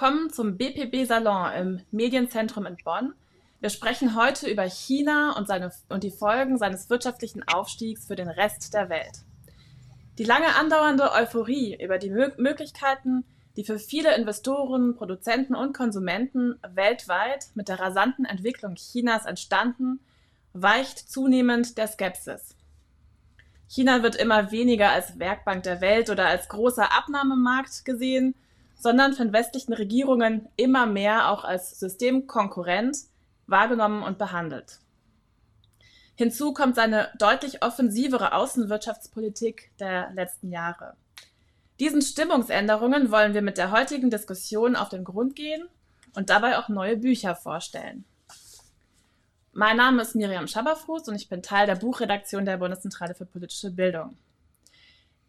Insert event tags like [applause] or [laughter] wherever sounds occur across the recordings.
Willkommen zum BPB Salon im Medienzentrum in Bonn. Wir sprechen heute über China und, seine, und die Folgen seines wirtschaftlichen Aufstiegs für den Rest der Welt. Die lange andauernde Euphorie über die Mö Möglichkeiten, die für viele Investoren, Produzenten und Konsumenten weltweit mit der rasanten Entwicklung Chinas entstanden, weicht zunehmend der Skepsis. China wird immer weniger als Werkbank der Welt oder als großer Abnahmemarkt gesehen, sondern von westlichen Regierungen immer mehr auch als Systemkonkurrent wahrgenommen und behandelt. Hinzu kommt seine deutlich offensivere Außenwirtschaftspolitik der letzten Jahre. Diesen Stimmungsänderungen wollen wir mit der heutigen Diskussion auf den Grund gehen und dabei auch neue Bücher vorstellen. Mein Name ist Miriam Schaberfuß und ich bin Teil der Buchredaktion der Bundeszentrale für politische Bildung.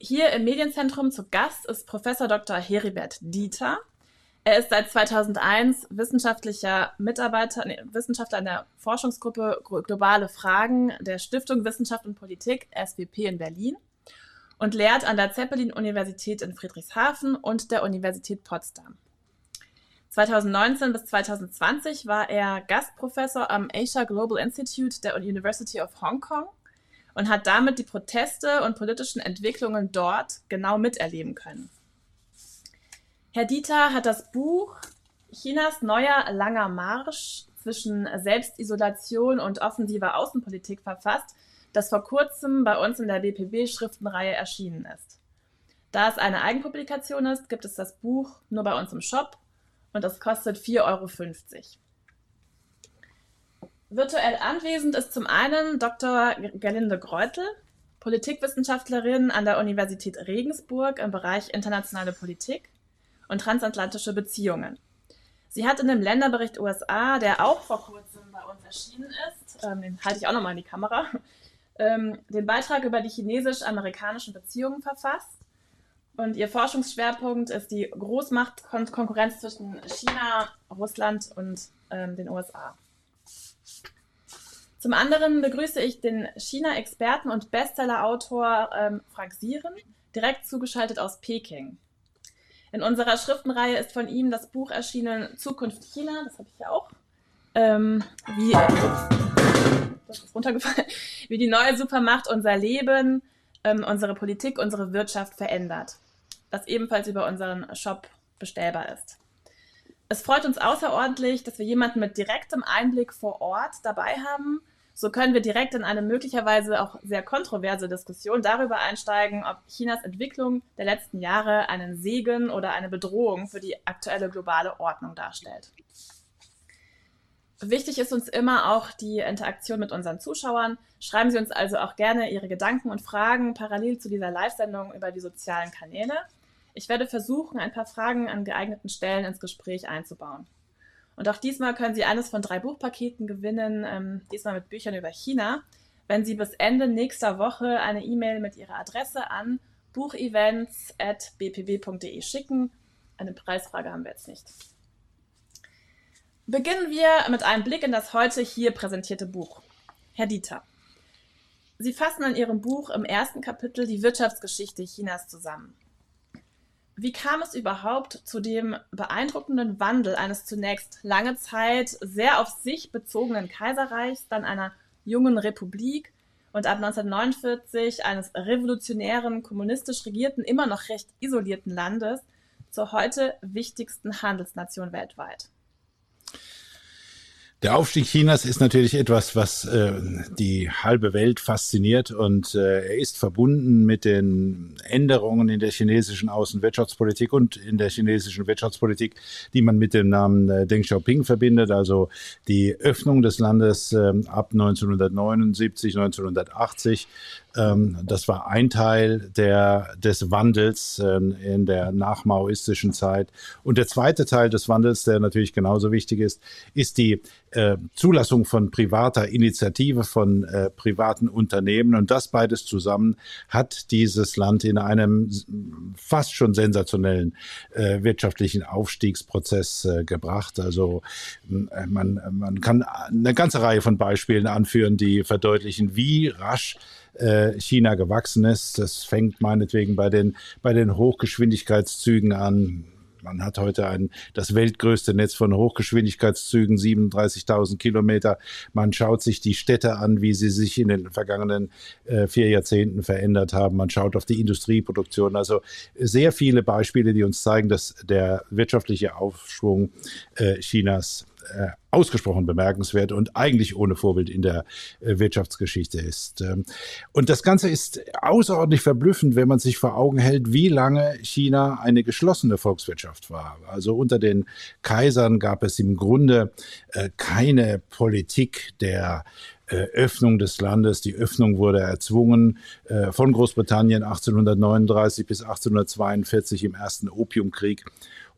Hier im Medienzentrum zu Gast ist Professor Dr. Heribert Dieter. Er ist seit 2001 wissenschaftlicher Mitarbeiter, nee, Wissenschaftler in der Forschungsgruppe Globale Fragen der Stiftung Wissenschaft und Politik SWP in Berlin und lehrt an der Zeppelin-Universität in Friedrichshafen und der Universität Potsdam. 2019 bis 2020 war er Gastprofessor am Asia Global Institute der University of Hong Kong und hat damit die Proteste und politischen Entwicklungen dort genau miterleben können. Herr Dieter hat das Buch Chinas neuer langer Marsch zwischen Selbstisolation und offensiver Außenpolitik verfasst, das vor kurzem bei uns in der BPB-Schriftenreihe erschienen ist. Da es eine Eigenpublikation ist, gibt es das Buch nur bei uns im Shop und es kostet 4,50 Euro. Virtuell anwesend ist zum einen Dr. Gerlinde Greutel, Politikwissenschaftlerin an der Universität Regensburg im Bereich internationale Politik und transatlantische Beziehungen. Sie hat in dem Länderbericht USA, der auch vor kurzem bei uns erschienen ist, ähm, den halte ich auch nochmal in die Kamera, ähm, den Beitrag über die chinesisch-amerikanischen Beziehungen verfasst. Und ihr Forschungsschwerpunkt ist die Großmachtkonkurrenz zwischen China, Russland und ähm, den USA. Zum anderen begrüße ich den China-Experten und Bestseller-Autor ähm, Frank Sieren, direkt zugeschaltet aus Peking. In unserer Schriftenreihe ist von ihm das Buch erschienen Zukunft China, das habe ich ja auch, ähm, wie, das ist runtergefallen, wie die neue Supermacht unser Leben, ähm, unsere Politik, unsere Wirtschaft verändert, das ebenfalls über unseren Shop bestellbar ist. Es freut uns außerordentlich, dass wir jemanden mit direktem Einblick vor Ort dabei haben. So können wir direkt in eine möglicherweise auch sehr kontroverse Diskussion darüber einsteigen, ob Chinas Entwicklung der letzten Jahre einen Segen oder eine Bedrohung für die aktuelle globale Ordnung darstellt. Wichtig ist uns immer auch die Interaktion mit unseren Zuschauern. Schreiben Sie uns also auch gerne Ihre Gedanken und Fragen parallel zu dieser Live-Sendung über die sozialen Kanäle. Ich werde versuchen, ein paar Fragen an geeigneten Stellen ins Gespräch einzubauen. Und auch diesmal können Sie eines von drei Buchpaketen gewinnen, ähm, diesmal mit Büchern über China, wenn Sie bis Ende nächster Woche eine E-Mail mit Ihrer Adresse an buchevents.bpb.de schicken. Eine Preisfrage haben wir jetzt nicht. Beginnen wir mit einem Blick in das heute hier präsentierte Buch. Herr Dieter, Sie fassen in Ihrem Buch im ersten Kapitel die Wirtschaftsgeschichte Chinas zusammen. Wie kam es überhaupt zu dem beeindruckenden Wandel eines zunächst lange Zeit sehr auf sich bezogenen Kaiserreichs, dann einer jungen Republik und ab 1949 eines revolutionären, kommunistisch regierten, immer noch recht isolierten Landes zur heute wichtigsten Handelsnation weltweit? Der Aufstieg Chinas ist natürlich etwas, was äh, die halbe Welt fasziniert und äh, er ist verbunden mit den Änderungen in der chinesischen Außenwirtschaftspolitik und in der chinesischen Wirtschaftspolitik, die man mit dem Namen äh, Deng Xiaoping verbindet, also die Öffnung des Landes äh, ab 1979, 1980 ähm, das war ein Teil der, des Wandels äh, in der nachmaoistischen Zeit. Und der zweite Teil des Wandels, der natürlich genauso wichtig ist, ist die äh, Zulassung von privater Initiative, von äh, privaten Unternehmen. Und das beides zusammen hat dieses Land in einem fast schon sensationellen äh, wirtschaftlichen Aufstiegsprozess äh, gebracht. Also äh, man, man kann eine ganze Reihe von Beispielen anführen, die verdeutlichen, wie rasch äh, China gewachsen ist. Das fängt meinetwegen bei den, bei den Hochgeschwindigkeitszügen an, man hat heute ein, das weltgrößte Netz von Hochgeschwindigkeitszügen, 37.000 Kilometer. Man schaut sich die Städte an, wie sie sich in den vergangenen äh, vier Jahrzehnten verändert haben. Man schaut auf die Industrieproduktion. Also sehr viele Beispiele, die uns zeigen, dass der wirtschaftliche Aufschwung äh, Chinas äh, ausgesprochen bemerkenswert und eigentlich ohne Vorbild in der äh, Wirtschaftsgeschichte ist. Ähm, und das Ganze ist außerordentlich verblüffend, wenn man sich vor Augen hält, wie lange China eine geschlossene Volkswirtschaft war. Also unter den Kaisern gab es im Grunde äh, keine Politik der Öffnung des Landes. Die Öffnung wurde erzwungen von Großbritannien 1839 bis 1842 im ersten Opiumkrieg.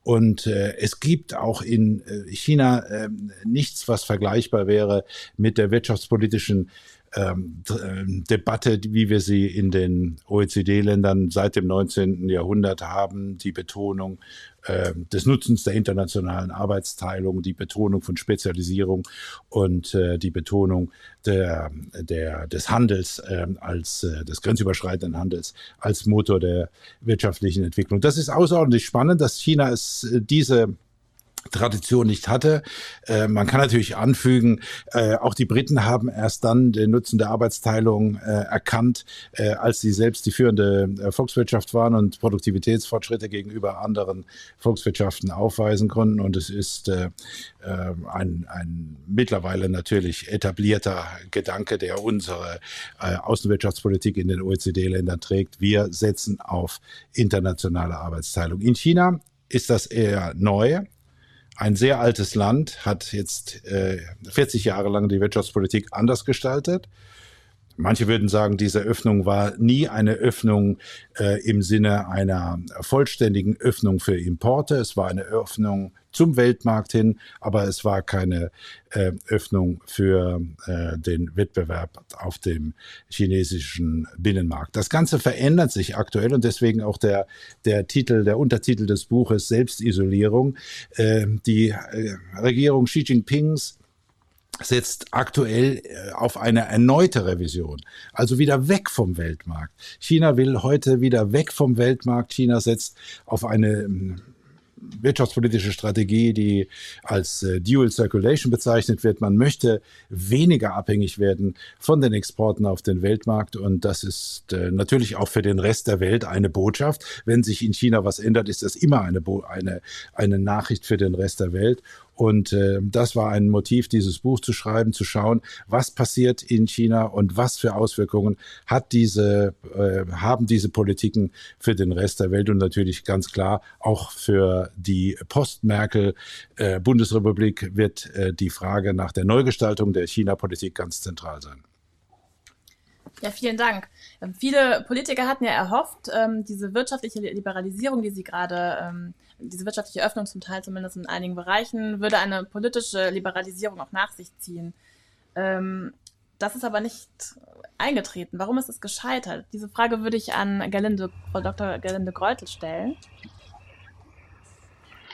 Und äh, es gibt auch in äh, China äh, nichts, was vergleichbar wäre mit der wirtschaftspolitischen ähm, ähm, Debatte, wie wir sie in den OECD-Ländern seit dem 19. Jahrhundert haben, die Betonung äh, des Nutzens der internationalen Arbeitsteilung, die Betonung von Spezialisierung und äh, die Betonung der, der, des Handels äh, als des grenzüberschreitenden Handels als Motor der wirtschaftlichen Entwicklung. Das ist außerordentlich spannend, dass China es äh, diese Tradition nicht hatte. Äh, man kann natürlich anfügen, äh, auch die Briten haben erst dann den Nutzen der Arbeitsteilung äh, erkannt, äh, als sie selbst die führende äh, Volkswirtschaft waren und Produktivitätsfortschritte gegenüber anderen Volkswirtschaften aufweisen konnten. Und es ist äh, ein, ein mittlerweile natürlich etablierter Gedanke, der unsere Außenwirtschaftspolitik in den OECD-Ländern trägt. Wir setzen auf internationale Arbeitsteilung. In China ist das eher neu ein sehr altes Land hat jetzt äh, 40 Jahre lang die Wirtschaftspolitik anders gestaltet. Manche würden sagen, diese Öffnung war nie eine Öffnung äh, im Sinne einer vollständigen Öffnung für Importe. Es war eine Öffnung zum Weltmarkt hin, aber es war keine äh, Öffnung für äh, den Wettbewerb auf dem chinesischen Binnenmarkt. Das Ganze verändert sich aktuell und deswegen auch der, der Titel, der Untertitel des Buches Selbstisolierung. Äh, die äh, Regierung Xi Jinpings setzt aktuell äh, auf eine erneute Revision, also wieder weg vom Weltmarkt. China will heute wieder weg vom Weltmarkt. China setzt auf eine hm, wirtschaftspolitische Strategie, die als äh, Dual Circulation bezeichnet wird. Man möchte weniger abhängig werden von den Exporten auf den Weltmarkt und das ist äh, natürlich auch für den Rest der Welt eine Botschaft. Wenn sich in China was ändert, ist das immer eine, Bo eine, eine Nachricht für den Rest der Welt. Und äh, das war ein Motiv, dieses Buch zu schreiben, zu schauen, was passiert in China und was für Auswirkungen hat diese, äh, haben diese Politiken für den Rest der Welt und natürlich ganz klar auch für die Post-Merkel-Bundesrepublik äh, wird äh, die Frage nach der Neugestaltung der China-Politik ganz zentral sein. Ja, vielen Dank. Ähm, viele Politiker hatten ja erhofft, ähm, diese wirtschaftliche Liberalisierung, die Sie gerade ähm, diese wirtschaftliche Öffnung zum Teil zumindest in einigen Bereichen würde eine politische Liberalisierung auch nach sich ziehen. Das ist aber nicht eingetreten. Warum ist es gescheitert? Diese Frage würde ich an Gerlinde, Frau Dr. Gerlinde Greutel stellen.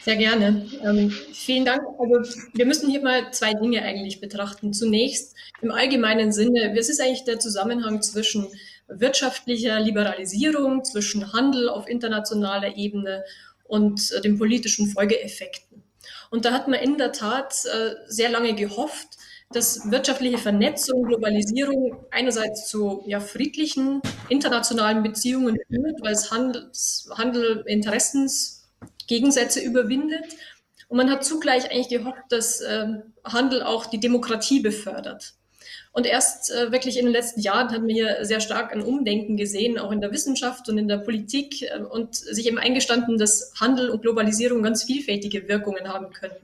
Sehr gerne. Ähm, vielen Dank. Also wir müssen hier mal zwei Dinge eigentlich betrachten. Zunächst im allgemeinen Sinne, was ist eigentlich der Zusammenhang zwischen wirtschaftlicher Liberalisierung, zwischen Handel auf internationaler Ebene und äh, den politischen Folgeeffekten. Und da hat man in der Tat äh, sehr lange gehofft, dass wirtschaftliche Vernetzung, Globalisierung einerseits zu ja, friedlichen internationalen Beziehungen führt, weil es Handels, Handel Interessensgegensätze überwindet. Und man hat zugleich eigentlich gehofft, dass äh, Handel auch die Demokratie befördert. Und erst äh, wirklich in den letzten Jahren haben wir hier sehr stark ein Umdenken gesehen, auch in der Wissenschaft und in der Politik äh, und sich eben eingestanden, dass Handel und Globalisierung ganz vielfältige Wirkungen haben können.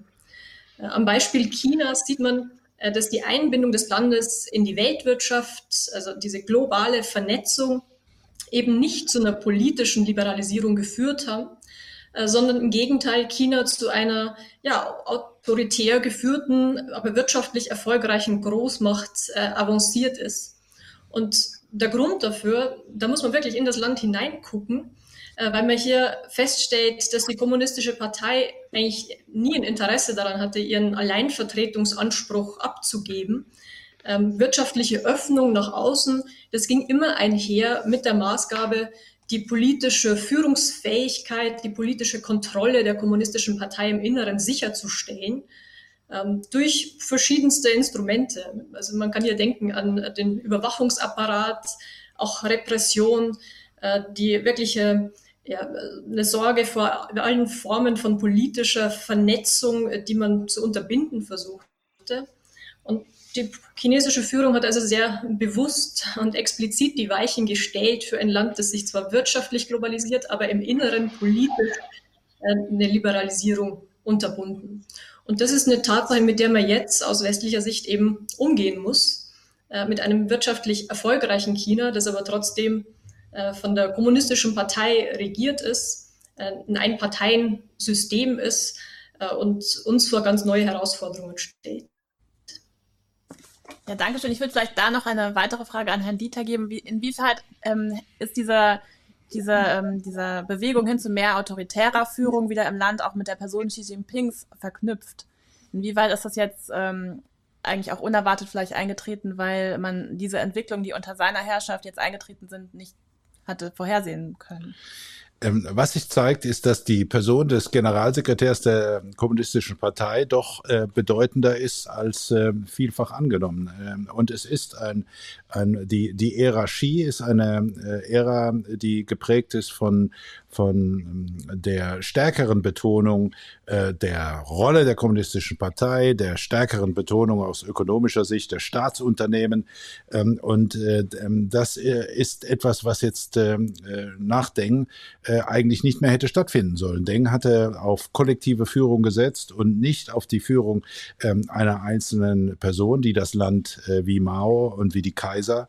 Äh, am Beispiel Chinas sieht man, äh, dass die Einbindung des Landes in die Weltwirtschaft, also diese globale Vernetzung, eben nicht zu einer politischen Liberalisierung geführt haben, äh, sondern im Gegenteil China zu einer ja, autoritär geführten, aber wirtschaftlich erfolgreichen Großmacht äh, avanciert ist. Und der Grund dafür, da muss man wirklich in das Land hineingucken, äh, weil man hier feststellt, dass die kommunistische Partei eigentlich nie ein Interesse daran hatte, ihren Alleinvertretungsanspruch abzugeben. Ähm, wirtschaftliche Öffnung nach außen, das ging immer einher mit der Maßgabe, die politische Führungsfähigkeit, die politische Kontrolle der kommunistischen Partei im Inneren sicherzustellen ähm, durch verschiedenste Instrumente. Also man kann hier denken an den Überwachungsapparat, auch Repression, äh, die wirkliche ja, eine Sorge vor allen Formen von politischer Vernetzung, die man zu unterbinden versuchte. Und die chinesische Führung hat also sehr bewusst und explizit die Weichen gestellt für ein Land, das sich zwar wirtschaftlich globalisiert, aber im Inneren politisch äh, eine Liberalisierung unterbunden. Und das ist eine Tatsache, mit der man jetzt aus westlicher Sicht eben umgehen muss, äh, mit einem wirtschaftlich erfolgreichen China, das aber trotzdem äh, von der kommunistischen Partei regiert ist, ein Einparteiensystem ist und uns vor ganz neue Herausforderungen stellt. Ja, danke schön. Ich würde vielleicht da noch eine weitere Frage an Herrn Dieter geben. Wie, inwieweit ähm, ist dieser, diese, ähm, diese Bewegung hin zu mehr autoritärer Führung wieder im Land auch mit der Person Xi Jinpings verknüpft? Inwieweit ist das jetzt ähm, eigentlich auch unerwartet vielleicht eingetreten, weil man diese Entwicklungen, die unter seiner Herrschaft jetzt eingetreten sind, nicht hatte vorhersehen können? Ähm, was sich zeigt, ist, dass die Person des Generalsekretärs der Kommunistischen Partei doch äh, bedeutender ist als äh, vielfach angenommen. Ähm, und es ist ein, ein die, die Ära Xi ist eine äh, Ära, die geprägt ist von von ähm, der stärkeren Betonung äh, der Rolle der kommunistischen Partei, der stärkeren Betonung aus ökonomischer Sicht der Staatsunternehmen. Ähm, und äh, ähm, das äh, ist etwas, was jetzt nach Deng eigentlich nicht mehr hätte stattfinden sollen. Deng hatte auf kollektive Führung gesetzt und nicht auf die Führung einer einzelnen Person, die das Land wie Mao und wie die Kaiser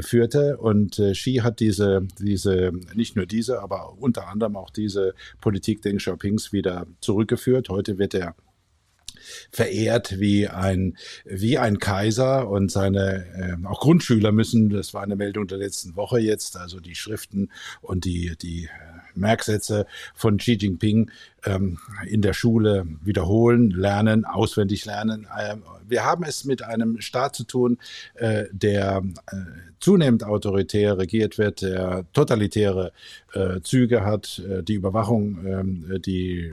führte. Und Xi hat diese, diese, nicht nur diese, aber unter unter anderem auch diese Politik Deng Xiaopings wieder zurückgeführt. Heute wird er verehrt wie ein wie ein Kaiser und seine äh, auch Grundschüler müssen das war eine Meldung der letzten Woche jetzt also die Schriften und die die äh, Merksätze von Xi Jinping ähm, in der Schule wiederholen, lernen, auswendig lernen. Ähm, wir haben es mit einem Staat zu tun, äh, der äh, zunehmend autoritär regiert wird, der totalitäre äh, Züge hat, äh, die Überwachung, ähm, die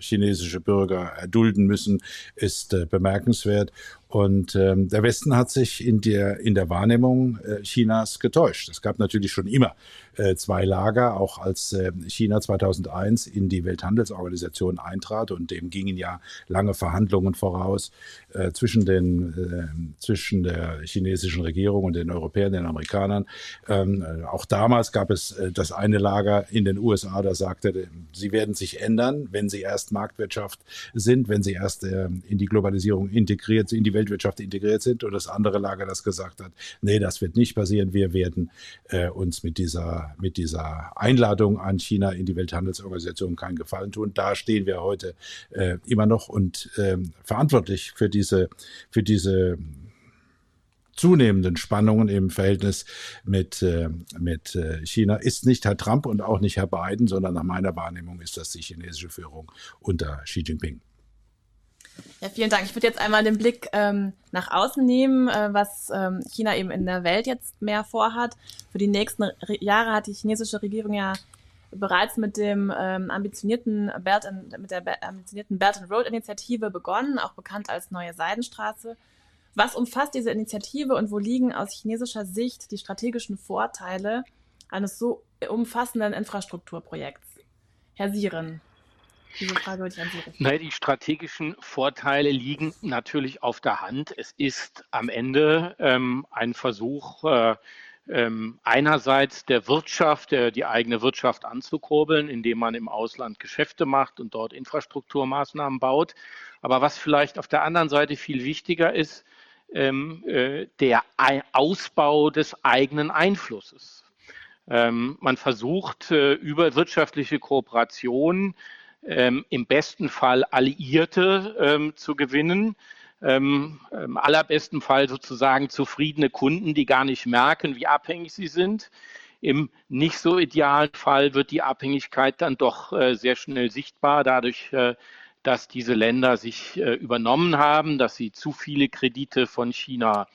chinesische Bürger erdulden müssen, ist äh, bemerkenswert. Und ähm, der Westen hat sich in der, in der Wahrnehmung äh, Chinas getäuscht. Es gab natürlich schon immer äh, zwei Lager, auch als äh, China 2001 in die Welthandelsorganisation eintrat und dem gingen ja lange Verhandlungen voraus äh, zwischen, den, äh, zwischen der chinesischen Regierung und den Europäern, den Amerikanern. Ähm, äh, auch damals gab es äh, das eine Lager in den USA, das sagte, sie werden sich ändern, wenn sie erst Marktwirtschaft sind, wenn sie erst äh, in die Globalisierung integriert, in die Weltwirtschaft integriert sind und das andere Lager, das gesagt hat, nee, das wird nicht passieren. Wir werden äh, uns mit dieser, mit dieser Einladung an China in die Welthandelsorganisation keinen Gefallen tun. Da stehen wir heute äh, immer noch und äh, verantwortlich für diese, für diese zunehmenden Spannungen im Verhältnis mit, äh, mit äh, China ist nicht Herr Trump und auch nicht Herr Biden, sondern nach meiner Wahrnehmung ist das die chinesische Führung unter Xi Jinping. Ja, vielen Dank. Ich würde jetzt einmal den Blick ähm, nach außen nehmen, äh, was ähm, China eben in der Welt jetzt mehr vorhat. Für die nächsten Re Jahre hat die chinesische Regierung ja bereits mit dem ähm, ambitionierten Belt and, mit der Be ambitionierten Belt and Road Initiative begonnen, auch bekannt als Neue Seidenstraße. Was umfasst diese Initiative und wo liegen aus chinesischer Sicht die strategischen Vorteile eines so umfassenden Infrastrukturprojekts? Herr Sieren. Diese Frage würde ich an Sie richten. Nein, die strategischen Vorteile liegen natürlich auf der Hand. Es ist am Ende ähm, ein Versuch, äh, ähm, einerseits der Wirtschaft, der, die eigene Wirtschaft anzukurbeln, indem man im Ausland Geschäfte macht und dort Infrastrukturmaßnahmen baut. Aber was vielleicht auf der anderen Seite viel wichtiger ist, ähm, äh, der Ausbau des eigenen Einflusses. Ähm, man versucht äh, über wirtschaftliche Kooperation ähm, im besten Fall Alliierte ähm, zu gewinnen. Ähm, Im allerbesten Fall sozusagen zufriedene Kunden, die gar nicht merken, wie abhängig sie sind. Im nicht so idealen Fall wird die Abhängigkeit dann doch äh, sehr schnell sichtbar, dadurch, äh, dass diese Länder sich äh, übernommen haben, dass sie zu viele Kredite von China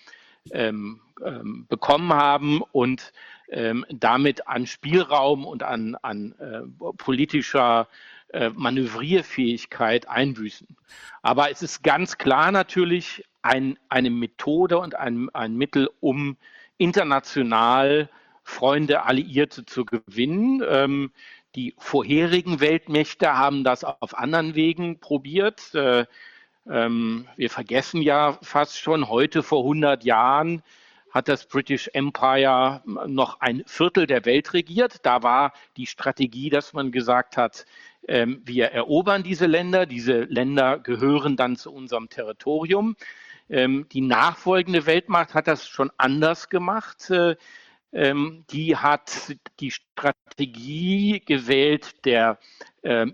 ähm, ähm, bekommen haben und ähm, damit an Spielraum und an, an äh, politischer äh, Manövrierfähigkeit einbüßen. Aber es ist ganz klar natürlich ein, eine Methode und ein, ein Mittel, um international Freunde, Alliierte zu gewinnen. Ähm, die vorherigen Weltmächte haben das auf anderen Wegen probiert. Äh, ähm, wir vergessen ja fast schon, heute vor 100 Jahren hat das British Empire noch ein Viertel der Welt regiert. Da war die Strategie, dass man gesagt hat, ähm, wir erobern diese Länder, diese Länder gehören dann zu unserem Territorium. Ähm, die nachfolgende Weltmacht hat das schon anders gemacht. Äh, ähm, die hat die Strategie gewählt der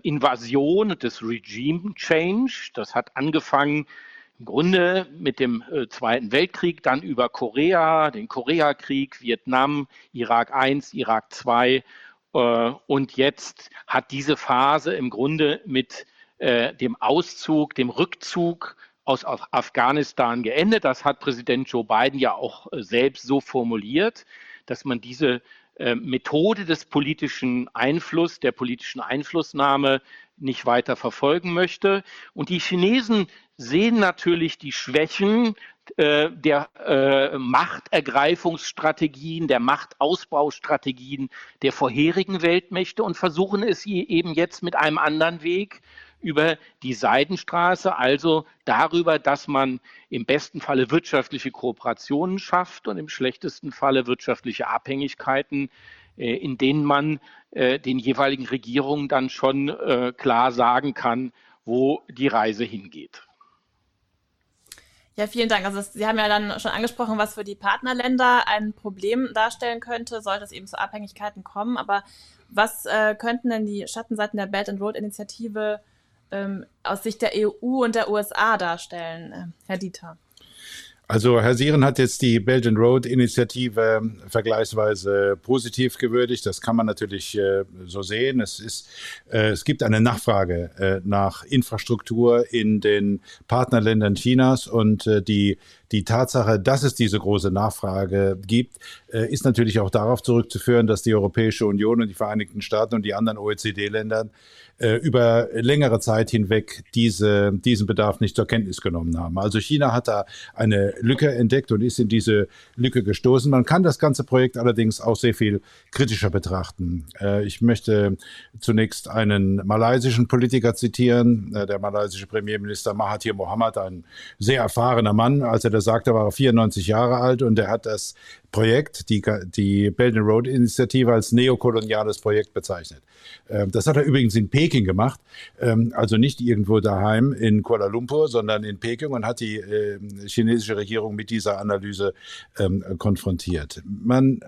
Invasion des Regime Change. Das hat angefangen im Grunde mit dem äh, Zweiten Weltkrieg, dann über Korea, den Koreakrieg, Vietnam, Irak I, Irak II. Äh, und jetzt hat diese Phase im Grunde mit äh, dem Auszug, dem Rückzug aus Afghanistan geendet. Das hat Präsident Joe Biden ja auch selbst so formuliert dass man diese äh, Methode des politischen Einflusses, der politischen Einflussnahme nicht weiter verfolgen möchte. Und die Chinesen sehen natürlich die Schwächen äh, der äh, Machtergreifungsstrategien, der Machtausbaustrategien der vorherigen Weltmächte und versuchen es eben jetzt mit einem anderen Weg über die Seidenstraße, also darüber, dass man im besten Falle wirtschaftliche Kooperationen schafft und im schlechtesten Falle wirtschaftliche Abhängigkeiten, äh, in denen man äh, den jeweiligen Regierungen dann schon äh, klar sagen kann, wo die Reise hingeht. Ja, vielen Dank. Also Sie haben ja dann schon angesprochen, was für die Partnerländer ein Problem darstellen könnte, sollte es eben zu Abhängigkeiten kommen. Aber was äh, könnten denn die Schattenseiten der Belt and Road Initiative ähm, aus Sicht der EU und der USA darstellen, äh, Herr Dieter? Also Herr Sieren hat jetzt die Belt and Road Initiative vergleichsweise positiv gewürdigt. Das kann man natürlich äh, so sehen. Es ist, äh, es gibt eine Nachfrage äh, nach Infrastruktur in den Partnerländern Chinas und äh, die die Tatsache, dass es diese große Nachfrage gibt, äh, ist natürlich auch darauf zurückzuführen, dass die Europäische Union und die Vereinigten Staaten und die anderen OECD-Länder äh, über längere Zeit hinweg diese, diesen Bedarf nicht zur Kenntnis genommen haben. Also China hat da eine Lücke entdeckt und ist in diese Lücke gestoßen. Man kann das ganze Projekt allerdings auch sehr viel kritischer betrachten. Äh, ich möchte zunächst einen malaysischen Politiker zitieren, der malaysische Premierminister Mahathir Mohamad, ein sehr erfahrener Mann, als er das sagte, war er 94 Jahre alt und er hat das Projekt, die, die Belt and Road Initiative, als neokoloniales Projekt bezeichnet. Ähm, das hat er übrigens in Peking gemacht, ähm, also nicht irgendwo daheim in Kuala Lumpur, sondern in Peking und hat die ähm, chinesische Regierung mit dieser Analyse konfrontiert. Man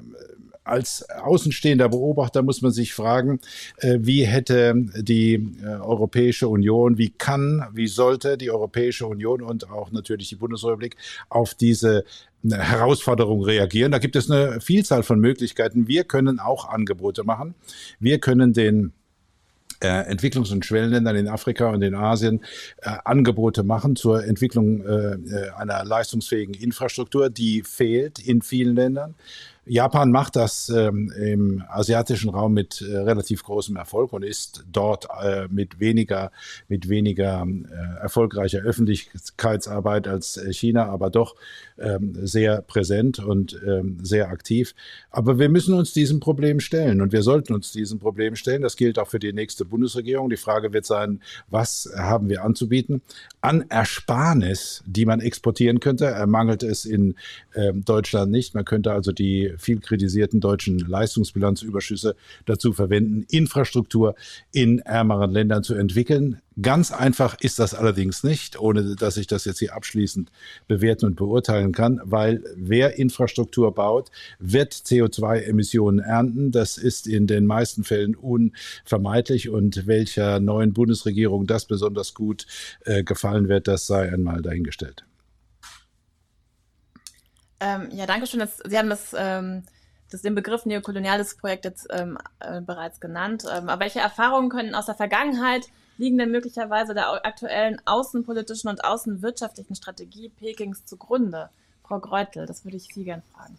als außenstehender Beobachter muss man sich fragen, äh, wie hätte die äh, Europäische Union, wie kann, wie sollte die Europäische Union und auch natürlich die Bundesrepublik auf diese äh, Herausforderung reagieren. Da gibt es eine Vielzahl von Möglichkeiten. Wir können auch Angebote machen. Wir können den Entwicklungs- und Schwellenländern in Afrika und in Asien äh, Angebote machen zur Entwicklung äh, einer leistungsfähigen Infrastruktur, die fehlt in vielen Ländern. Japan macht das ähm, im asiatischen Raum mit äh, relativ großem Erfolg und ist dort äh, mit weniger, mit weniger äh, erfolgreicher Öffentlichkeitsarbeit als äh, China, aber doch ähm, sehr präsent und ähm, sehr aktiv. Aber wir müssen uns diesem Problem stellen und wir sollten uns diesem Problem stellen. Das gilt auch für die nächste Bundesregierung. Die Frage wird sein, was haben wir anzubieten? An Ersparnis, die man exportieren könnte, mangelt es in ähm, Deutschland nicht. Man könnte also die viel kritisierten deutschen Leistungsbilanzüberschüsse dazu verwenden, Infrastruktur in ärmeren Ländern zu entwickeln. Ganz einfach ist das allerdings nicht, ohne dass ich das jetzt hier abschließend bewerten und beurteilen kann, weil wer Infrastruktur baut, wird CO2-Emissionen ernten. Das ist in den meisten Fällen unvermeidlich und welcher neuen Bundesregierung das besonders gut äh, gefallen wird, das sei einmal dahingestellt. Ähm, ja, danke schön. Das, Sie haben das, ähm, das, den Begriff neokoloniales Projekt jetzt ähm, äh, bereits genannt. Ähm, aber welche Erfahrungen können aus der Vergangenheit liegen denn möglicherweise der aktuellen außenpolitischen und außenwirtschaftlichen Strategie Pekings zugrunde? Frau Greutel, das würde ich Sie gerne fragen.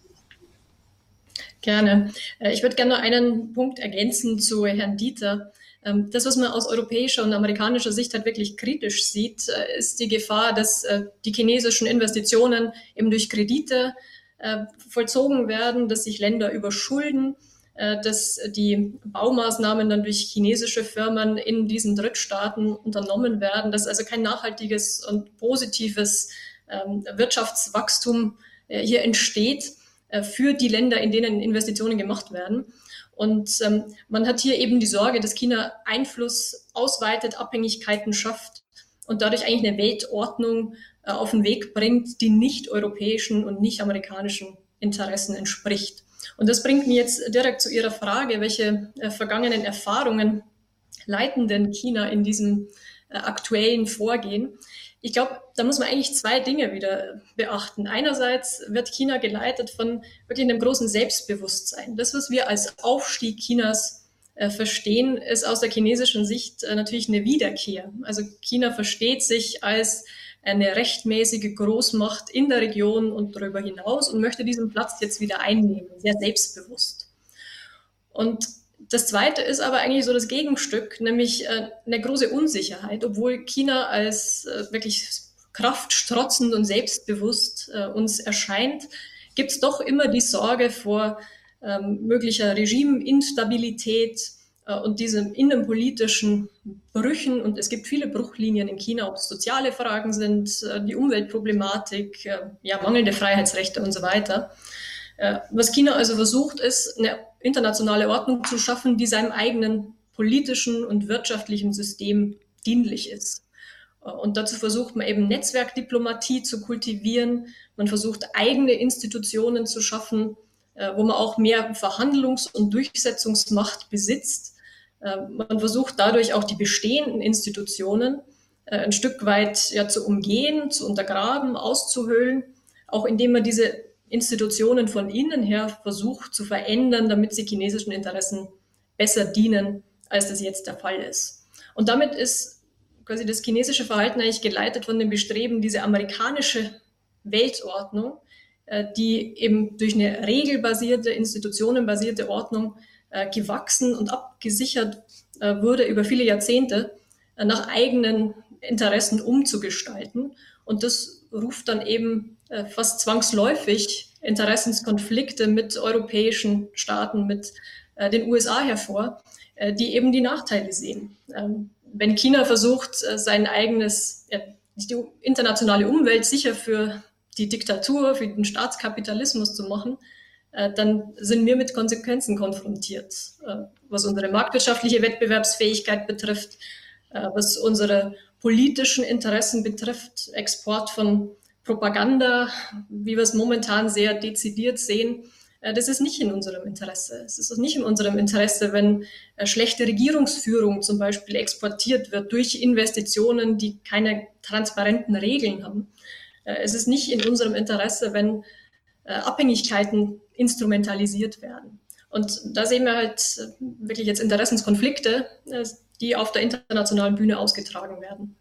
Gerne. Äh, ich würde gerne noch einen Punkt ergänzen zu Herrn Dieter. Ähm, das, was man aus europäischer und amerikanischer Sicht halt wirklich kritisch sieht, äh, ist die Gefahr, dass äh, die chinesischen Investitionen eben durch Kredite vollzogen werden, dass sich Länder überschulden, dass die Baumaßnahmen dann durch chinesische Firmen in diesen Drittstaaten unternommen werden, dass also kein nachhaltiges und positives ähm, Wirtschaftswachstum hier entsteht äh, für die Länder, in denen Investitionen gemacht werden. Und ähm, man hat hier eben die Sorge, dass China Einfluss ausweitet, Abhängigkeiten schafft und dadurch eigentlich eine Weltordnung äh, auf den Weg bringt, die nicht europäischen und nicht amerikanischen Interessen entspricht. Und das bringt mich jetzt direkt zu Ihrer Frage, welche äh, vergangenen Erfahrungen leiten denn China in diesem äh, aktuellen Vorgehen? Ich glaube, da muss man eigentlich zwei Dinge wieder beachten. Einerseits wird China geleitet von wirklich einem großen Selbstbewusstsein. Das, was wir als Aufstieg Chinas äh, verstehen, ist aus der chinesischen Sicht äh, natürlich eine Wiederkehr. Also China versteht sich als eine rechtmäßige Großmacht in der Region und darüber hinaus und möchte diesen Platz jetzt wieder einnehmen, sehr selbstbewusst. Und das Zweite ist aber eigentlich so das Gegenstück, nämlich äh, eine große Unsicherheit, obwohl China als äh, wirklich kraftstrotzend und selbstbewusst äh, uns erscheint, gibt es doch immer die Sorge vor ähm, möglicher Regimeinstabilität äh, und diesen innenpolitischen Brüchen. Und es gibt viele Bruchlinien in China, ob es soziale Fragen sind, äh, die Umweltproblematik, äh, ja, mangelnde Freiheitsrechte und so weiter. Was China also versucht, ist eine internationale Ordnung zu schaffen, die seinem eigenen politischen und wirtschaftlichen System dienlich ist. Und dazu versucht man eben Netzwerkdiplomatie zu kultivieren. Man versucht eigene Institutionen zu schaffen, äh, wo man auch mehr Verhandlungs- und Durchsetzungsmacht besitzt. Äh, man versucht dadurch auch die bestehenden Institutionen äh, ein Stück weit ja, zu umgehen, zu untergraben, auszuhöhlen, auch indem man diese Institutionen von innen her versucht zu verändern, damit sie chinesischen Interessen besser dienen, als das jetzt der Fall ist. Und damit ist quasi das chinesische Verhalten eigentlich geleitet von dem Bestreben, diese amerikanische Weltordnung, äh, die eben durch eine regelbasierte, institutionenbasierte Ordnung äh, gewachsen und abgesichert äh, wurde über viele Jahrzehnte, nach eigenen Interessen umzugestalten. Und das ruft dann eben äh, fast zwangsläufig Interessenskonflikte mit europäischen Staaten, mit äh, den USA hervor, äh, die eben die Nachteile sehen. Ähm, wenn China versucht, sein eigenes, die internationale Umwelt sicher für die Diktatur, für den Staatskapitalismus zu machen, dann sind wir mit Konsequenzen konfrontiert, was unsere marktwirtschaftliche Wettbewerbsfähigkeit betrifft, was unsere politischen Interessen betrifft, Export von Propaganda, wie wir es momentan sehr dezidiert sehen, äh, das ist nicht in unserem Interesse. Es ist nicht in unserem Interesse, wenn äh, schlechte Regierungsführung zum Beispiel exportiert wird durch Investitionen, die keine transparenten Regeln haben. Äh, es ist nicht in unserem Interesse, wenn Abhängigkeiten instrumentalisiert werden. Und da sehen wir halt wirklich jetzt Interessenskonflikte, die auf der internationalen Bühne ausgetragen werden.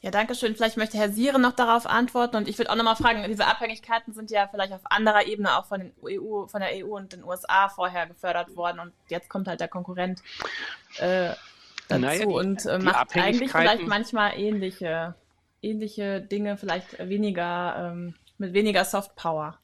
Ja, danke schön. Vielleicht möchte Herr Sieren noch darauf antworten. Und ich würde auch nochmal fragen, diese Abhängigkeiten sind ja vielleicht auf anderer Ebene auch von, den EU, von der EU und den USA vorher gefördert worden. Und jetzt kommt halt der Konkurrent äh, dazu naja, die, und äh, macht eigentlich vielleicht manchmal ähnliche, ähnliche Dinge, vielleicht weniger, ähm, mit weniger Softpower.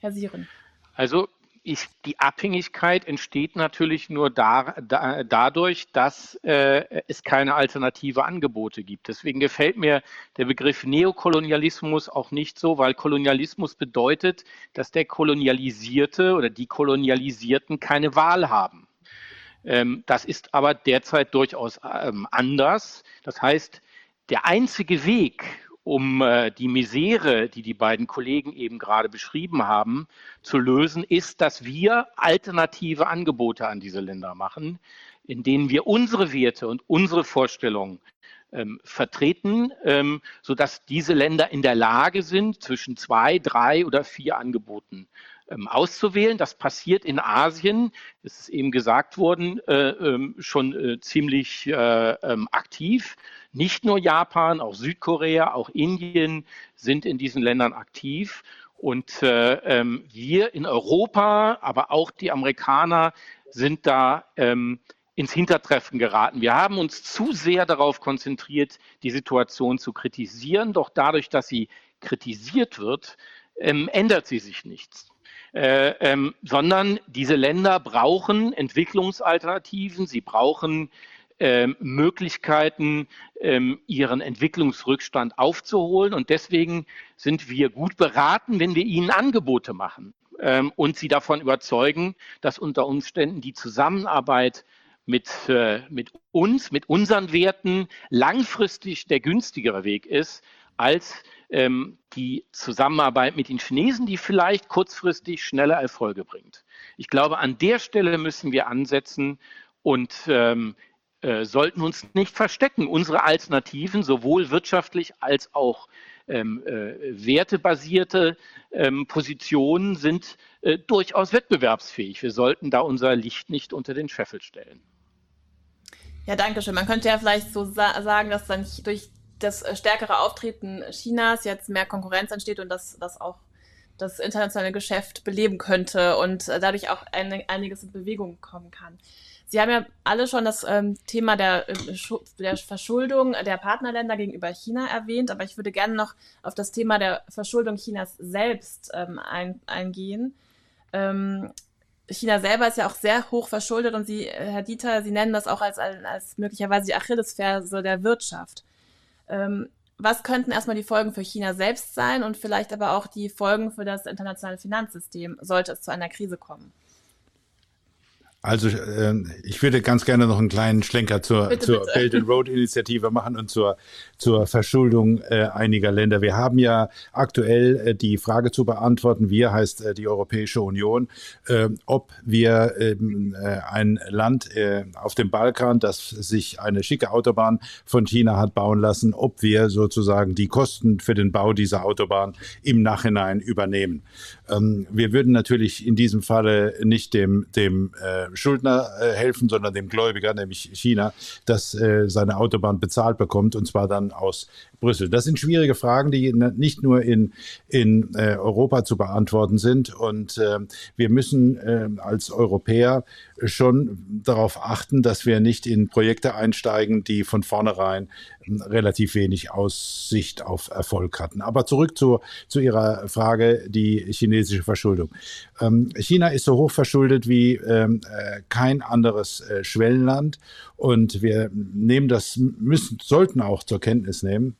Herr Sieren. Also ich, die Abhängigkeit entsteht natürlich nur da, da, dadurch, dass äh, es keine alternative Angebote gibt. Deswegen gefällt mir der Begriff Neokolonialismus auch nicht so, weil Kolonialismus bedeutet, dass der Kolonialisierte oder die Kolonialisierten keine Wahl haben. Ähm, das ist aber derzeit durchaus ähm, anders. Das heißt, der einzige Weg, um äh, die Misere, die die beiden Kollegen eben gerade beschrieben haben, zu lösen, ist, dass wir alternative Angebote an diese Länder machen, in denen wir unsere Werte und unsere Vorstellungen ähm, vertreten, ähm, sodass diese Länder in der Lage sind, zwischen zwei, drei oder vier Angeboten ähm, auszuwählen. Das passiert in Asien, es ist eben gesagt worden, äh, ähm, schon äh, ziemlich äh, ähm, aktiv. Nicht nur Japan, auch Südkorea, auch Indien sind in diesen Ländern aktiv. Und äh, ähm, wir in Europa, aber auch die Amerikaner sind da ähm, ins Hintertreffen geraten. Wir haben uns zu sehr darauf konzentriert, die Situation zu kritisieren. Doch dadurch, dass sie kritisiert wird, ähm, ändert sie sich nichts. Äh, ähm, sondern diese Länder brauchen Entwicklungsalternativen, sie brauchen ähm, Möglichkeiten, ähm, ihren Entwicklungsrückstand aufzuholen. Und deswegen sind wir gut beraten, wenn wir ihnen Angebote machen ähm, und sie davon überzeugen, dass unter Umständen die Zusammenarbeit mit, äh, mit uns, mit unseren Werten langfristig der günstigere Weg ist als die Zusammenarbeit mit den Chinesen, die vielleicht kurzfristig schnelle Erfolge bringt. Ich glaube, an der Stelle müssen wir ansetzen und äh, sollten uns nicht verstecken. Unsere Alternativen, sowohl wirtschaftlich als auch ähm, äh, wertebasierte ähm, Positionen, sind äh, durchaus wettbewerbsfähig. Wir sollten da unser Licht nicht unter den Scheffel stellen. Ja, danke schön. Man könnte ja vielleicht so sa sagen, dass dann durch das äh, stärkere Auftreten Chinas jetzt mehr Konkurrenz entsteht und dass das auch das internationale Geschäft beleben könnte und äh, dadurch auch ein, einiges in Bewegung kommen kann. Sie haben ja alle schon das ähm, Thema der, äh, der Verschuldung der Partnerländer gegenüber China erwähnt, aber ich würde gerne noch auf das Thema der Verschuldung Chinas selbst ähm, ein, eingehen. Ähm, China selber ist ja auch sehr hoch verschuldet und Sie, Herr Dieter, Sie nennen das auch als, als möglicherweise die Achillesferse der Wirtschaft. Ähm, was könnten erstmal die Folgen für China selbst sein und vielleicht aber auch die Folgen für das internationale Finanzsystem, sollte es zu einer Krise kommen? Also äh, ich würde ganz gerne noch einen kleinen Schlenker zur, bitte, zur bitte. Belt and Road Initiative machen und zur, zur Verschuldung äh, einiger Länder. Wir haben ja aktuell äh, die Frage zu beantworten, wir heißt äh, die Europäische Union, äh, ob wir ähm, äh, ein Land äh, auf dem Balkan, das sich eine schicke Autobahn von China hat bauen lassen, ob wir sozusagen die Kosten für den Bau dieser Autobahn im Nachhinein übernehmen. Ähm, wir würden natürlich in diesem Falle nicht dem, dem äh, Schuldner äh, helfen, sondern dem Gläubiger, nämlich China, dass äh, seine Autobahn bezahlt bekommt und zwar dann aus Brüssel. Das sind schwierige Fragen, die nicht nur in, in äh, Europa zu beantworten sind. Und äh, wir müssen äh, als Europäer schon darauf achten, dass wir nicht in Projekte einsteigen, die von vornherein relativ wenig Aussicht auf Erfolg hatten. Aber zurück zu, zu Ihrer Frage, die chinesische Verschuldung. Ähm, China ist so hoch verschuldet wie ähm, äh, kein anderes äh, Schwellenland und wir nehmen das, müssen, sollten auch zur Kenntnis nehmen,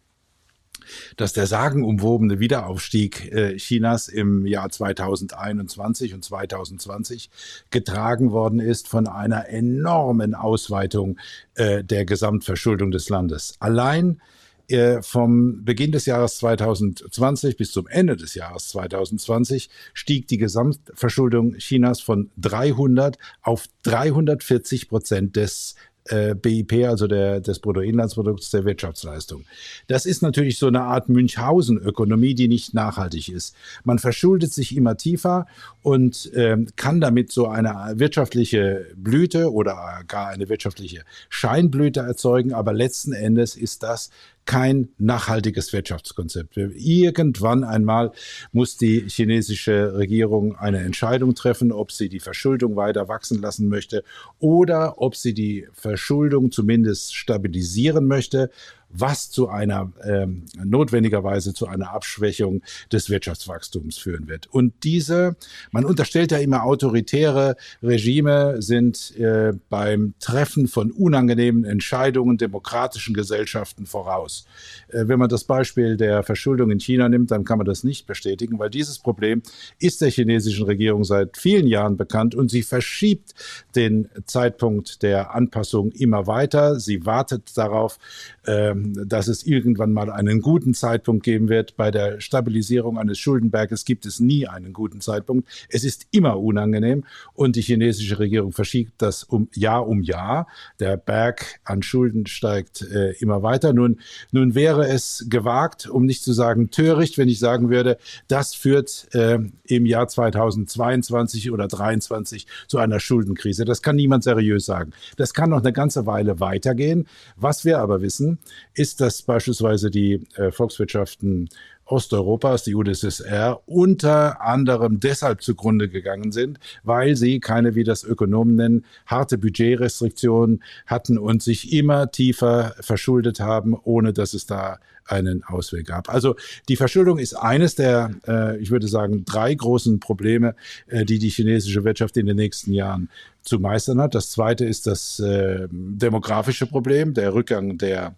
dass der sagenumwobene Wiederaufstieg äh, Chinas im Jahr 2021 und 2020 getragen worden ist von einer enormen Ausweitung äh, der Gesamtverschuldung des Landes. Allein äh, vom Beginn des Jahres 2020 bis zum Ende des Jahres 2020 stieg die Gesamtverschuldung Chinas von 300 auf 340 Prozent des äh, BIP, also der, des Bruttoinlandsprodukts der Wirtschaftsleistung. Das ist natürlich so eine Art Münchhausen-Ökonomie, die nicht nachhaltig ist. Man verschuldet sich immer tiefer und ähm, kann damit so eine wirtschaftliche Blüte oder gar eine wirtschaftliche Scheinblüte erzeugen, aber letzten Endes ist das kein nachhaltiges Wirtschaftskonzept. Irgendwann einmal muss die chinesische Regierung eine Entscheidung treffen, ob sie die Verschuldung weiter wachsen lassen möchte oder ob sie die Verschuldung zumindest stabilisieren möchte was zu einer ähm, notwendigerweise zu einer Abschwächung des Wirtschaftswachstums führen wird. Und diese, man unterstellt ja immer, autoritäre Regime sind äh, beim Treffen von unangenehmen Entscheidungen demokratischen Gesellschaften voraus. Äh, wenn man das Beispiel der Verschuldung in China nimmt, dann kann man das nicht bestätigen, weil dieses Problem ist der chinesischen Regierung seit vielen Jahren bekannt und sie verschiebt den Zeitpunkt der Anpassung immer weiter. Sie wartet darauf, ähm, dass es irgendwann mal einen guten Zeitpunkt geben wird. Bei der Stabilisierung eines Schuldenberges gibt es nie einen guten Zeitpunkt. Es ist immer unangenehm und die chinesische Regierung verschiebt das um Jahr um Jahr. Der Berg an Schulden steigt äh, immer weiter. Nun, nun wäre es gewagt, um nicht zu sagen töricht, wenn ich sagen würde, das führt äh, im Jahr 2022 oder 2023 zu einer Schuldenkrise. Das kann niemand seriös sagen. Das kann noch eine ganze Weile weitergehen. Was wir aber wissen, ist, dass beispielsweise die äh, Volkswirtschaften Osteuropas, die UdSSR, unter anderem deshalb zugrunde gegangen sind, weil sie keine, wie das Ökonomen nennen, harte Budgetrestriktionen hatten und sich immer tiefer verschuldet haben, ohne dass es da einen Ausweg gab. Also die Verschuldung ist eines der, äh, ich würde sagen, drei großen Probleme, äh, die die chinesische Wirtschaft in den nächsten Jahren zu meistern hat. Das zweite ist das äh, demografische Problem, der Rückgang der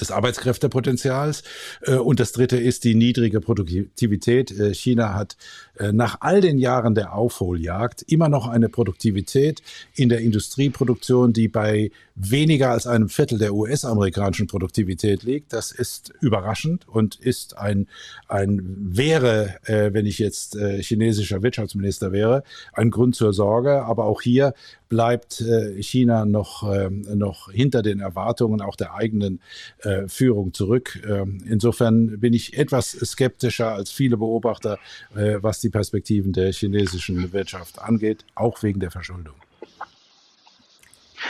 des Arbeitskräftepotenzials. Äh, und das dritte ist die niedrige Produktivität. Äh, China hat äh, nach all den Jahren der Aufholjagd immer noch eine Produktivität in der Industrieproduktion, die bei weniger als einem Viertel der US-amerikanischen Produktivität liegt. Das ist überraschend und ist ein, ein wäre, wenn ich jetzt chinesischer Wirtschaftsminister wäre, ein Grund zur Sorge. Aber auch hier bleibt China noch, ähm, noch hinter den Erwartungen auch der eigenen äh, Führung zurück. Ähm, insofern bin ich etwas skeptischer als viele Beobachter, äh, was die Perspektiven der chinesischen Wirtschaft angeht, auch wegen der Verschuldung.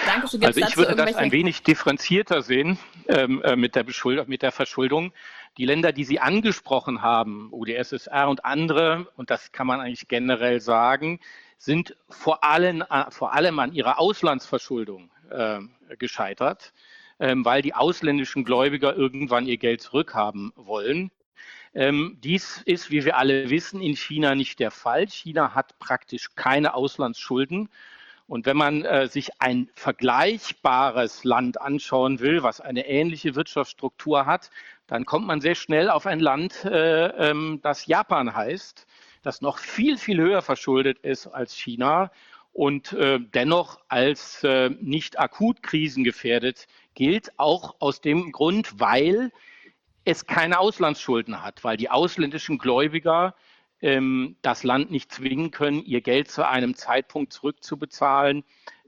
Dankeschön. also ich würde das ein wenig differenzierter sehen ähm, äh, mit, der mit der Verschuldung. Die Länder, die Sie angesprochen haben, UdSSR und andere, und das kann man eigentlich generell sagen, sind vor allem, äh, vor allem an ihrer Auslandsverschuldung äh, gescheitert weil die ausländischen Gläubiger irgendwann ihr Geld zurückhaben wollen. Ähm, dies ist, wie wir alle wissen, in China nicht der Fall. China hat praktisch keine Auslandsschulden. Und wenn man äh, sich ein vergleichbares Land anschauen will, was eine ähnliche Wirtschaftsstruktur hat, dann kommt man sehr schnell auf ein Land, äh, ähm, das Japan heißt, das noch viel, viel höher verschuldet ist als China und äh, dennoch als äh, nicht akut krisengefährdet gilt, auch aus dem Grund, weil es keine Auslandsschulden hat, weil die ausländischen Gläubiger ähm, das Land nicht zwingen können, ihr Geld zu einem Zeitpunkt zurückzubezahlen,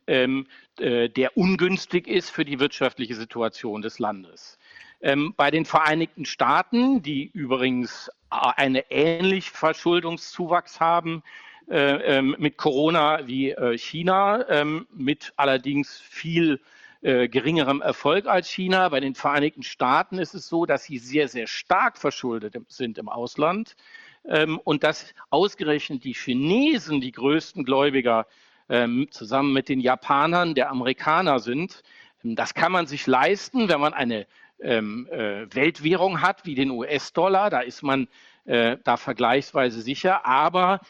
ähm, äh, der ungünstig ist für die wirtschaftliche Situation des Landes. Ähm, bei den Vereinigten Staaten, die übrigens einen ähnlichen Verschuldungszuwachs haben, äh, ähm, mit Corona wie äh, China, ähm, mit allerdings viel äh, geringerem Erfolg als China. Bei den Vereinigten Staaten ist es so, dass sie sehr, sehr stark verschuldet sind im Ausland ähm, und dass ausgerechnet die Chinesen die größten Gläubiger zusammen mit den Japanern der Amerikaner sind. Das kann man sich leisten, wenn man eine ähm, äh, Weltwährung hat wie den US-Dollar. Da ist man äh, da vergleichsweise sicher. Aber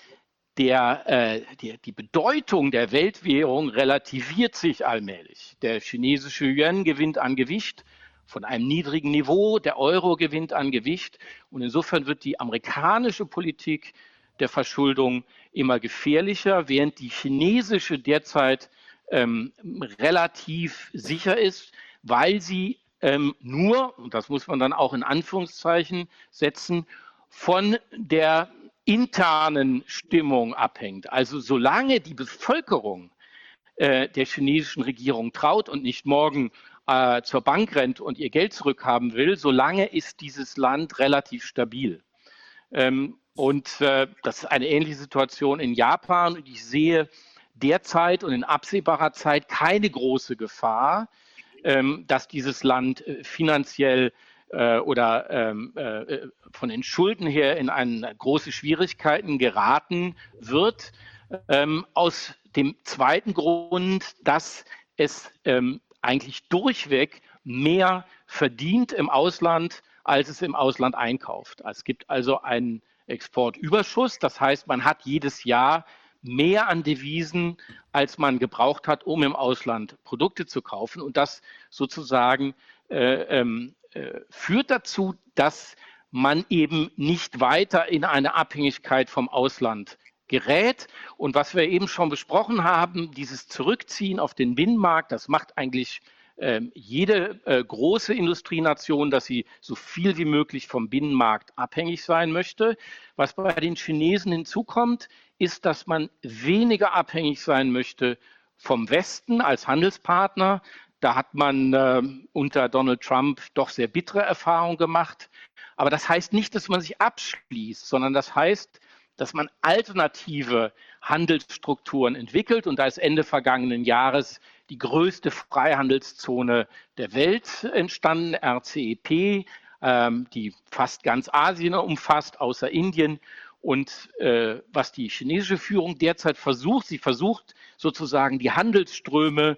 der, äh, die, die Bedeutung der Weltwährung relativiert sich allmählich. Der chinesische Yuan gewinnt an Gewicht von einem niedrigen Niveau, der Euro gewinnt an Gewicht und insofern wird die amerikanische Politik der Verschuldung immer gefährlicher, während die chinesische derzeit ähm, relativ sicher ist, weil sie ähm, nur, und das muss man dann auch in Anführungszeichen setzen, von der internen Stimmung abhängt. Also solange die Bevölkerung äh, der chinesischen Regierung traut und nicht morgen äh, zur Bank rennt und ihr Geld zurückhaben will, solange ist dieses Land relativ stabil. Ähm, und äh, das ist eine ähnliche Situation in Japan. Und ich sehe derzeit und in absehbarer Zeit keine große Gefahr, ähm, dass dieses Land äh, finanziell äh, oder ähm, äh, von den Schulden her in eine große Schwierigkeiten geraten wird. Ähm, aus dem zweiten Grund, dass es ähm, eigentlich durchweg mehr verdient im Ausland, als es im Ausland einkauft. Es gibt also einen Exportüberschuss. Das heißt, man hat jedes Jahr mehr an Devisen, als man gebraucht hat, um im Ausland Produkte zu kaufen. Und das sozusagen äh, ähm, äh, führt dazu, dass man eben nicht weiter in eine Abhängigkeit vom Ausland gerät. Und was wir eben schon besprochen haben, dieses Zurückziehen auf den Binnenmarkt, das macht eigentlich äh, jede äh, große Industrienation, dass sie so viel wie möglich vom Binnenmarkt abhängig sein möchte. Was bei den Chinesen hinzukommt, ist, dass man weniger abhängig sein möchte vom Westen als Handelspartner, da hat man äh, unter Donald Trump doch sehr bittere Erfahrungen gemacht. Aber das heißt nicht, dass man sich abschließt, sondern das heißt, dass man alternative Handelsstrukturen entwickelt. Und da ist Ende vergangenen Jahres die größte Freihandelszone der Welt entstanden, RCEP, ähm, die fast ganz Asien umfasst, außer Indien. Und äh, was die chinesische Führung derzeit versucht, sie versucht sozusagen die Handelsströme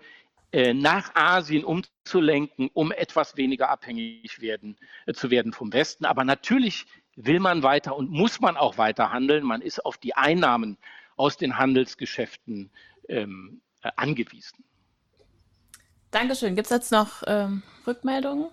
nach Asien umzulenken, um etwas weniger abhängig werden, äh, zu werden vom Westen. Aber natürlich will man weiter und muss man auch weiter handeln. Man ist auf die Einnahmen aus den Handelsgeschäften ähm, äh, angewiesen. Dankeschön. Gibt es jetzt noch ähm, Rückmeldungen?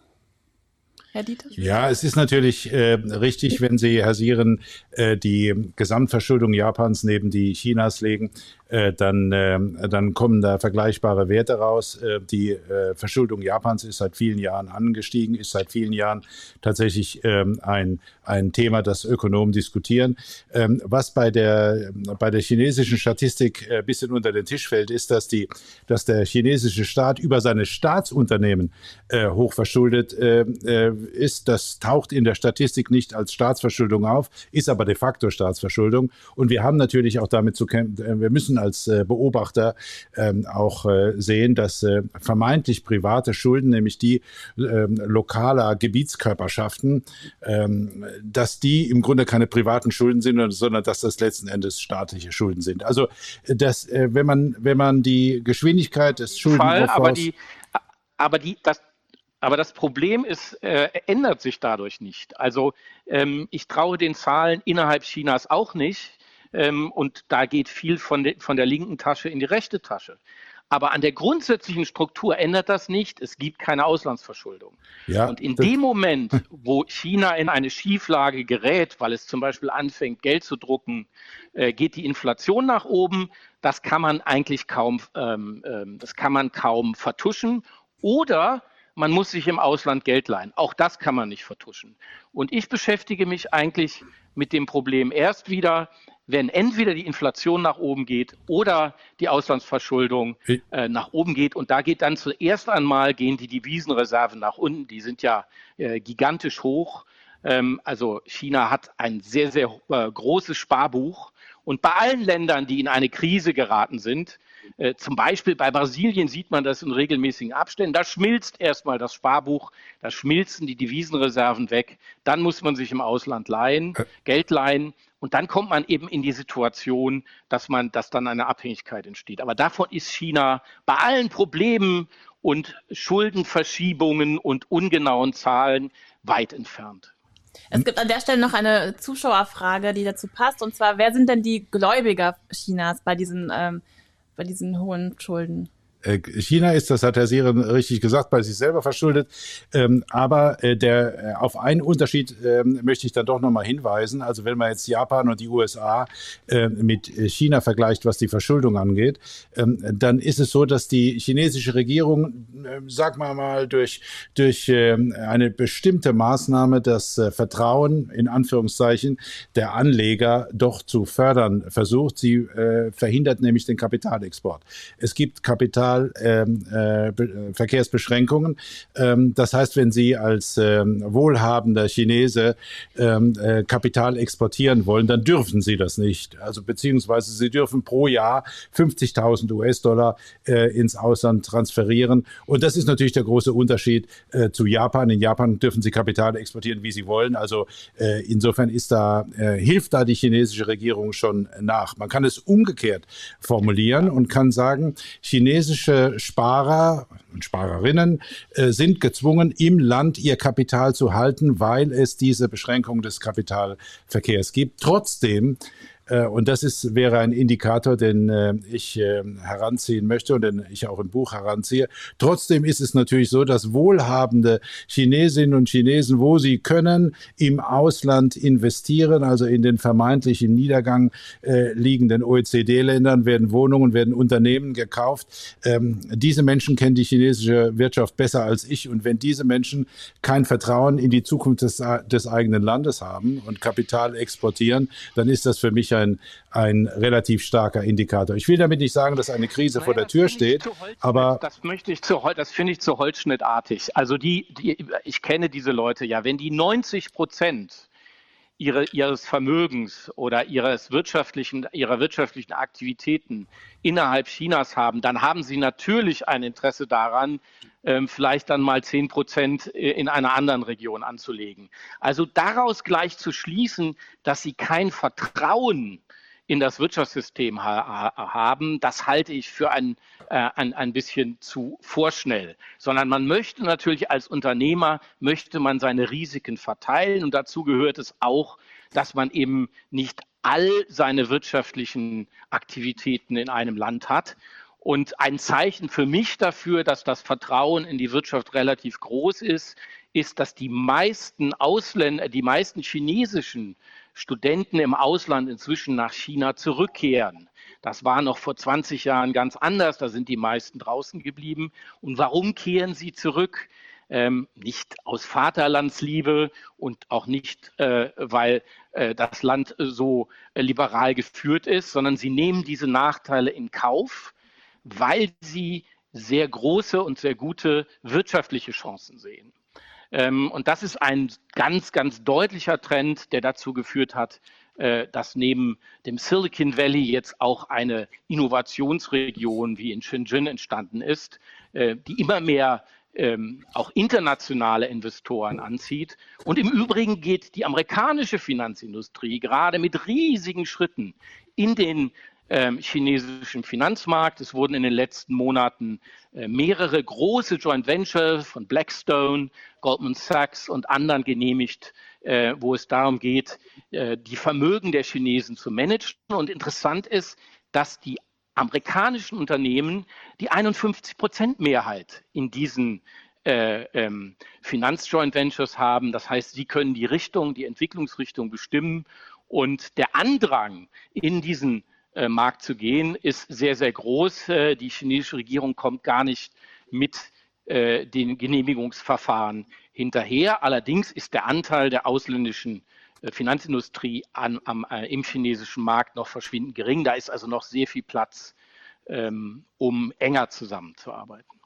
Herr Dieter? Ja, es ist natürlich äh, richtig, wenn Sie, Herr Sieren, äh, die Gesamtverschuldung Japans neben die Chinas legen, äh, dann, äh, dann kommen da vergleichbare Werte raus. Äh, die äh, Verschuldung Japans ist seit vielen Jahren angestiegen, ist seit vielen Jahren tatsächlich ähm, ein, ein Thema, das Ökonomen diskutieren. Ähm, was bei der, bei der chinesischen Statistik ein bisschen unter den Tisch fällt, ist, dass, die, dass der chinesische Staat über seine Staatsunternehmen hochverschuldet ist. Das taucht in der Statistik nicht als Staatsverschuldung auf, ist aber de facto Staatsverschuldung. Und wir haben natürlich auch damit zu kämpfen, wir müssen als äh, Beobachter ähm, auch äh, sehen, dass äh, vermeintlich private Schulden, nämlich die ähm, lokaler Gebietskörperschaften, ähm, dass die im Grunde keine privaten Schulden sind, sondern dass das letzten Endes staatliche Schulden sind. Also das, wenn man wenn man die Geschwindigkeit des Schuldenaufbaus aber die aber die, das, aber das Problem ist, äh, ändert sich dadurch nicht. Also ähm, ich traue den Zahlen innerhalb Chinas auch nicht. Ähm, und da geht viel von, de, von der linken Tasche in die rechte Tasche. Aber an der grundsätzlichen Struktur ändert das nicht. Es gibt keine Auslandsverschuldung. Ja, und in dem Moment, wo China in eine Schieflage gerät, weil es zum Beispiel anfängt, Geld zu drucken, äh, geht die Inflation nach oben. Das kann man eigentlich kaum, ähm, ähm, das kann man kaum vertuschen. Oder man muss sich im Ausland Geld leihen. Auch das kann man nicht vertuschen. Und ich beschäftige mich eigentlich mit dem Problem erst wieder, wenn entweder die Inflation nach oben geht oder die Auslandsverschuldung äh, nach oben geht. Und da geht dann zuerst einmal gehen die Devisenreserven nach unten. Die sind ja äh, gigantisch hoch. Ähm, also China hat ein sehr, sehr äh, großes Sparbuch. Und bei allen Ländern, die in eine Krise geraten sind, äh, zum Beispiel bei Brasilien sieht man das in regelmäßigen Abständen. Da schmilzt erstmal das Sparbuch, da schmilzen die Devisenreserven weg. Dann muss man sich im Ausland leihen, äh. Geld leihen. Und dann kommt man eben in die Situation, dass man, dass dann eine Abhängigkeit entsteht. Aber davon ist China bei allen Problemen und Schuldenverschiebungen und ungenauen Zahlen weit entfernt. Es gibt an der Stelle noch eine Zuschauerfrage, die dazu passt. Und zwar, wer sind denn die Gläubiger Chinas bei diesen, ähm, bei diesen hohen Schulden? Äh, China ist, das hat Herr Sieren richtig gesagt, bei sich selber verschuldet. Ähm, aber äh, der, äh, auf einen Unterschied ähm, möchte ich dann doch nochmal hinweisen. Also wenn man jetzt Japan und die USA mit China vergleicht, was die Verschuldung angeht, ähm, dann ist es so, dass die chinesische Regierung, sag mal mal, durch, durch eine bestimmte Maßnahme das Vertrauen in Anführungszeichen der Anleger doch zu fördern versucht. Sie verhindert nämlich den Kapitalexport. Es gibt Kapital Kapital, ähm, äh, Verkehrsbeschränkungen. Ähm, das heißt, wenn Sie als ähm, wohlhabender Chinese ähm, äh, Kapital exportieren wollen, dann dürfen Sie das nicht. Also beziehungsweise Sie dürfen pro Jahr 50.000 US-Dollar äh, ins Ausland transferieren. Und das ist natürlich der große Unterschied äh, zu Japan. In Japan dürfen Sie Kapital exportieren, wie Sie wollen. Also äh, insofern ist da, äh, hilft da die chinesische Regierung schon nach. Man kann es umgekehrt formulieren und kann sagen, chinesische chinesische Sparer und Sparerinnen äh, sind gezwungen, im Land ihr Kapital zu halten, weil es diese Beschränkung des Kapitalverkehrs gibt. Trotzdem und das ist, wäre ein Indikator, den äh, ich äh, heranziehen möchte und den ich auch im Buch heranziehe. Trotzdem ist es natürlich so, dass wohlhabende Chinesinnen und Chinesen, wo sie können, im Ausland investieren, also in den vermeintlichen Niedergang liegenden OECD-Ländern werden Wohnungen, werden Unternehmen gekauft. Ähm, diese Menschen kennen die chinesische Wirtschaft besser als ich. Und wenn diese Menschen kein Vertrauen in die Zukunft des, des eigenen Landes haben und Kapital exportieren, dann ist das für mich ein, ein relativ starker Indikator. Ich will damit nicht sagen, dass eine Krise naja, vor der Tür steht, aber das möchte ich zu, das finde ich zu holzschnittartig. Also die, die, ich kenne diese Leute ja. Wenn die 90 Prozent ihre, ihres Vermögens oder ihres wirtschaftlichen, ihrer wirtschaftlichen Aktivitäten innerhalb Chinas haben, dann haben sie natürlich ein Interesse daran, vielleicht dann mal 10 Prozent äh, in einer anderen Region anzulegen. Also daraus gleich zu schließen, dass sie kein Vertrauen in das Wirtschaftssystem ha haben, das halte ich für ein, äh, ein, ein bisschen zu vorschnell. Sondern man möchte natürlich als Unternehmer, möchte man seine Risiken verteilen und dazu gehört es auch, dass man eben nicht all seine wirtschaftlichen Aktivitäten in einem Land hat. Und ein Zeichen für mich dafür, dass das Vertrauen in die Wirtschaft relativ groß ist, ist, dass die meisten Ausländer, die meisten chinesischen Studenten im Ausland inzwischen nach China zurückkehren. Das war noch vor 20 Jahren ganz anders. Da sind die meisten draußen geblieben. Und warum kehren sie zurück? Ähm, nicht aus Vaterlandsliebe und auch nicht, äh, weil äh, das Land so äh, liberal geführt ist, sondern sie nehmen diese Nachteile in Kauf, weil sie sehr große und sehr gute wirtschaftliche Chancen sehen. Ähm, und das ist ein ganz, ganz deutlicher Trend, der dazu geführt hat, äh, dass neben dem Silicon Valley jetzt auch eine Innovationsregion wie in Shenzhen entstanden ist, äh, die immer mehr ähm, auch internationale Investoren anzieht. Und im Übrigen geht die amerikanische Finanzindustrie gerade mit riesigen Schritten in den ähm, chinesischen Finanzmarkt. Es wurden in den letzten Monaten äh, mehrere große Joint Ventures von Blackstone, Goldman Sachs und anderen genehmigt, äh, wo es darum geht, äh, die Vermögen der Chinesen zu managen. Und interessant ist, dass die amerikanischen Unternehmen die 51 Prozent Mehrheit in diesen äh, ähm, Finanzjoint Ventures haben. Das heißt, sie können die Richtung, die Entwicklungsrichtung bestimmen. Und der Andrang in diesen Markt zu gehen, ist sehr, sehr groß. Äh, die chinesische Regierung kommt gar nicht mit äh, den Genehmigungsverfahren hinterher. Allerdings ist der Anteil der ausländischen Finanzindustrie an, am, im chinesischen Markt noch verschwindend gering. Da ist also noch sehr viel Platz, ähm, um enger zusammenzuarbeiten.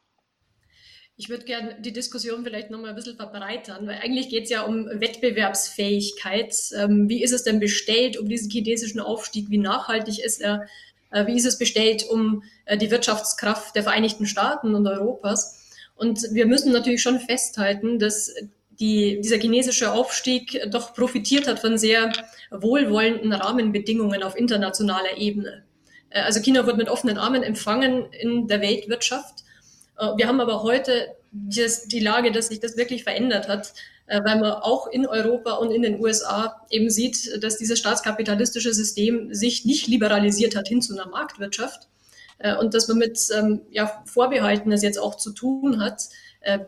Ich würde gerne die Diskussion vielleicht nochmal ein bisschen verbreitern, weil eigentlich geht es ja um Wettbewerbsfähigkeit. Ähm, wie ist es denn bestellt um diesen chinesischen Aufstieg? Wie nachhaltig ist er? Äh, wie ist es bestellt um äh, die Wirtschaftskraft der Vereinigten Staaten und Europas? Und wir müssen natürlich schon festhalten, dass die, dieser chinesische Aufstieg doch profitiert hat von sehr wohlwollenden Rahmenbedingungen auf internationaler Ebene. Äh, also China wird mit offenen Armen empfangen in der Weltwirtschaft. Äh, wir haben aber heute die Lage, dass sich das wirklich verändert hat, äh, weil man auch in Europa und in den USA eben sieht, dass dieses staatskapitalistische System sich nicht liberalisiert hat hin zu einer Marktwirtschaft äh, und dass man mit ähm, ja, Vorbehalten es jetzt auch zu tun hat,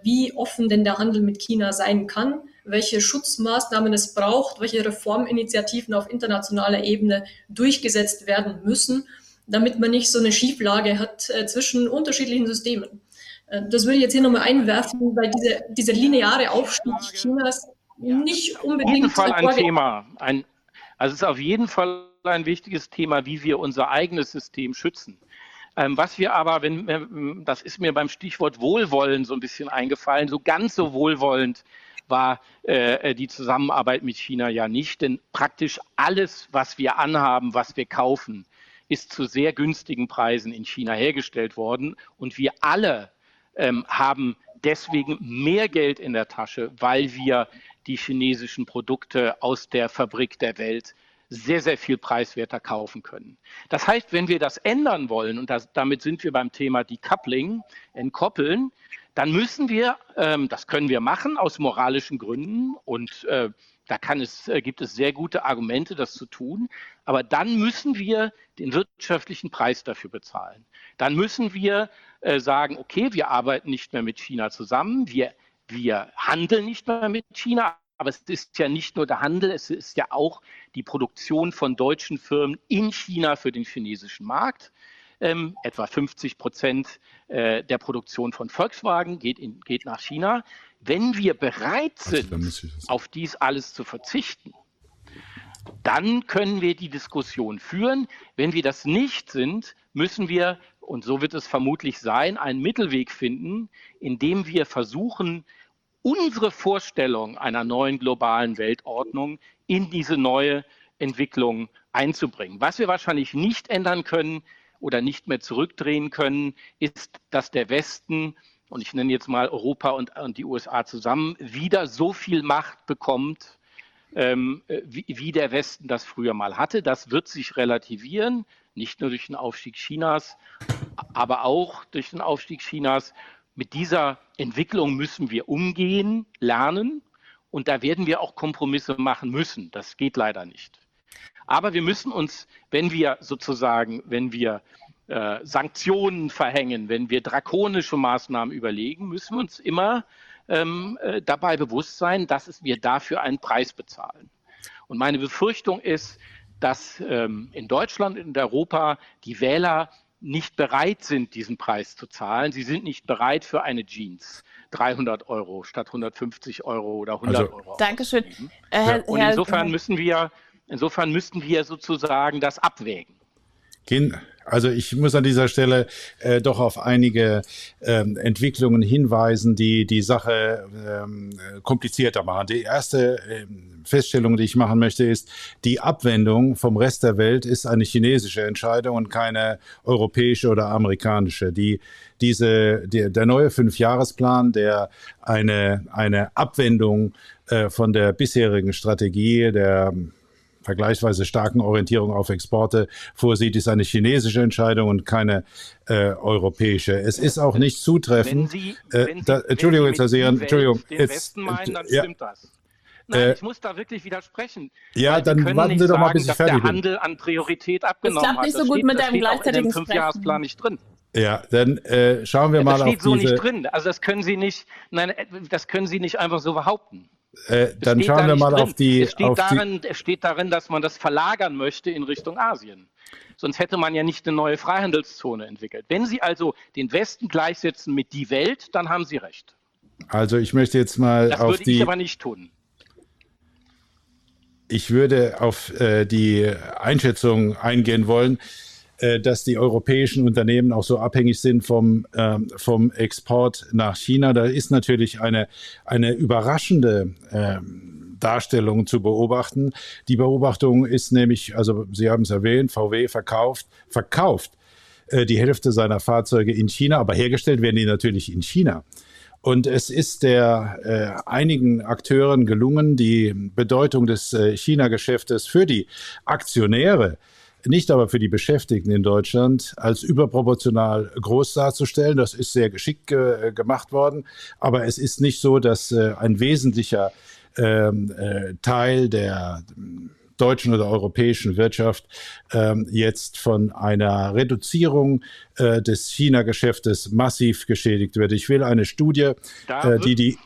wie offen denn der Handel mit China sein kann, welche Schutzmaßnahmen es braucht, welche Reforminitiativen auf internationaler Ebene durchgesetzt werden müssen, damit man nicht so eine Schieflage hat zwischen unterschiedlichen Systemen. Äh, das würde ich jetzt hier nochmal einwerfen, weil diese, dieser lineare Aufstieg Chinas nicht unbedingt. Auf jeden Fall ein Thema. Ein, also es ist auf jeden Fall ein wichtiges Thema, wie wir unser eigenes System schützen. Ähm, was wir aber, wenn, das ist mir beim Stichwort Wohlwollen so ein bisschen eingefallen, so ganz so wohlwollend war äh, die Zusammenarbeit mit China ja nicht, denn praktisch alles, was wir anhaben, was wir kaufen, ist zu sehr günstigen Preisen in China hergestellt worden und wir alle ähm, haben deswegen mehr Geld in der Tasche, weil wir die chinesischen Produkte aus der Fabrik der Welt sehr, sehr viel preiswerter kaufen können. Das heißt, wenn wir das ändern wollen, und das, damit sind wir beim Thema Decoupling, entkoppeln, dann müssen wir, ähm, das können wir machen aus moralischen Gründen und äh, da es, äh, gibt es sehr gute Argumente, das zu tun. Aber dann müssen wir den wirtschaftlichen Preis dafür bezahlen. Dann müssen wir äh, sagen, okay, wir arbeiten nicht mehr mit China zusammen, wir, wir handeln nicht mehr mit China, aber es ist ja nicht nur der Handel, es ist ja auch die Produktion von deutschen Firmen in China für den chinesischen Markt. Ähm, etwa 50 Prozent äh, der Produktion von Volkswagen geht, in, geht nach China. Wenn wir bereit sind, auf dies alles zu verzichten, dann können wir die Diskussion führen. Wenn wir das nicht sind, müssen wir und so wird es vermutlich sein, einen Mittelweg finden, in dem wir versuchen, unsere Vorstellung einer neuen globalen Weltordnung in diese neue Entwicklung einzubringen. Was wir wahrscheinlich nicht ändern können oder nicht mehr zurückdrehen können, ist, dass der Westen und ich nenne jetzt mal Europa und, und die USA zusammen, wieder so viel Macht bekommt, ähm, wie, wie, der Westen das früher mal hatte. Das wird sich relativieren, nicht nur durch den Aufstieg Chinas, aber auch durch den Aufstieg Chinas. Mit dieser Entwicklung müssen wir umgehen, lernen und da werden wir auch Kompromisse machen müssen. Das geht leider nicht. Aber wir müssen uns, wenn wir sozusagen, wenn wir äh, Sanktionen verhängen, wenn wir drakonische Maßnahmen überlegen, müssen wir uns immer ähm, äh, dabei bewusst sein, dass es, wir dafür einen Preis bezahlen. Und meine Befürchtung ist, dass ähm, in Deutschland und in Europa die Wähler nicht bereit sind, diesen Preis zu zahlen. Sie sind nicht bereit für eine Jeans. 300 Euro statt 150 Euro oder 100 also, Euro. Dankeschön. Äh, und insofern müssen wir, insofern müssten wir sozusagen das abwägen. Gehen, also ich muss an dieser Stelle äh, doch auf einige ähm, Entwicklungen hinweisen, die die Sache ähm, komplizierter machen. Die erste ähm, Feststellung, die ich machen möchte, ist, die Abwendung vom Rest der Welt ist eine chinesische Entscheidung und keine europäische oder amerikanische. Die, diese, die, der neue Fünfjahresplan, der eine, eine Abwendung äh, von der bisherigen Strategie der vergleichsweise starken Orientierung auf Exporte vorsieht, ist eine chinesische Entscheidung und keine äh, europäische. Es ist auch nicht zutreffend. Wenn Sie, äh, wenn Sie, da, Entschuldigung, jetzt, Herr Entschuldigung. Den jetzt, Westen meinen, dann ja. stimmt das. Nein, äh, ich muss da wirklich widersprechen. Ja, dann warten Sie doch mal, bis ich fertig bin. der Handel an Priorität abgenommen das klappt nicht so gut steht, mit deinem gleichzeitigen Das steht Fünfjahresplan nicht drin. Ja, dann äh, schauen wir ja, mal auf diese... Das steht so nicht drin. Also das können Sie nicht, nein, das können Sie nicht einfach so behaupten. Äh, dann schauen wir mal drin. auf die. Es steht, darin, die... es steht darin, dass man das verlagern möchte in Richtung Asien. Sonst hätte man ja nicht eine neue Freihandelszone entwickelt. Wenn Sie also den Westen gleichsetzen mit die Welt, dann haben Sie recht. Also ich möchte jetzt mal das auf würde die. Ich aber nicht tun. Ich würde auf äh, die Einschätzung eingehen wollen, dass die europäischen Unternehmen auch so abhängig sind vom, ähm, vom Export nach China. Da ist natürlich eine, eine überraschende ähm, Darstellung zu beobachten. Die Beobachtung ist nämlich, also Sie haben es erwähnt, VW verkauft, verkauft äh, die Hälfte seiner Fahrzeuge in China, aber hergestellt werden die natürlich in China. Und es ist der äh, einigen Akteuren gelungen, die Bedeutung des äh, China-Geschäftes für die Aktionäre nicht aber für die Beschäftigten in Deutschland als überproportional groß darzustellen. Das ist sehr geschickt äh, gemacht worden, aber es ist nicht so, dass äh, ein wesentlicher ähm, äh, Teil der deutschen oder europäischen Wirtschaft ähm, jetzt von einer Reduzierung äh, des China-Geschäftes massiv geschädigt wird. Ich will eine Studie, äh, die, die,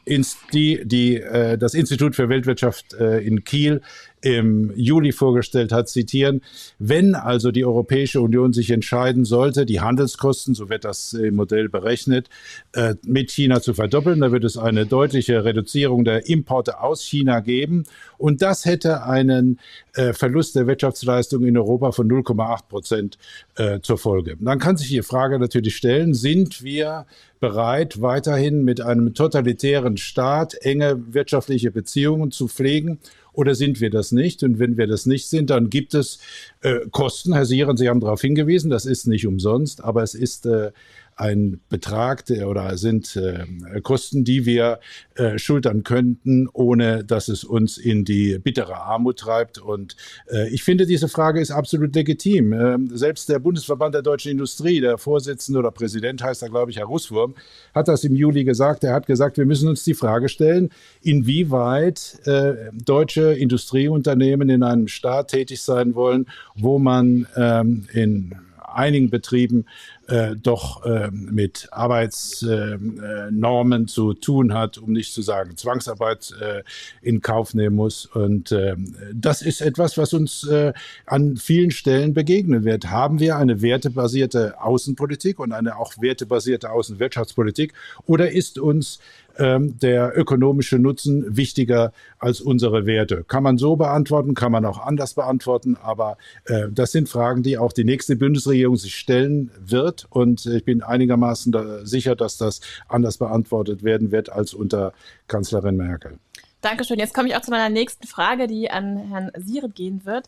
die, die äh, das Institut für Weltwirtschaft äh, in Kiel im Juli vorgestellt hat, zitieren. Wenn also die Europäische Union sich entscheiden sollte, die Handelskosten, so wird das Modell berechnet, äh, mit China zu verdoppeln, dann wird es eine deutliche Reduzierung der Importe aus China geben. Und das hätte einen äh, Verlust der Wirtschaftsleistung in Europa von 0,8 Prozent äh, zur Folge. Dann kann sich die Frage natürlich stellen, sind wir bereit, weiterhin mit einem totalitären Staat enge wirtschaftliche Beziehungen zu pflegen oder sind wir das nicht? Und wenn wir das nicht sind, dann gibt es äh, Kosten. Herr Sieren, Sie haben darauf hingewiesen, das ist nicht umsonst, aber es ist äh, ein Betrag der, oder sind äh, Kosten, die wir äh, schultern könnten, ohne dass es uns in die bittere Armut treibt. Und äh, ich finde, diese Frage ist absolut legitim. Äh, selbst der Bundesverband der deutschen Industrie, der Vorsitzende oder Präsident heißt da, glaube ich, Herr Russwurm, hat das im Juli gesagt. Er hat gesagt, wir müssen uns die Frage stellen, inwieweit äh, deutsche Industrieunternehmen in einem Staat tätig sein wollen, wo man ähm, in einigen Betrieben äh, doch äh, mit Arbeitsnormen äh, zu tun hat, um nicht zu sagen Zwangsarbeit äh, in Kauf nehmen muss. Und äh, das ist etwas, was uns äh, an vielen Stellen begegnen wird. Haben wir eine wertebasierte Außenpolitik und eine auch wertebasierte Außenwirtschaftspolitik oder ist uns ähm, der ökonomische Nutzen wichtiger als unsere Werte? Kann man so beantworten, kann man auch anders beantworten, aber äh, das sind Fragen, die auch die nächste Bundesregierung sich stellen wird und ich bin einigermaßen da sicher, dass das anders beantwortet werden wird als unter Kanzlerin Merkel. Dankeschön. Jetzt komme ich auch zu meiner nächsten Frage, die an Herrn Sieret gehen wird.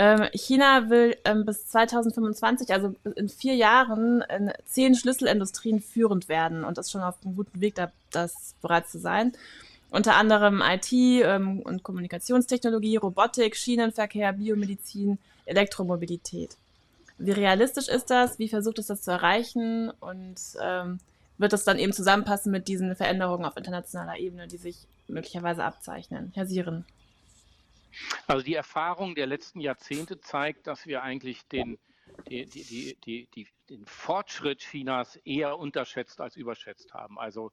Ähm, China will ähm, bis 2025, also in vier Jahren, in zehn Schlüsselindustrien führend werden und ist schon auf einem guten Weg, da, das bereits zu sein. Unter anderem IT ähm, und Kommunikationstechnologie, Robotik, Schienenverkehr, Biomedizin, Elektromobilität. Wie realistisch ist das? Wie versucht es das zu erreichen? Und ähm, wird das dann eben zusammenpassen mit diesen Veränderungen auf internationaler Ebene, die sich möglicherweise abzeichnen? Herr Sieren. Also die Erfahrung der letzten Jahrzehnte zeigt, dass wir eigentlich den, die, die, die, den Fortschritt Chinas eher unterschätzt als überschätzt haben. Also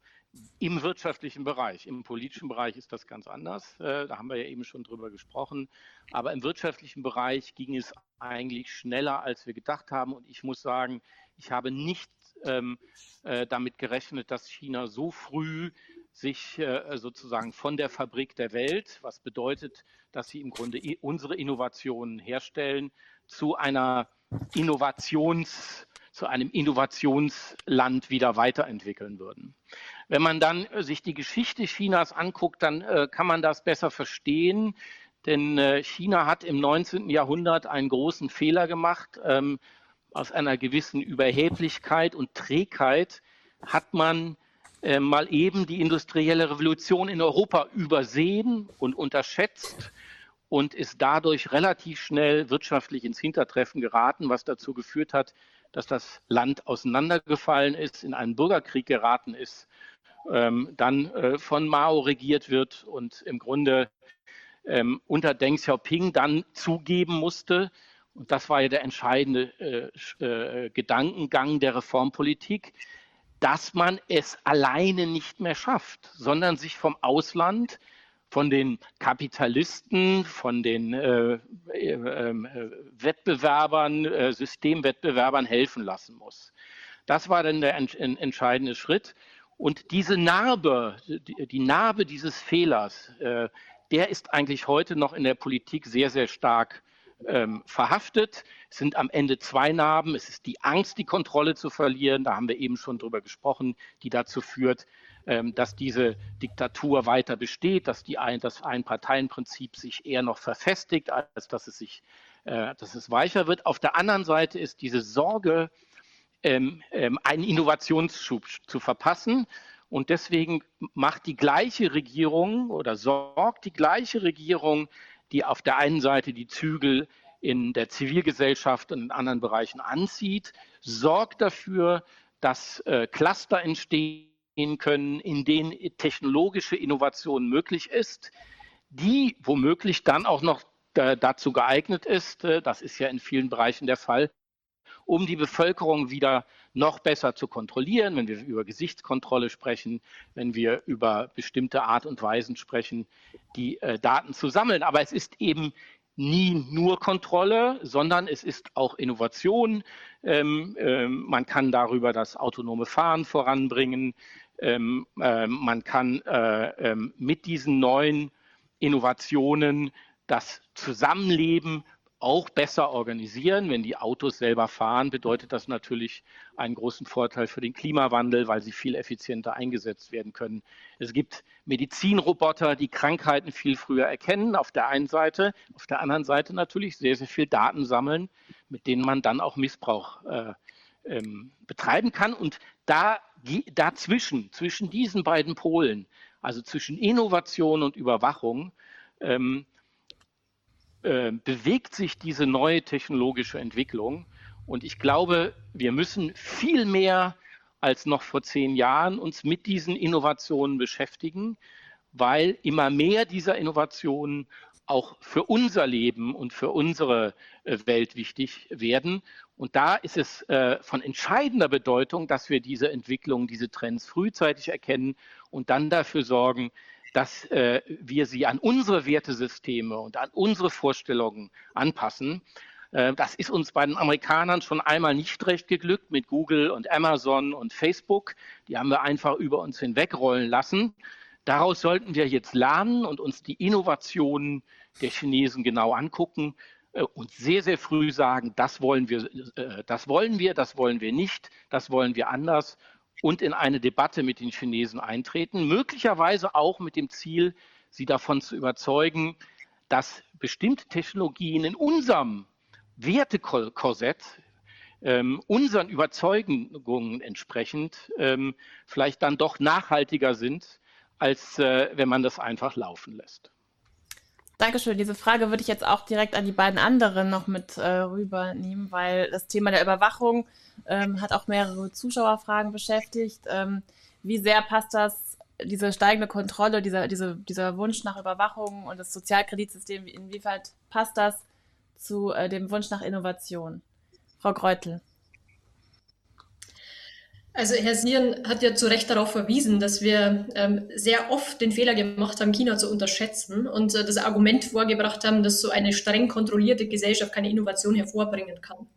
im wirtschaftlichen Bereich. Im politischen Bereich ist das ganz anders. Äh, da haben wir ja eben schon drüber gesprochen. Aber im wirtschaftlichen Bereich ging es eigentlich schneller, als wir gedacht haben. Und ich muss sagen, ich habe nicht ähm, äh, damit gerechnet, dass China so früh sich äh, sozusagen von der Fabrik der Welt, was bedeutet, dass sie im Grunde unsere Innovationen herstellen, zu einer Innovations, zu einem Innovationsland wieder weiterentwickeln würden. Wenn man dann äh, sich die Geschichte Chinas anguckt, dann äh, kann man das besser verstehen. Denn China hat im 19. Jahrhundert einen großen Fehler gemacht. Ähm, aus einer gewissen Überheblichkeit und Trägheit hat man äh, mal eben die industrielle Revolution in Europa übersehen und unterschätzt und ist dadurch relativ schnell wirtschaftlich ins Hintertreffen geraten, was dazu geführt hat, dass das Land auseinandergefallen ist, in einen Bürgerkrieg geraten ist, ähm, dann äh, von Mao regiert wird und im Grunde ähm, unter Deng Xiaoping dann zugeben musste, und das war ja der entscheidende äh, äh, Gedankengang der Reformpolitik, dass man es alleine nicht mehr schafft, sondern sich vom Ausland, von den Kapitalisten, von den äh, äh, ähm, äh, Wettbewerbern, äh, Systemwettbewerbern helfen lassen muss. Das war dann der ent entscheidende Schritt. Und diese Narbe, die, die Narbe dieses Fehlers, äh, der ist eigentlich heute noch in der Politik sehr, sehr stark ähm, verhaftet. Es sind am Ende zwei Narben. Es ist die Angst, die Kontrolle zu verlieren. Da haben wir eben schon drüber gesprochen, die dazu führt, ähm, dass diese Diktatur weiter besteht, dass die ein, das Einparteienprinzip sich eher noch verfestigt, als dass es sich, äh, dass es weicher wird. Auf der anderen Seite ist diese Sorge, ähm, ähm, einen Innovationsschub zu verpassen. Und deswegen macht die gleiche Regierung oder sorgt die gleiche Regierung die auf der einen Seite die Zügel in der Zivilgesellschaft und in anderen Bereichen anzieht, sorgt dafür, dass äh, Cluster entstehen können, in denen technologische Innovation möglich ist, die womöglich dann auch noch äh, dazu geeignet ist, äh, das ist ja in vielen Bereichen der Fall, um die Bevölkerung wieder noch besser zu kontrollieren, wenn wir über Gesichtskontrolle sprechen, wenn wir über bestimmte Art und Weisen sprechen, die äh, Daten zu sammeln. Aber es ist eben nie nur Kontrolle, sondern es ist auch Innovation. Ähm, ähm, man kann darüber das autonome Fahren voranbringen. Ähm, äh, man kann äh, ähm, mit diesen neuen Innovationen das Zusammenleben auch besser organisieren. Wenn die Autos selber fahren, bedeutet das natürlich einen großen Vorteil für den Klimawandel, weil sie viel effizienter eingesetzt werden können. Es gibt Medizinroboter, die Krankheiten viel früher erkennen, auf der einen Seite, auf der anderen Seite natürlich sehr, sehr viel Daten sammeln, mit denen man dann auch Missbrauch äh, ähm, betreiben kann. Und da, dazwischen, zwischen diesen beiden Polen, also zwischen Innovation und Überwachung, ähm, äh, bewegt sich diese neue technologische Entwicklung. Und ich glaube, wir müssen viel mehr als noch vor zehn Jahren uns mit diesen Innovationen beschäftigen, weil immer mehr dieser Innovationen auch für unser Leben und für unsere äh, Welt wichtig werden. Und da ist es äh, von entscheidender Bedeutung, dass wir diese Entwicklung, diese Trends frühzeitig erkennen und dann dafür sorgen, dass äh, wir sie an unsere Wertesysteme und an unsere Vorstellungen anpassen. Äh, das ist uns bei den Amerikanern schon einmal nicht recht geglückt mit Google und Amazon und Facebook. Die haben wir einfach über uns hinwegrollen lassen. Daraus sollten wir jetzt lernen und uns die Innovationen der Chinesen genau angucken äh, und sehr, sehr früh sagen, das wollen wir, äh, das wollen wir, das wollen wir nicht, das wollen wir anders und in eine Debatte mit den Chinesen eintreten, möglicherweise auch mit dem Ziel, sie davon zu überzeugen, dass bestimmte Technologien in unserem Wertekorsett ähm, unseren Überzeugungen entsprechend ähm, vielleicht dann doch nachhaltiger sind, als äh, wenn man das einfach laufen lässt. Dankeschön. Diese Frage würde ich jetzt auch direkt an die beiden anderen noch mit äh, rübernehmen, weil das Thema der Überwachung ähm, hat auch mehrere Zuschauerfragen beschäftigt. Ähm, wie sehr passt das, diese steigende Kontrolle, dieser, diese, dieser Wunsch nach Überwachung und das Sozialkreditsystem, inwieweit passt das zu äh, dem Wunsch nach Innovation? Frau Greutel. Also Herr Sieren hat ja zu Recht darauf verwiesen, dass wir ähm, sehr oft den Fehler gemacht haben, China zu unterschätzen und äh, das Argument vorgebracht haben, dass so eine streng kontrollierte Gesellschaft keine Innovation hervorbringen kann.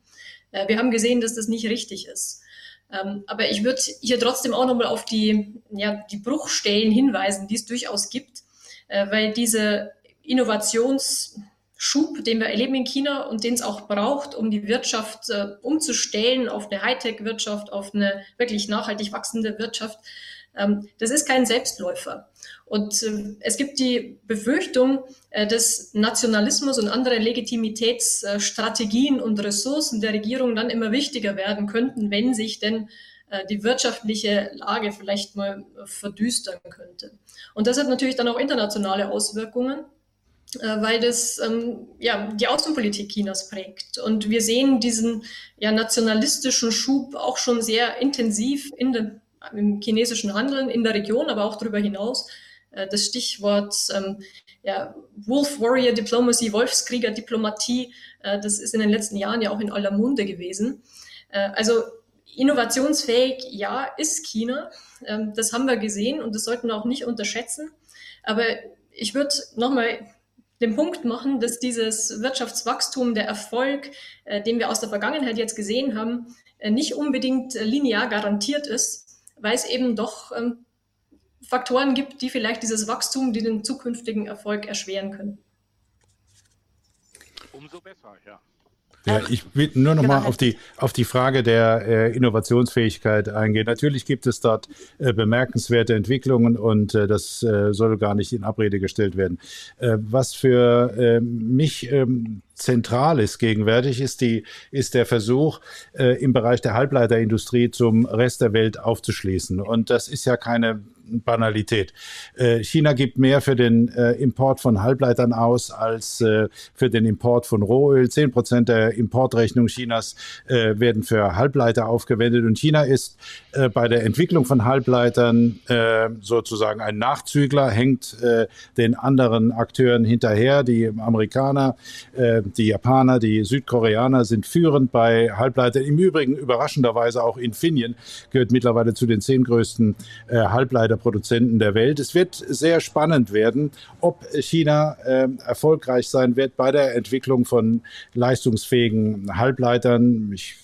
Äh, wir haben gesehen, dass das nicht richtig ist. Ähm, aber ich würde hier trotzdem auch nochmal auf die, ja, die Bruchstellen hinweisen, die es durchaus gibt, äh, weil diese Innovations Schub, den wir erleben in China und den es auch braucht, um die Wirtschaft äh, umzustellen auf eine Hightech-Wirtschaft, auf eine wirklich nachhaltig wachsende Wirtschaft. Ähm, das ist kein Selbstläufer. Und äh, es gibt die Befürchtung, äh, dass Nationalismus und andere Legitimitätsstrategien und Ressourcen der Regierung dann immer wichtiger werden könnten, wenn sich denn äh, die wirtschaftliche Lage vielleicht mal verdüstern könnte. Und das hat natürlich dann auch internationale Auswirkungen. Äh, weil das ähm, ja, die Außenpolitik Chinas prägt. Und wir sehen diesen ja, nationalistischen Schub auch schon sehr intensiv in den, im chinesischen Handeln in der Region, aber auch darüber hinaus. Äh, das Stichwort ähm, ja, Wolf Warrior Diplomacy, Wolfskrieger Diplomatie, äh, das ist in den letzten Jahren ja auch in aller Munde gewesen. Äh, also innovationsfähig, ja, ist China. Ähm, das haben wir gesehen und das sollten wir auch nicht unterschätzen. Aber ich würde nochmal den Punkt machen, dass dieses Wirtschaftswachstum, der Erfolg, äh, den wir aus der Vergangenheit jetzt gesehen haben, äh, nicht unbedingt äh, linear garantiert ist, weil es eben doch ähm, Faktoren gibt, die vielleicht dieses Wachstum, die den zukünftigen Erfolg erschweren können. Umso besser, ja. Ja, ich will nur noch genau. mal auf die, auf die Frage der äh, Innovationsfähigkeit eingehen. Natürlich gibt es dort äh, bemerkenswerte Entwicklungen und äh, das äh, soll gar nicht in Abrede gestellt werden. Äh, was für äh, mich ähm, zentral ist gegenwärtig, ist, die, ist der Versuch, äh, im Bereich der Halbleiterindustrie zum Rest der Welt aufzuschließen. Und das ist ja keine Banalität. Äh, China gibt mehr für den äh, Import von Halbleitern aus als äh, für den Import von Rohöl. Zehn Prozent der Importrechnung Chinas werden für Halbleiter aufgewendet. Und China ist bei der Entwicklung von Halbleitern sozusagen ein Nachzügler, hängt den anderen Akteuren hinterher. Die Amerikaner, die Japaner, die Südkoreaner sind führend bei Halbleitern. Im Übrigen überraschenderweise auch Infineon gehört mittlerweile zu den zehn größten Halbleiter Produzenten der Welt. Es wird sehr spannend werden, ob China äh, erfolgreich sein wird bei der Entwicklung von leistungsfähigen Halbleitern. Ich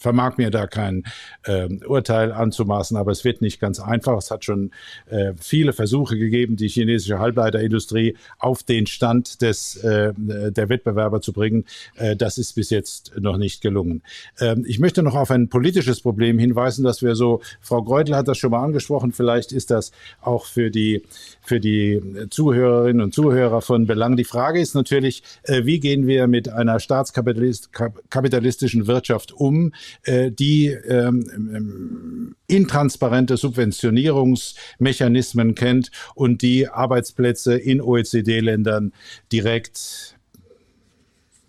vermag mir da kein äh, Urteil anzumaßen, aber es wird nicht ganz einfach. Es hat schon äh, viele Versuche gegeben, die chinesische Halbleiterindustrie auf den Stand des, äh, der Wettbewerber zu bringen. Äh, das ist bis jetzt noch nicht gelungen. Ähm, ich möchte noch auf ein politisches Problem hinweisen, dass wir so, Frau Greutel hat das schon mal angesprochen, vielleicht ist das auch für die, für die Zuhörerinnen und Zuhörer von Belang. Die Frage ist natürlich, äh, wie gehen wir mit einer staatskapitalistischen Wirtschaft um, äh, die ähm, ähm, intransparente Subventionierungsmechanismen kennt und die Arbeitsplätze in OECD-Ländern direkt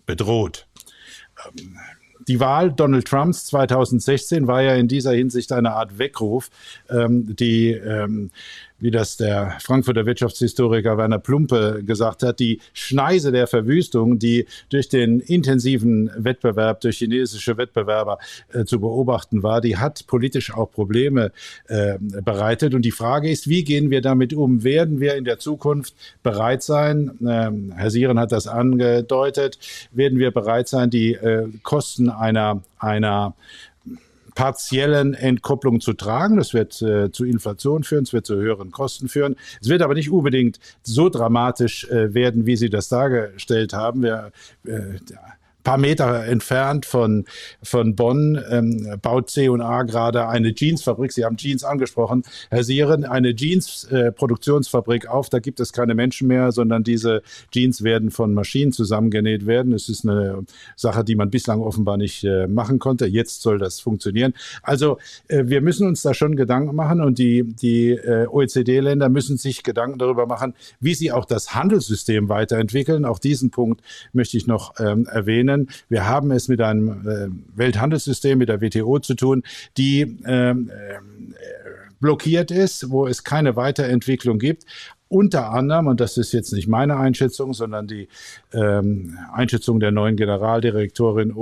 bedroht. Ähm, die Wahl Donald Trumps 2016 war ja in dieser Hinsicht eine Art Weckruf, die wie das der Frankfurter Wirtschaftshistoriker Werner Plumpe gesagt hat, die Schneise der Verwüstung, die durch den intensiven Wettbewerb, durch chinesische Wettbewerber äh, zu beobachten war, die hat politisch auch Probleme äh, bereitet. Und die Frage ist, wie gehen wir damit um? Werden wir in der Zukunft bereit sein, äh, Herr Sieren hat das angedeutet, werden wir bereit sein, die äh, Kosten einer, einer partiellen Entkopplung zu tragen. Das wird äh, zu Inflation führen, es wird zu höheren Kosten führen. Es wird aber nicht unbedingt so dramatisch äh, werden, wie Sie das dargestellt haben. Wir, äh, paar Meter entfernt von, von Bonn ähm, baut C&A gerade eine Jeansfabrik. Sie haben Jeans angesprochen, Herr Sieren, eine Jeans-Produktionsfabrik äh, auf. Da gibt es keine Menschen mehr, sondern diese Jeans werden von Maschinen zusammengenäht werden. Es ist eine Sache, die man bislang offenbar nicht äh, machen konnte. Jetzt soll das funktionieren. Also äh, wir müssen uns da schon Gedanken machen und die, die äh, OECD-Länder müssen sich Gedanken darüber machen, wie sie auch das Handelssystem weiterentwickeln. Auch diesen Punkt möchte ich noch ähm, erwähnen. Wir haben es mit einem äh, Welthandelssystem, mit der WTO zu tun, die ähm, äh, blockiert ist, wo es keine Weiterentwicklung gibt. Unter anderem, und das ist jetzt nicht meine Einschätzung, sondern die ähm, Einschätzung der neuen Generaldirektorin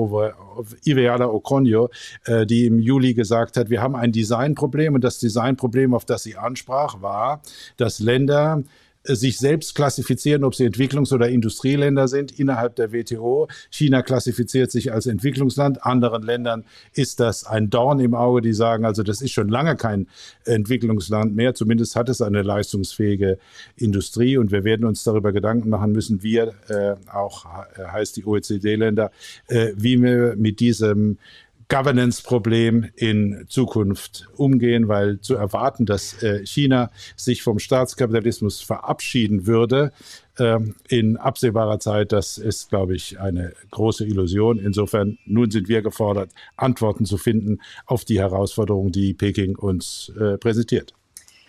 Iveala Oconio, äh, die im Juli gesagt hat, wir haben ein Designproblem. Und das Designproblem, auf das sie ansprach, war, dass Länder sich selbst klassifizieren, ob sie Entwicklungs- oder Industrieländer sind innerhalb der WTO. China klassifiziert sich als Entwicklungsland. Anderen Ländern ist das ein Dorn im Auge, die sagen, also das ist schon lange kein Entwicklungsland mehr. Zumindest hat es eine leistungsfähige Industrie. Und wir werden uns darüber Gedanken machen müssen, wir, äh, auch äh, heißt die OECD-Länder, äh, wie wir mit diesem Governance-Problem in Zukunft umgehen, weil zu erwarten, dass äh, China sich vom Staatskapitalismus verabschieden würde ähm, in absehbarer Zeit, das ist, glaube ich, eine große Illusion. Insofern, nun sind wir gefordert, Antworten zu finden auf die Herausforderungen, die Peking uns äh, präsentiert.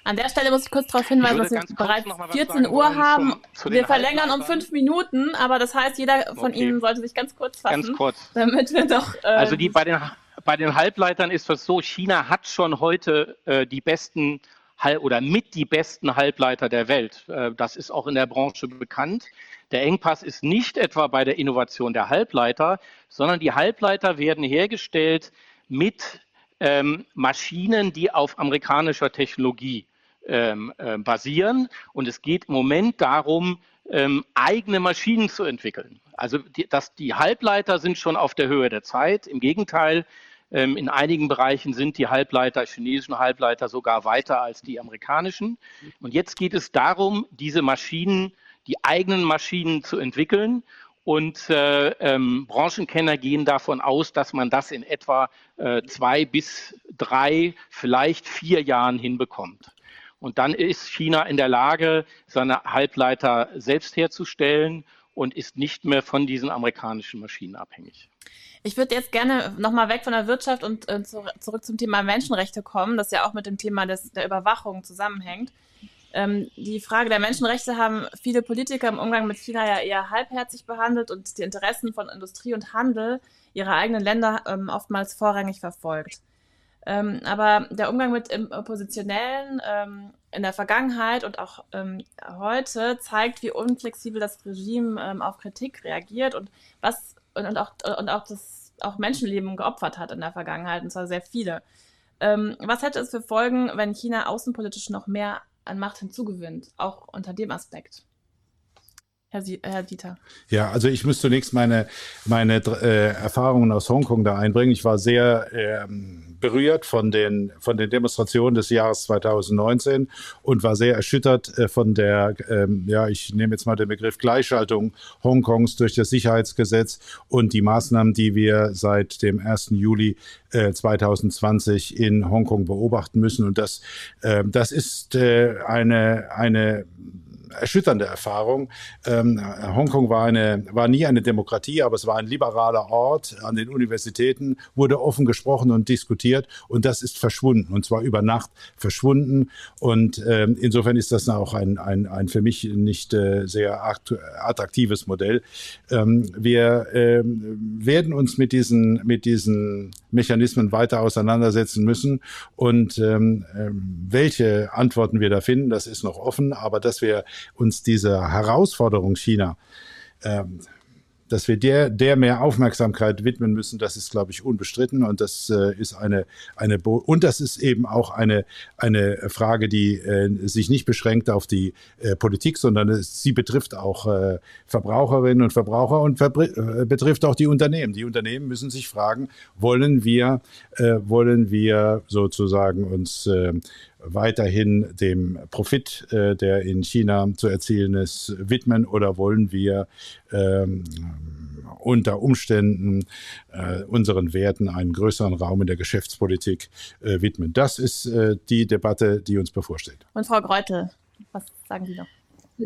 An der Stelle muss ich kurz darauf hinweisen, dass wir bereits 14 Uhr haben. Zum, wir verlängern um fünf Minuten, aber das heißt, jeder von okay. Ihnen sollte sich ganz kurz fassen. Ganz kurz. Damit wir doch. Äh, also die bei den, bei den Halbleitern ist das so, China hat schon heute äh, die besten oder mit die besten Halbleiter der Welt. Äh, das ist auch in der Branche bekannt. Der Engpass ist nicht etwa bei der Innovation der Halbleiter, sondern die Halbleiter werden hergestellt mit ähm, Maschinen, die auf amerikanischer Technologie ähm, äh, basieren. Und es geht im Moment darum, ähm, eigene Maschinen zu entwickeln. Also die, dass die Halbleiter sind schon auf der Höhe der Zeit. Im Gegenteil, ähm, in einigen Bereichen sind die Halbleiter, chinesischen Halbleiter sogar weiter als die amerikanischen. Und jetzt geht es darum, diese Maschinen, die eigenen Maschinen zu entwickeln. Und äh, ähm, Branchenkenner gehen davon aus, dass man das in etwa äh, zwei bis drei, vielleicht vier Jahren hinbekommt. Und dann ist China in der Lage, seine Halbleiter selbst herzustellen und ist nicht mehr von diesen amerikanischen Maschinen abhängig. Ich würde jetzt gerne nochmal weg von der Wirtschaft und äh, zu, zurück zum Thema Menschenrechte kommen, das ja auch mit dem Thema des, der Überwachung zusammenhängt. Ähm, die Frage der Menschenrechte haben viele Politiker im Umgang mit China ja eher halbherzig behandelt und die Interessen von Industrie und Handel ihrer eigenen Länder ähm, oftmals vorrangig verfolgt. Ähm, aber der Umgang mit Oppositionellen ähm, in der Vergangenheit und auch ähm, heute zeigt, wie unflexibel das Regime ähm, auf Kritik reagiert und was und, und, auch, und auch das auch Menschenleben geopfert hat in der Vergangenheit, und zwar sehr viele. Ähm, was hätte es für Folgen, wenn China außenpolitisch noch mehr an Macht hinzugewinnt, auch unter dem Aspekt? Herr, Herr Dieter. Ja, also ich muss zunächst meine, meine äh, Erfahrungen aus Hongkong da einbringen. Ich war sehr ähm, berührt von den, von den Demonstrationen des Jahres 2019 und war sehr erschüttert äh, von der, ähm, ja, ich nehme jetzt mal den Begriff Gleichschaltung Hongkongs durch das Sicherheitsgesetz und die Maßnahmen, die wir seit dem 1. Juli äh, 2020 in Hongkong beobachten müssen. Und das, äh, das ist äh, eine, eine erschütternde Erfahrung. Ähm, Hongkong war, eine, war nie eine Demokratie, aber es war ein liberaler Ort. An den Universitäten wurde offen gesprochen und diskutiert und das ist verschwunden und zwar über Nacht verschwunden. Und ähm, insofern ist das auch ein, ein, ein für mich nicht äh, sehr attraktives Modell. Ähm, wir ähm, werden uns mit diesen, mit diesen Mechanismen weiter auseinandersetzen müssen und ähm, ähm welche Antworten wir da finden, das ist noch offen, aber dass wir uns dieser Herausforderung China ähm, dass wir der, der mehr Aufmerksamkeit widmen müssen, das ist, glaube ich, unbestritten. Und das äh, ist eine, eine, Bo und das ist eben auch eine, eine Frage, die äh, sich nicht beschränkt auf die äh, Politik, sondern es, sie betrifft auch äh, Verbraucherinnen und Verbraucher und äh, betrifft auch die Unternehmen. Die Unternehmen müssen sich fragen, wollen wir, äh, wollen wir sozusagen uns weiterhin dem Profit, äh, der in China zu erzielen ist, widmen oder wollen wir ähm, unter Umständen äh, unseren Werten einen größeren Raum in der Geschäftspolitik äh, widmen. Das ist äh, die Debatte, die uns bevorsteht. Und Frau Greutel, was sagen Sie noch?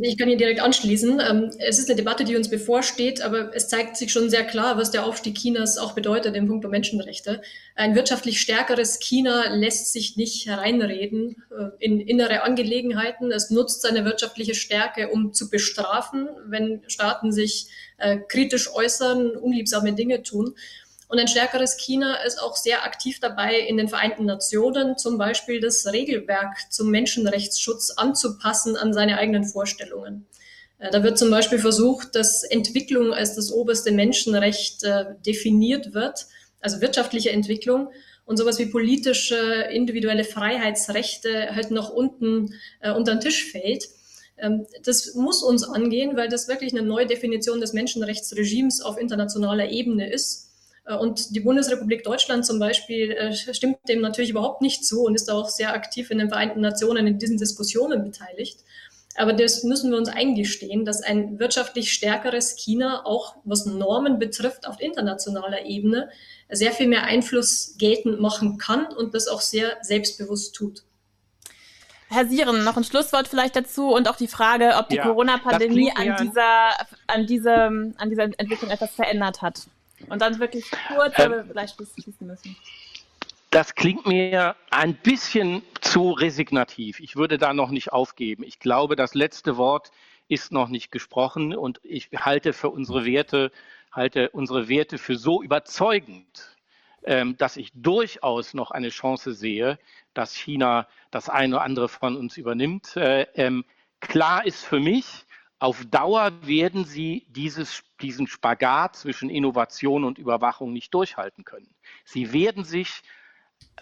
Ich kann hier direkt anschließen. Ähm, es ist eine Debatte, die uns bevorsteht, aber es zeigt sich schon sehr klar, was der Aufstieg Chinas auch bedeutet im Punkt Menschenrechte. Ein wirtschaftlich stärkeres China lässt sich nicht hereinreden äh, in innere Angelegenheiten. Es nutzt seine wirtschaftliche Stärke, um zu bestrafen, wenn Staaten sich äh, kritisch äußern, unliebsame Dinge tun. Und ein stärkeres China ist auch sehr aktiv dabei, in den Vereinten Nationen zum Beispiel das Regelwerk zum Menschenrechtsschutz anzupassen an seine eigenen Vorstellungen. Äh, da wird zum Beispiel versucht, dass Entwicklung als das oberste Menschenrecht äh, definiert wird, also wirtschaftliche Entwicklung und sowas wie politische, individuelle Freiheitsrechte halt noch unten äh, unter den Tisch fällt. Ähm, das muss uns angehen, weil das wirklich eine neue Definition des Menschenrechtsregimes auf internationaler Ebene ist und die Bundesrepublik Deutschland zum Beispiel äh, stimmt dem natürlich überhaupt nicht zu und ist auch sehr aktiv in den Vereinten Nationen in diesen Diskussionen beteiligt. Aber das müssen wir uns eingestehen, dass ein wirtschaftlich stärkeres China auch was Normen betrifft auf internationaler Ebene sehr viel mehr Einfluss geltend machen kann und das auch sehr selbstbewusst tut. Herr Sieren, noch ein Schlusswort vielleicht dazu und auch die Frage, ob die ja, Corona-Pandemie an dieser, an, diese, an dieser Entwicklung etwas verändert hat. Und dann wirklich kurz, ähm, aber vielleicht schließen müssen. Das klingt mir ein bisschen zu resignativ. Ich würde da noch nicht aufgeben. Ich glaube, das letzte Wort ist noch nicht gesprochen und ich halte für unsere Werte, halte unsere Werte für so überzeugend, ähm, dass ich durchaus noch eine Chance sehe, dass China das eine oder andere von uns übernimmt. Äh, ähm, klar ist für mich, auf Dauer werden sie dieses, diesen Spagat zwischen Innovation und Überwachung nicht durchhalten können. Sie werden sich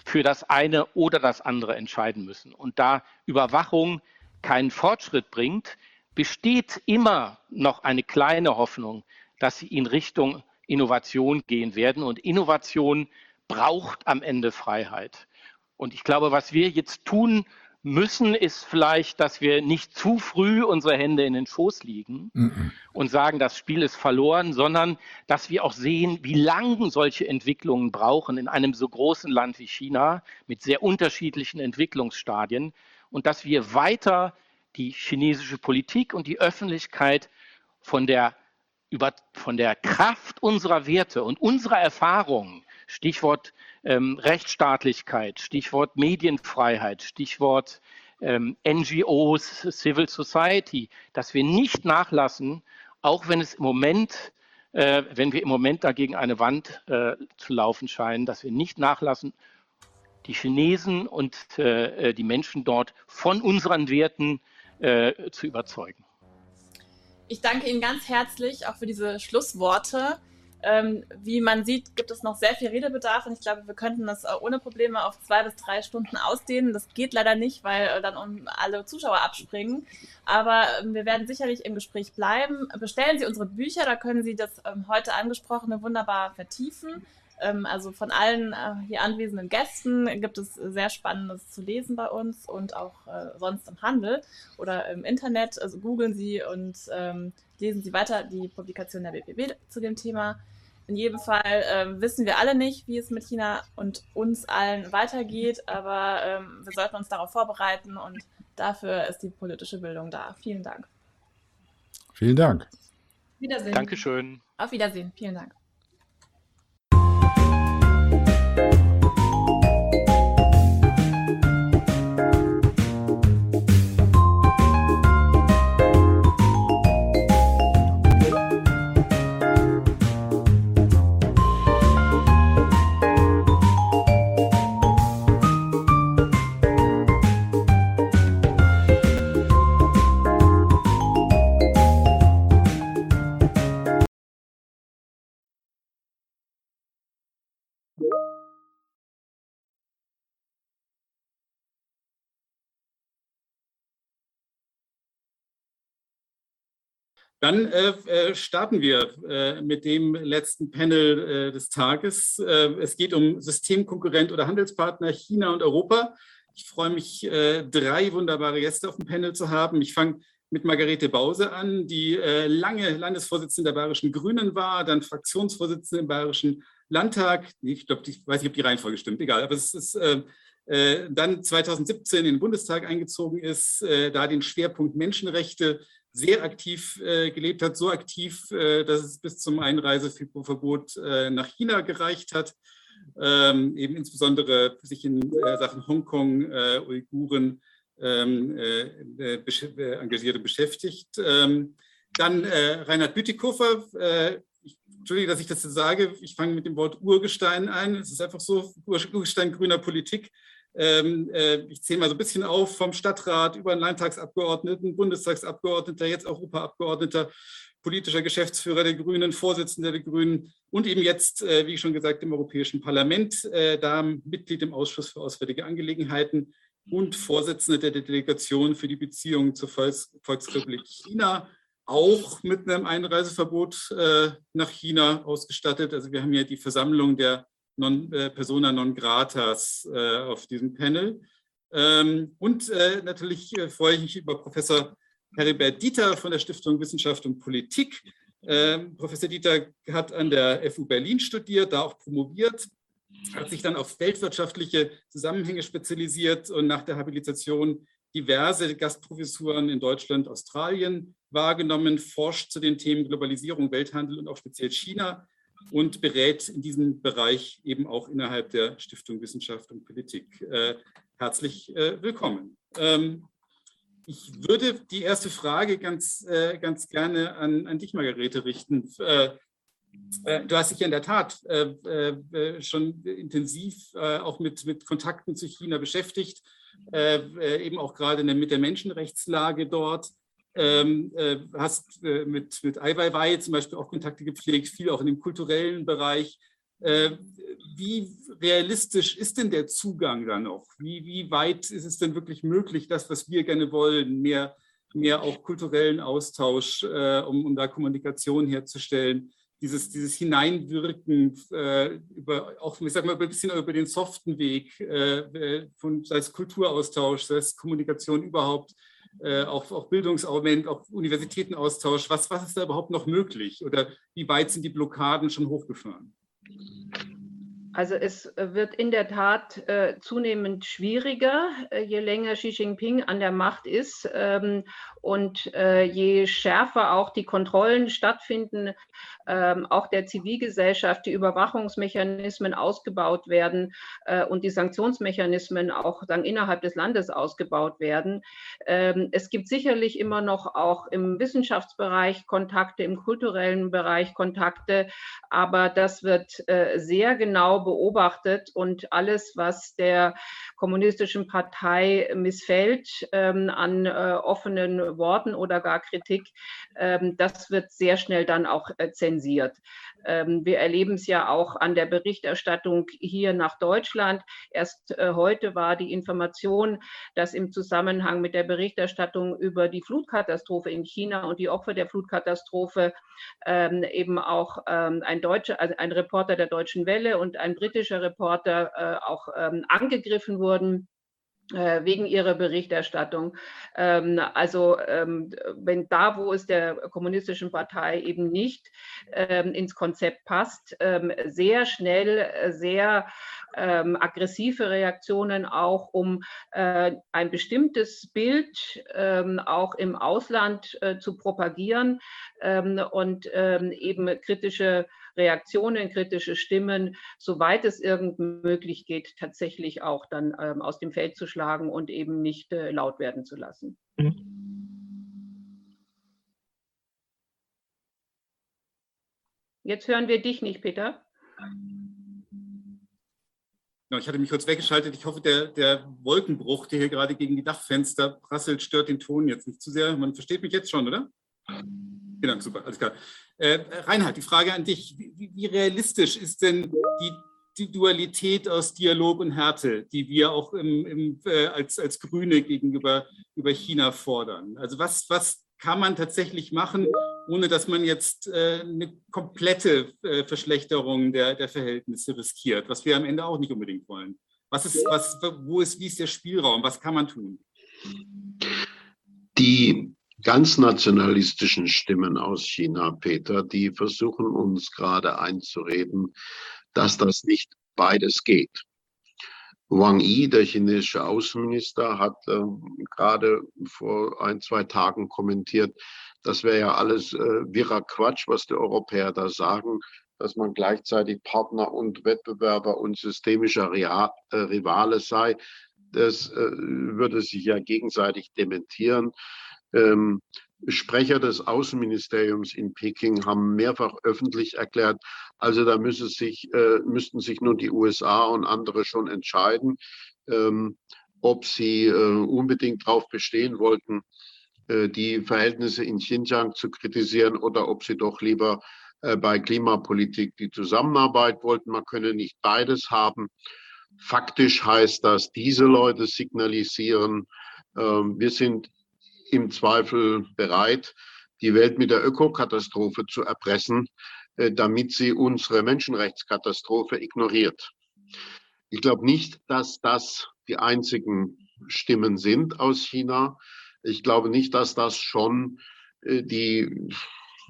für das eine oder das andere entscheiden müssen. Und da Überwachung keinen Fortschritt bringt, besteht immer noch eine kleine Hoffnung, dass sie in Richtung Innovation gehen werden. Und Innovation braucht am Ende Freiheit. Und ich glaube, was wir jetzt tun müssen, ist vielleicht, dass wir nicht zu früh unsere Hände in den Schoß liegen mhm. und sagen, das Spiel ist verloren, sondern dass wir auch sehen, wie lang solche Entwicklungen brauchen in einem so großen Land wie China mit sehr unterschiedlichen Entwicklungsstadien und dass wir weiter die chinesische Politik und die Öffentlichkeit von der, über, von der Kraft unserer Werte und unserer Erfahrungen, Stichwort ähm, Rechtsstaatlichkeit, Stichwort Medienfreiheit, Stichwort ähm, NGOs, Civil Society, dass wir nicht nachlassen, auch wenn es im Moment, äh, wenn wir im Moment dagegen eine Wand äh, zu laufen scheinen, dass wir nicht nachlassen, die Chinesen und äh, äh die Menschen dort von unseren Werten äh, zu überzeugen. Ich danke Ihnen ganz herzlich auch für diese Schlussworte. Ähm, wie man sieht, gibt es noch sehr viel Redebedarf und ich glaube, wir könnten das ohne Probleme auf zwei bis drei Stunden ausdehnen. Das geht leider nicht, weil äh, dann alle Zuschauer abspringen. Aber ähm, wir werden sicherlich im Gespräch bleiben. Bestellen Sie unsere Bücher, da können Sie das ähm, heute angesprochene wunderbar vertiefen. Ähm, also von allen äh, hier anwesenden Gästen gibt es sehr Spannendes zu lesen bei uns und auch äh, sonst im Handel oder im Internet. Also googeln Sie und ähm, lesen Sie weiter die Publikation der BPB zu dem Thema. In jedem Fall ähm, wissen wir alle nicht, wie es mit China und uns allen weitergeht, aber ähm, wir sollten uns darauf vorbereiten und dafür ist die politische Bildung da. Vielen Dank. Vielen Dank. Wiedersehen. Dankeschön. Auf Wiedersehen. Vielen Dank. Dann äh, äh, starten wir äh, mit dem letzten Panel äh, des Tages. Äh, es geht um Systemkonkurrent oder Handelspartner China und Europa. Ich freue mich, äh, drei wunderbare Gäste auf dem Panel zu haben. Ich fange mit Margarete Bause an, die lange Landesvorsitzende der Bayerischen Grünen war, dann Fraktionsvorsitzende im Bayerischen Landtag. Ich glaube, ich weiß nicht, ob die Reihenfolge stimmt, egal, aber es ist dann 2017 in den Bundestag eingezogen ist, da den Schwerpunkt Menschenrechte sehr aktiv äh, gelebt hat, so aktiv, äh, dass es bis zum Einreiseverbot äh, nach China gereicht hat, ähm, eben insbesondere sich in Sachen Hongkong, Uiguren ähm, Engagierte beschäftigt. Ähm, dann Reinhard Bütikofer, Entschuldige, dass ich das jetzt sage, ich fange mit dem Wort Urgestein ein. Es ist einfach so, Urgestein grüner Politik. Ähm, äh, ich zähle mal so ein bisschen auf, vom Stadtrat über einen Landtagsabgeordneten, Bundestagsabgeordneter, jetzt Europaabgeordneter, politischer Geschäftsführer der Grünen, Vorsitzender der Grünen und eben jetzt, äh, wie schon gesagt, im Europäischen Parlament, äh, da Mitglied im Ausschuss für Auswärtige Angelegenheiten und Vorsitzender der Delegation für die Beziehungen zur Volksrepublik China auch mit einem Einreiseverbot nach China ausgestattet. Also wir haben ja die Versammlung der non, äh, Persona non gratas äh, auf diesem Panel. Ähm, und äh, natürlich äh, freue ich mich über Professor Heribert Dieter von der Stiftung Wissenschaft und Politik. Ähm, Professor Dieter hat an der FU Berlin studiert, da auch promoviert, hat sich dann auf weltwirtschaftliche Zusammenhänge spezialisiert und nach der Habilitation diverse Gastprofessuren in Deutschland, Australien wahrgenommen, forscht zu den Themen Globalisierung, Welthandel und auch speziell China und berät in diesem Bereich eben auch innerhalb der Stiftung Wissenschaft und Politik. Äh, herzlich äh, willkommen. Ähm, ich würde die erste Frage ganz, äh, ganz gerne an, an dich, Margarete, richten. Äh, äh, du hast dich ja in der Tat äh, schon intensiv auch mit, mit Kontakten zu China beschäftigt, eben auch gerade mit der Menschenrechtslage dort ähm, äh, hast äh, mit, mit Ai Weiwei zum Beispiel auch Kontakte gepflegt, viel auch in dem kulturellen Bereich. Äh, wie realistisch ist denn der Zugang da noch? Wie, wie weit ist es denn wirklich möglich, das, was wir gerne wollen, mehr, mehr auch kulturellen Austausch, äh, um, um da Kommunikation herzustellen? Dieses, dieses Hineinwirken äh, über auch, ich sag mal, ein bisschen über den soften Weg, äh, von, sei es Kulturaustausch, sei es Kommunikation überhaupt, äh, auch, auch Bildungsargument, auch Universitätenaustausch. Was, was ist da überhaupt noch möglich? Oder wie weit sind die Blockaden schon hochgefahren? Also es wird in der Tat äh, zunehmend schwieriger, äh, je länger Xi Jinping an der Macht ist ähm, und äh, je schärfer auch die Kontrollen stattfinden ähm, auch der Zivilgesellschaft die Überwachungsmechanismen ausgebaut werden äh, und die Sanktionsmechanismen auch dann innerhalb des Landes ausgebaut werden. Ähm, es gibt sicherlich immer noch auch im Wissenschaftsbereich Kontakte, im kulturellen Bereich Kontakte, aber das wird äh, sehr genau beobachtet und alles, was der kommunistischen Partei missfällt ähm, an äh, offenen Worten oder gar Kritik, ähm, das wird sehr schnell dann auch äh, zensiert. Ähm, wir erleben es ja auch an der Berichterstattung hier nach Deutschland. Erst äh, heute war die Information, dass im Zusammenhang mit der Berichterstattung über die Flutkatastrophe in China und die Opfer der Flutkatastrophe ähm, eben auch ein deutscher, also ein Reporter der Deutschen Welle und ein britischer Reporter äh, auch angegriffen wurden wegen ihrer Berichterstattung. Ähm, also ähm, wenn da, wo es der kommunistischen Partei eben nicht ähm, ins Konzept passt, sehr schnell, sehr aggressive Reaktionen auch, um äh, ein bestimmtes Bild auch im Ausland äh, zu propagieren und eben kritische Reaktionen, kritische Stimmen, soweit es irgend möglich geht, tatsächlich auch dann ähm, aus dem Feld zu schlagen und eben nicht äh, laut werden zu lassen. Jetzt hören wir dich nicht, Peter. ich hatte mich kurz weggeschaltet. Ich hoffe, der, der Wolkenbruch, der hier gerade gegen die Dachfenster prasselt, stört den Ton jetzt nicht zu sehr. Man versteht mich jetzt schon, oder? Genau, super, alles klar. Äh, Reinhard, die Frage an dich. Wie, wie realistisch ist denn die, die, Dualität aus Dialog und Härte, die wir auch im, im, äh, als, als Grüne gegenüber über China fordern? Also was, was kann man tatsächlich machen, ohne dass man jetzt äh, eine komplette äh, Verschlechterung der, der Verhältnisse riskiert, was wir am Ende auch nicht unbedingt wollen? Was ist, was, wo ist, wie ist der Spielraum? Was kann man tun? Die ganz nationalistischen Stimmen aus China, Peter, die versuchen uns gerade einzureden, dass das nicht beides geht. Wang Yi, der chinesische Außenminister, hat äh, gerade vor ein, zwei Tagen kommentiert, das wäre ja alles äh, wirrer Quatsch, was die Europäer da sagen, dass man gleichzeitig Partner und Wettbewerber und systemischer Real, äh, Rivale sei. Das äh, würde sich ja gegenseitig dementieren. Ähm, Sprecher des Außenministeriums in Peking haben mehrfach öffentlich erklärt, also da müsse sich, äh, müssten sich nun die USA und andere schon entscheiden, ähm, ob sie äh, unbedingt darauf bestehen wollten, äh, die Verhältnisse in Xinjiang zu kritisieren oder ob sie doch lieber äh, bei Klimapolitik die Zusammenarbeit wollten. Man könne nicht beides haben. Faktisch heißt das, diese Leute signalisieren, ähm, wir sind im Zweifel bereit, die Welt mit der Ökokatastrophe zu erpressen, äh, damit sie unsere Menschenrechtskatastrophe ignoriert. Ich glaube nicht, dass das die einzigen Stimmen sind aus China. Ich glaube nicht, dass das schon äh, die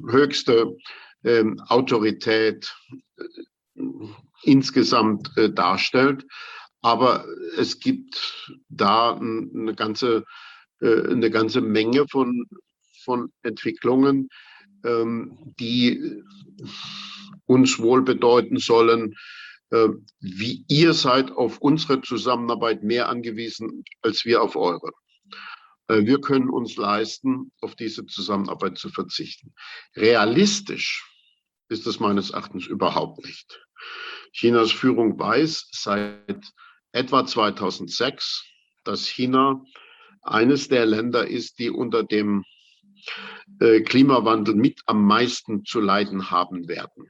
höchste ähm, Autorität äh, insgesamt darstellt. Aber es gibt da eine ganze eine ganze Menge von, von Entwicklungen, ähm, die uns wohl bedeuten sollen, äh, wie ihr seid auf unsere Zusammenarbeit mehr angewiesen als wir auf eure. Äh, wir können uns leisten, auf diese Zusammenarbeit zu verzichten. Realistisch ist es meines Erachtens überhaupt nicht. Chinas Führung weiß seit etwa 2006, dass China eines der Länder ist, die unter dem äh, Klimawandel mit am meisten zu leiden haben werden.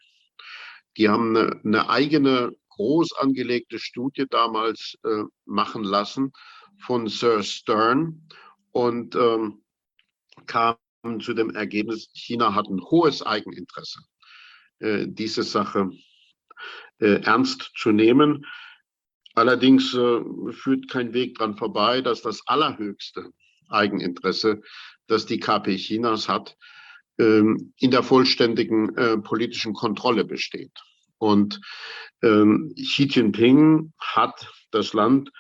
Die haben eine, eine eigene groß angelegte Studie damals äh, machen lassen von Sir Stern und ähm, kamen zu dem Ergebnis, China hat ein hohes Eigeninteresse, äh, diese Sache äh, ernst zu nehmen. Allerdings äh, führt kein Weg dran vorbei, dass das allerhöchste Eigeninteresse, das die KP Chinas hat, ähm, in der vollständigen äh, politischen Kontrolle besteht. Und ähm, Xi Jinping hat das Land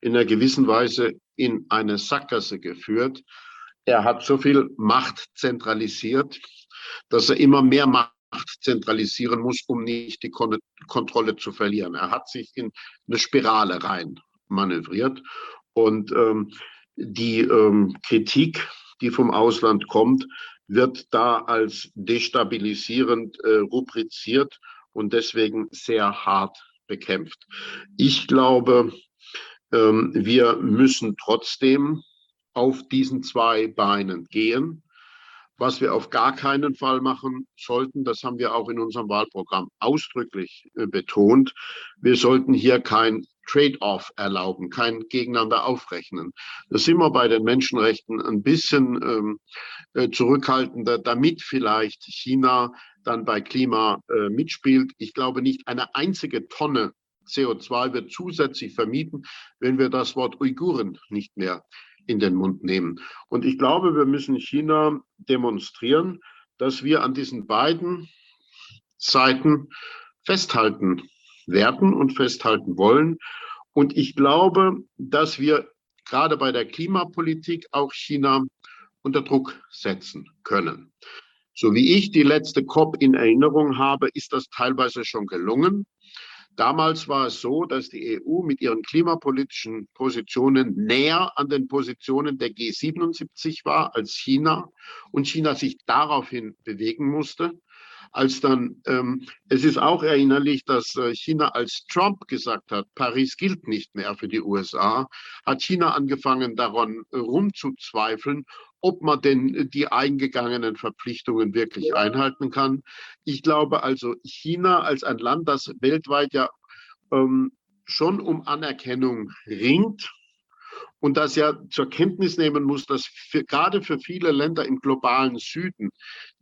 in einer gewissen Weise in eine Sackgasse geführt. Er hat so viel Macht zentralisiert, dass er immer mehr Macht zentralisieren muss, um nicht die Kon Kontrolle zu verlieren. Er hat sich in eine Spirale rein manövriert und ähm, die ähm, Kritik, die vom Ausland kommt, wird da als destabilisierend äh, rubriziert und deswegen sehr hart bekämpft. Ich glaube, ähm, wir müssen trotzdem auf diesen zwei Beinen gehen. Was wir auf gar keinen Fall machen sollten, das haben wir auch in unserem Wahlprogramm ausdrücklich äh, betont, wir sollten hier kein Trade-off erlauben, kein Gegeneinander aufrechnen. Da sind wir bei den Menschenrechten ein bisschen ähm, äh, zurückhaltender, damit vielleicht China dann bei Klima äh, mitspielt. Ich glaube nicht eine einzige Tonne CO2 wird zusätzlich vermieden, wenn wir das Wort Uiguren nicht mehr in den Mund nehmen. Und ich glaube, wir müssen China demonstrieren, dass wir an diesen beiden Seiten festhalten werden und festhalten wollen. Und ich glaube, dass wir gerade bei der Klimapolitik auch China unter Druck setzen können. So wie ich die letzte COP in Erinnerung habe, ist das teilweise schon gelungen. Damals war es so, dass die EU mit ihren klimapolitischen Positionen näher an den Positionen der G77 war als China und China sich daraufhin bewegen musste. Als dann, ähm, es ist auch erinnerlich, dass äh, China als Trump gesagt hat, Paris gilt nicht mehr für die USA, hat China angefangen daran äh, rumzuzweifeln ob man denn die eingegangenen Verpflichtungen wirklich einhalten kann. Ich glaube also, China als ein Land, das weltweit ja ähm, schon um Anerkennung ringt und das ja zur Kenntnis nehmen muss, dass für, gerade für viele Länder im globalen Süden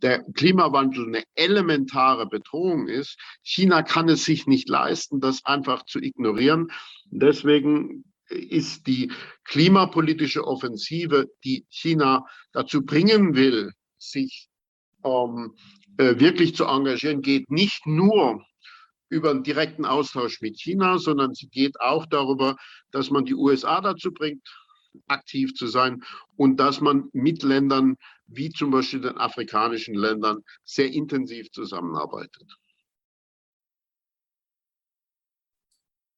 der Klimawandel eine elementare Bedrohung ist. China kann es sich nicht leisten, das einfach zu ignorieren. Deswegen ist die klimapolitische Offensive, die China dazu bringen will, sich ähm, äh, wirklich zu engagieren, geht nicht nur über einen direkten Austausch mit China, sondern sie geht auch darüber, dass man die USA dazu bringt, aktiv zu sein und dass man mit Ländern wie zum Beispiel den afrikanischen Ländern sehr intensiv zusammenarbeitet.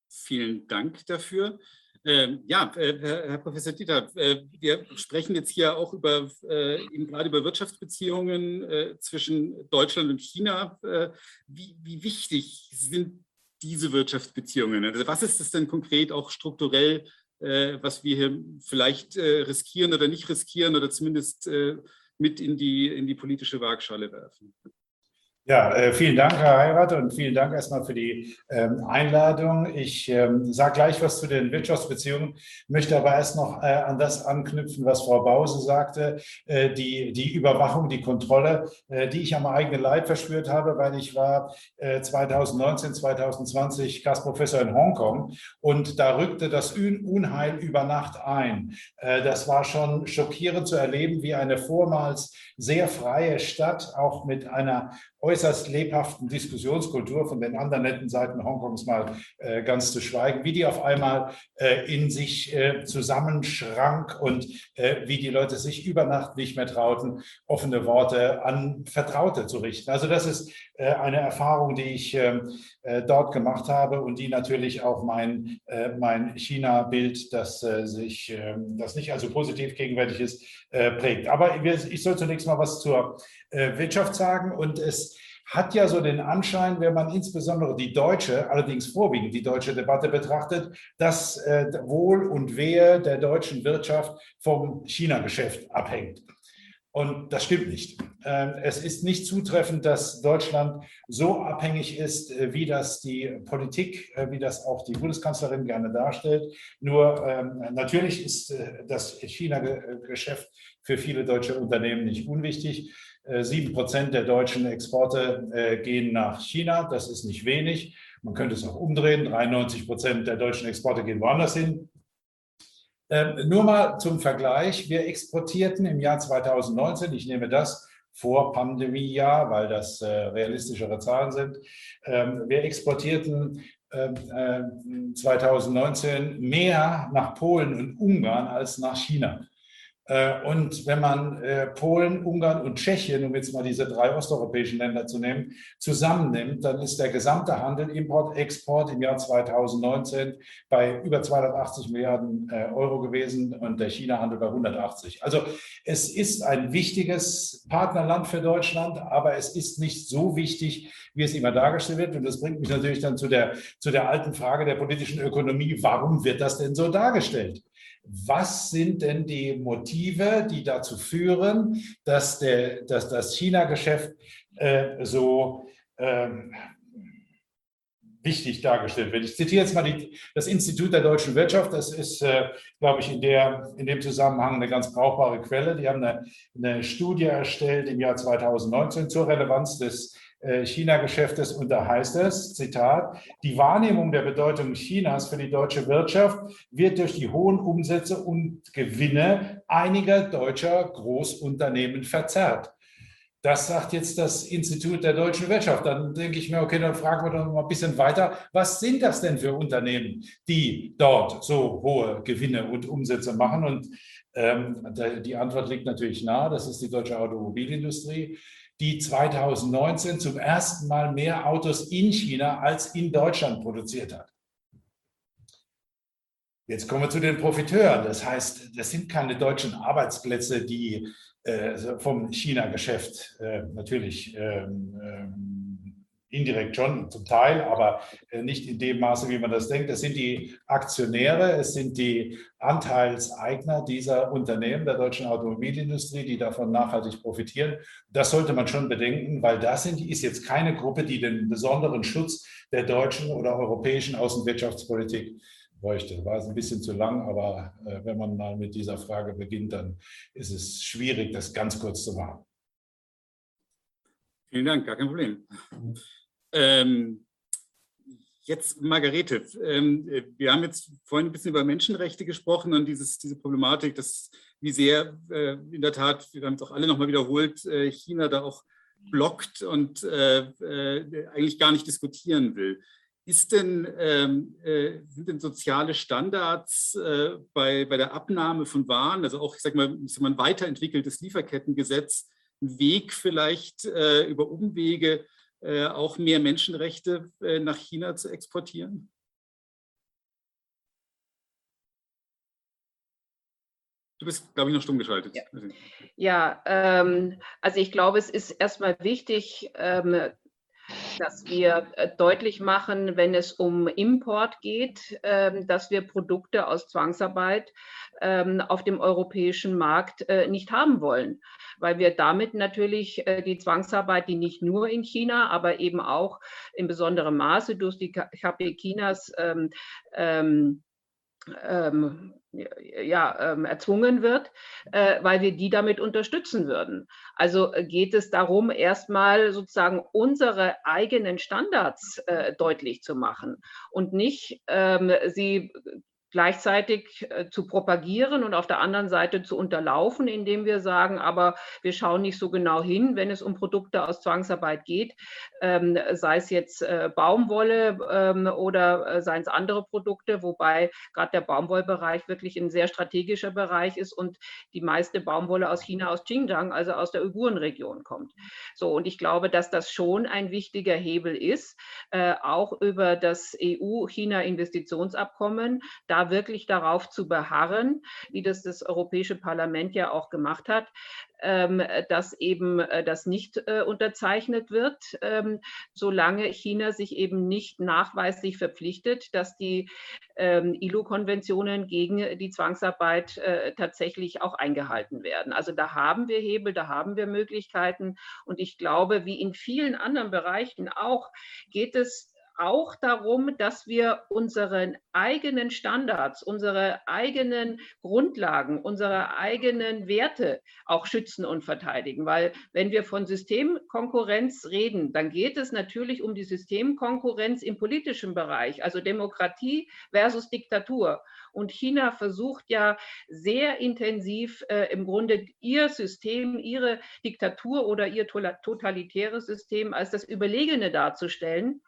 Vielen Dank dafür. Ähm, ja, äh, Herr Professor Dieter, äh, wir sprechen jetzt hier auch über, äh, eben gerade über Wirtschaftsbeziehungen äh, zwischen Deutschland und China. Äh, wie, wie, wichtig sind diese Wirtschaftsbeziehungen? Also was ist das denn konkret auch strukturell, äh, was wir hier vielleicht riskieren oder nicht riskieren oder zumindest mit in die, in die politische Waagschale werfen? Ja, äh, vielen Dank, Herr Heirat, und vielen Dank erstmal für die ähm, Einladung. Ich ähm, sage gleich was zu den Wirtschaftsbeziehungen, möchte aber erst noch äh, an das anknüpfen, was Frau Bause sagte, äh, die, die Überwachung, die Kontrolle, die ich am eigenen Leib verspürt habe, weil ich war 2019, äh, 2020 Gastprofessor in Hongkong und da rückte das Unheil über Nacht ein. Das war schon schockierend zu erleben, wie eine vormals sehr freie Stadt auch mit einer äußerst lebhaften Diskussionskultur von den anderen netten Seiten Hongkongs mal äh, ganz zu schweigen, wie die auf einmal äh, in sich äh, zusammenschrank und äh, wie die Leute sich über Nacht nicht mehr trauten, offene Worte an Vertraute zu richten. Also das ist äh, eine Erfahrung, die ich ähm, äh, dort gemacht habe und die natürlich auch mein, mein China-Bild, das sich, ähm, das nicht also positiv gegenwärtig ist, prägt. Aber ich soll zunächst mal was zur Wirtschaft sagen und es hat ja so den Anschein, wenn man insbesondere die deutsche, allerdings vorwiegend die deutsche Debatte betrachtet, dass äh, Wohl und Wehe der deutschen Wirtschaft vom China-Geschäft abhängt. Und das stimmt nicht. Ähm, es ist nicht zutreffend, dass Deutschland so abhängig ist, äh, wie das die Politik, äh, wie das auch die Bundeskanzlerin gerne darstellt. Nur ähm, natürlich ist äh, das China-Geschäft für viele deutsche Unternehmen nicht unwichtig. Äh, sieben Prozent der deutschen Exporte äh, gehen nach China. Das ist nicht wenig. Man könnte es auch umdrehen. 93 Prozent der deutschen Exporte gehen woanders hin. Ähm, nur mal zum Vergleich. Wir exportierten im Jahr 2019, ich nehme das vor Pandemiejahr, weil das äh, realistischere Zahlen sind. Ähm, wir exportierten 2019 ähm, mehr nach Polen und Ungarn als nach China. Äh, und wenn man äh, Polen, Ungarn und Tschechien, um jetzt mal diese drei osteuropäischen Länder zu nehmen, zusammennimmt, dann ist der gesamte Handel, Import, Export im Jahr 2019 bei über 280 Milliarden äh, Euro gewesen und der China-Handel bei 180. Also es ist ein wichtiges Partnerland für Deutschland, aber es ist nicht so wichtig, wie es immer dargestellt wird. Und das bringt mich natürlich dann zu der, zu der alten Frage der politischen Ökonomie. Warum wird das denn so dargestellt? Was sind denn die Motive, die dazu führen, dass, der, dass das China-Geschäft äh, so ähm, wichtig dargestellt wird? Ich zitiere jetzt mal die, das Institut der deutschen Wirtschaft. Das ist, äh, glaube ich, in, der, in dem Zusammenhang eine ganz brauchbare Quelle. Die haben eine, eine Studie erstellt im Jahr 2019 zur Relevanz des China-Geschäftes und da heißt es, Zitat, die Wahrnehmung der Bedeutung Chinas für die deutsche Wirtschaft wird durch die hohen Umsätze und Gewinne einiger deutscher Großunternehmen verzerrt. Das sagt jetzt das Institut der deutschen Wirtschaft. Dann denke ich mir, okay, dann fragen wir doch mal ein bisschen weiter. Was sind das denn für Unternehmen, die dort so hohe Gewinne und Umsätze machen? Und ähm, die Antwort liegt natürlich nahe. Das ist die deutsche Automobilindustrie die 2019 zum ersten Mal mehr Autos in China als in Deutschland produziert hat. Jetzt kommen wir zu den Profiteuren. Das heißt, das sind keine deutschen Arbeitsplätze, die äh, vom China-Geschäft äh, natürlich ähm, ähm, Indirekt schon zum Teil, aber äh, nicht in dem Maße, wie man das denkt. Es sind die Aktionäre, es sind die Anteilseigner dieser Unternehmen der deutschen Automobilindustrie, die davon nachhaltig profitieren. Das sollte man schon bedenken, weil das ist jetzt keine Gruppe, die den besonderen Schutz der deutschen oder europäischen Außenwirtschaftspolitik bräuchte. War es ein bisschen zu lang, aber äh, wenn man mal mit dieser Frage beginnt, dann ist es schwierig, das ganz kurz zu machen. Vielen Dank, gar kein Problem. Ähm, Jetzt, Margarete, ähm, wir haben jetzt vorhin ein bisschen über Menschenrechte gesprochen und dieses, diese Problematik, dass wie sehr äh, in der Tat, wir haben es auch alle nochmal wiederholt, äh, China da auch blockt und äh, äh, eigentlich gar nicht diskutieren will. Ist denn, ähm, äh, sind denn soziale Standards äh, bei, bei der Abnahme von Waren, also auch, ich sag mal, ich ein weiterentwickeltes Lieferkettengesetz, ein Weg vielleicht über Umwege, äh, auch mehr Menschenrechte äh, nach China zu exportieren? Du bist, glaube ich, noch stumm geschaltet. Ja, ja ähm, also ich glaube, es ist erstmal wichtig, ähm, dass wir äh, deutlich machen, wenn es um Import geht, ähm, dass wir Produkte aus Zwangsarbeit ähm, auf dem europäischen Markt äh, nicht haben wollen, weil wir damit natürlich äh, die Zwangsarbeit, die nicht nur in China, aber eben auch in besonderem Maße durch die KP Chinas ähm, ähm, ja, ähm, erzwungen wird, äh, weil wir die damit unterstützen würden. Also äh, geht es darum, erstmal sozusagen unsere eigenen Standards äh, deutlich zu machen und nicht ähm, sie gleichzeitig äh, zu propagieren und auf der anderen Seite zu unterlaufen, indem wir sagen, aber wir schauen nicht so genau hin, wenn es um Produkte aus Zwangsarbeit geht, ähm, sei es jetzt äh, Baumwolle ähm, oder äh, seien es andere Produkte, wobei gerade der Baumwollbereich wirklich ein sehr strategischer Bereich ist und die meiste Baumwolle aus China, aus Xinjiang, also aus der Uigurenregion kommt. So, und ich glaube, dass das schon ein wichtiger Hebel ist, auch über das EU-China-Investitionsabkommen. Da wirklich darauf zu beharren, wie das das Europäische Parlament ja auch gemacht hat, ähm, dass eben äh, das nicht äh, unterzeichnet wird, ähm, solange China sich eben nicht nachweislich verpflichtet, dass die ähm, ILO-Konventionen gegen die Zwangsarbeit äh, tatsächlich auch eingehalten werden. Also da haben wir Hebel, da haben wir Möglichkeiten. Und ich glaube, wie in vielen anderen Bereichen auch, geht es auch darum, dass wir unseren eigenen Standards, unsere eigenen Grundlagen, unsere eigenen Werte auch schützen und verteidigen. Weil wenn wir von Systemkonkurrenz reden, dann geht es natürlich um die Systemkonkurrenz im politischen Bereich, also Demokratie versus Diktatur. Und China versucht ja sehr intensiv äh, im Grunde ihr System, ihre Diktatur oder ihr totalitäres System als das Überlegene darzustellen.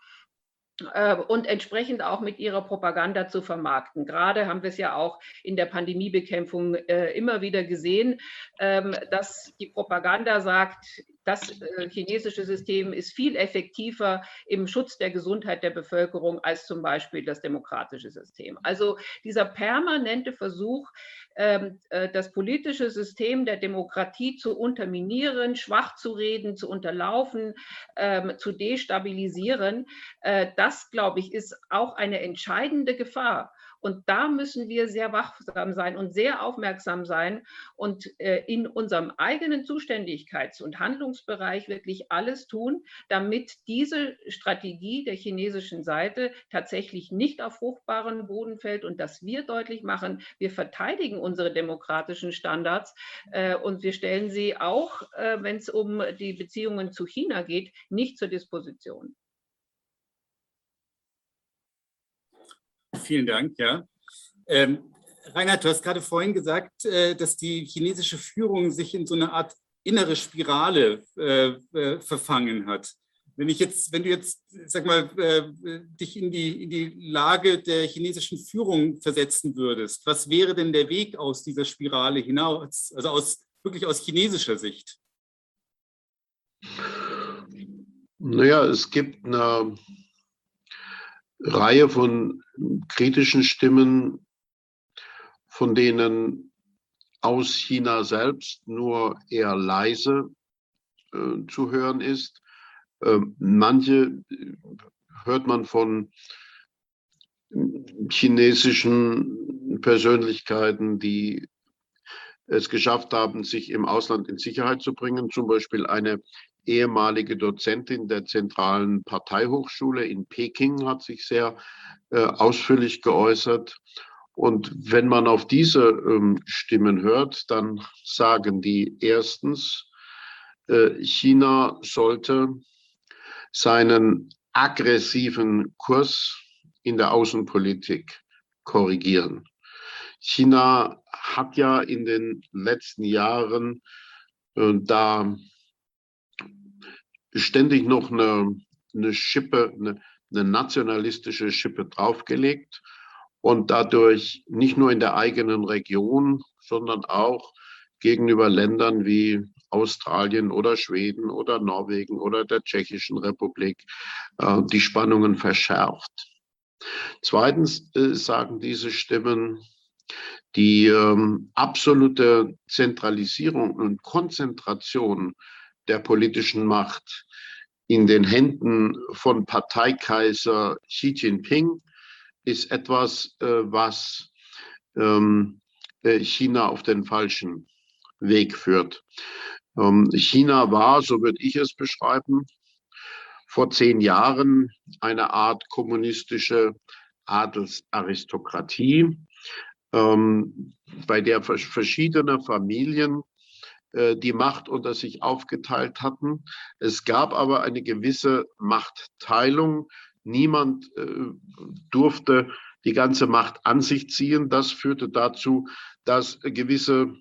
Äh, und entsprechend auch mit ihrer Propaganda zu vermarkten. Gerade haben wir es ja auch in der Pandemiebekämpfung äh, immer wieder gesehen, ähm, dass die Propaganda sagt, das äh, chinesische System ist viel effektiver im Schutz der Gesundheit der Bevölkerung als zum Beispiel das demokratische System. Also dieser permanente Versuch, ähm, äh, das politische System der Demokratie zu unterminieren, schwach zu reden, zu unterlaufen, ähm, zu destabilisieren, äh, das, glaube ich, ist auch eine entscheidende Gefahr. Und da müssen wir sehr wachsam sein und sehr aufmerksam sein und äh, in unserem eigenen Zuständigkeits- und Handlungsbereich wirklich alles tun, damit diese Strategie der chinesischen Seite tatsächlich nicht auf fruchtbaren Boden fällt und dass wir deutlich machen, wir verteidigen unsere demokratischen Standards äh, und wir stellen sie auch, äh, wenn es um die Beziehungen zu China geht, nicht zur Disposition. Vielen Dank, ja. Ähm, Reinhard, du hast gerade vorhin gesagt, äh, dass die chinesische Führung sich in so eine Art innere Spirale äh, äh, verfangen hat. Wenn ich jetzt, wenn du jetzt, sag mal, äh, dich in die, in die Lage der chinesischen Führung versetzen würdest, was wäre denn der Weg aus dieser Spirale hinaus, also aus wirklich aus chinesischer Sicht? Naja, es gibt eine Reihe von kritischen Stimmen, von denen aus China selbst nur eher leise äh, zu hören ist. Äh, manche äh, hört man von chinesischen Persönlichkeiten, die es geschafft haben, sich im Ausland in Sicherheit zu bringen. Zum Beispiel eine ehemalige Dozentin der Zentralen Parteihochschule in Peking hat sich sehr äh, ausführlich geäußert. Und wenn man auf diese ähm, Stimmen hört, dann sagen die erstens, äh, China sollte seinen aggressiven Kurs in der Außenpolitik korrigieren. China hat ja in den letzten Jahren äh, da ständig noch eine, eine Schippe, eine, eine nationalistische Schippe draufgelegt und dadurch nicht nur in der eigenen Region, sondern auch gegenüber Ländern wie Australien oder Schweden oder Norwegen oder der Tschechischen Republik äh, die Spannungen verschärft. Zweitens äh, sagen diese Stimmen, die ähm, absolute Zentralisierung und Konzentration der politischen Macht in den Händen von Parteikaiser Xi Jinping ist etwas, äh, was ähm, äh, China auf den falschen Weg führt. Ähm, China war, so würde ich es beschreiben, vor zehn Jahren eine Art kommunistische Adelsaristokratie, ähm, bei der verschiedene Familien die Macht unter sich aufgeteilt hatten. Es gab aber eine gewisse Machtteilung. Niemand äh, durfte die ganze Macht an sich ziehen. Das führte dazu, dass gewisse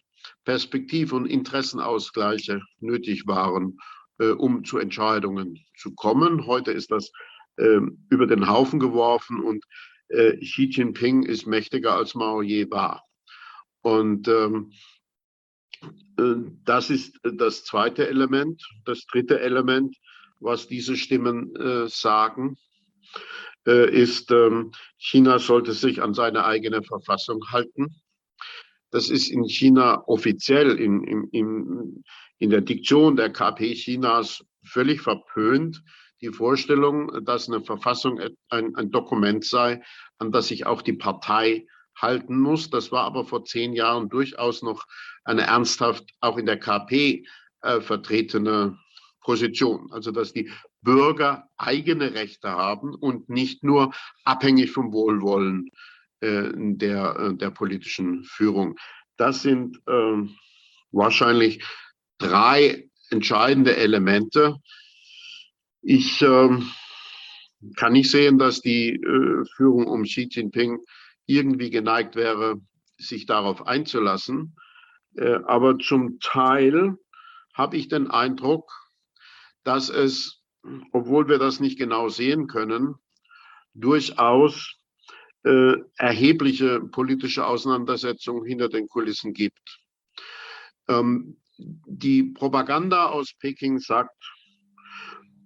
Perspektiv- und Interessenausgleiche nötig waren, äh, um zu Entscheidungen zu kommen. Heute ist das äh, über den Haufen geworfen und äh, Xi Jinping ist mächtiger als Mao je war. Und ähm, äh, das ist das zweite Element. Das dritte Element, was diese Stimmen äh, sagen, äh, ist, ähm, China sollte sich an seine eigene Verfassung halten. Das ist in China offiziell in, in, in, in der Diktion der KP Chinas völlig verpönt. Die Vorstellung, dass eine Verfassung ein, ein Dokument sei, an das sich auch die Partei halten muss. Das war aber vor zehn Jahren durchaus noch eine ernsthaft auch in der KP äh, vertretene Position. Also dass die Bürger eigene Rechte haben und nicht nur abhängig vom Wohlwollen äh, der, äh, der politischen Führung. Das sind äh, wahrscheinlich drei entscheidende Elemente. Ich äh, kann nicht sehen, dass die äh, Führung um Xi Jinping irgendwie geneigt wäre, sich darauf einzulassen. Äh, aber zum Teil habe ich den Eindruck, dass es, obwohl wir das nicht genau sehen können, durchaus äh, erhebliche politische Auseinandersetzungen hinter den Kulissen gibt. Ähm, die Propaganda aus Peking sagt,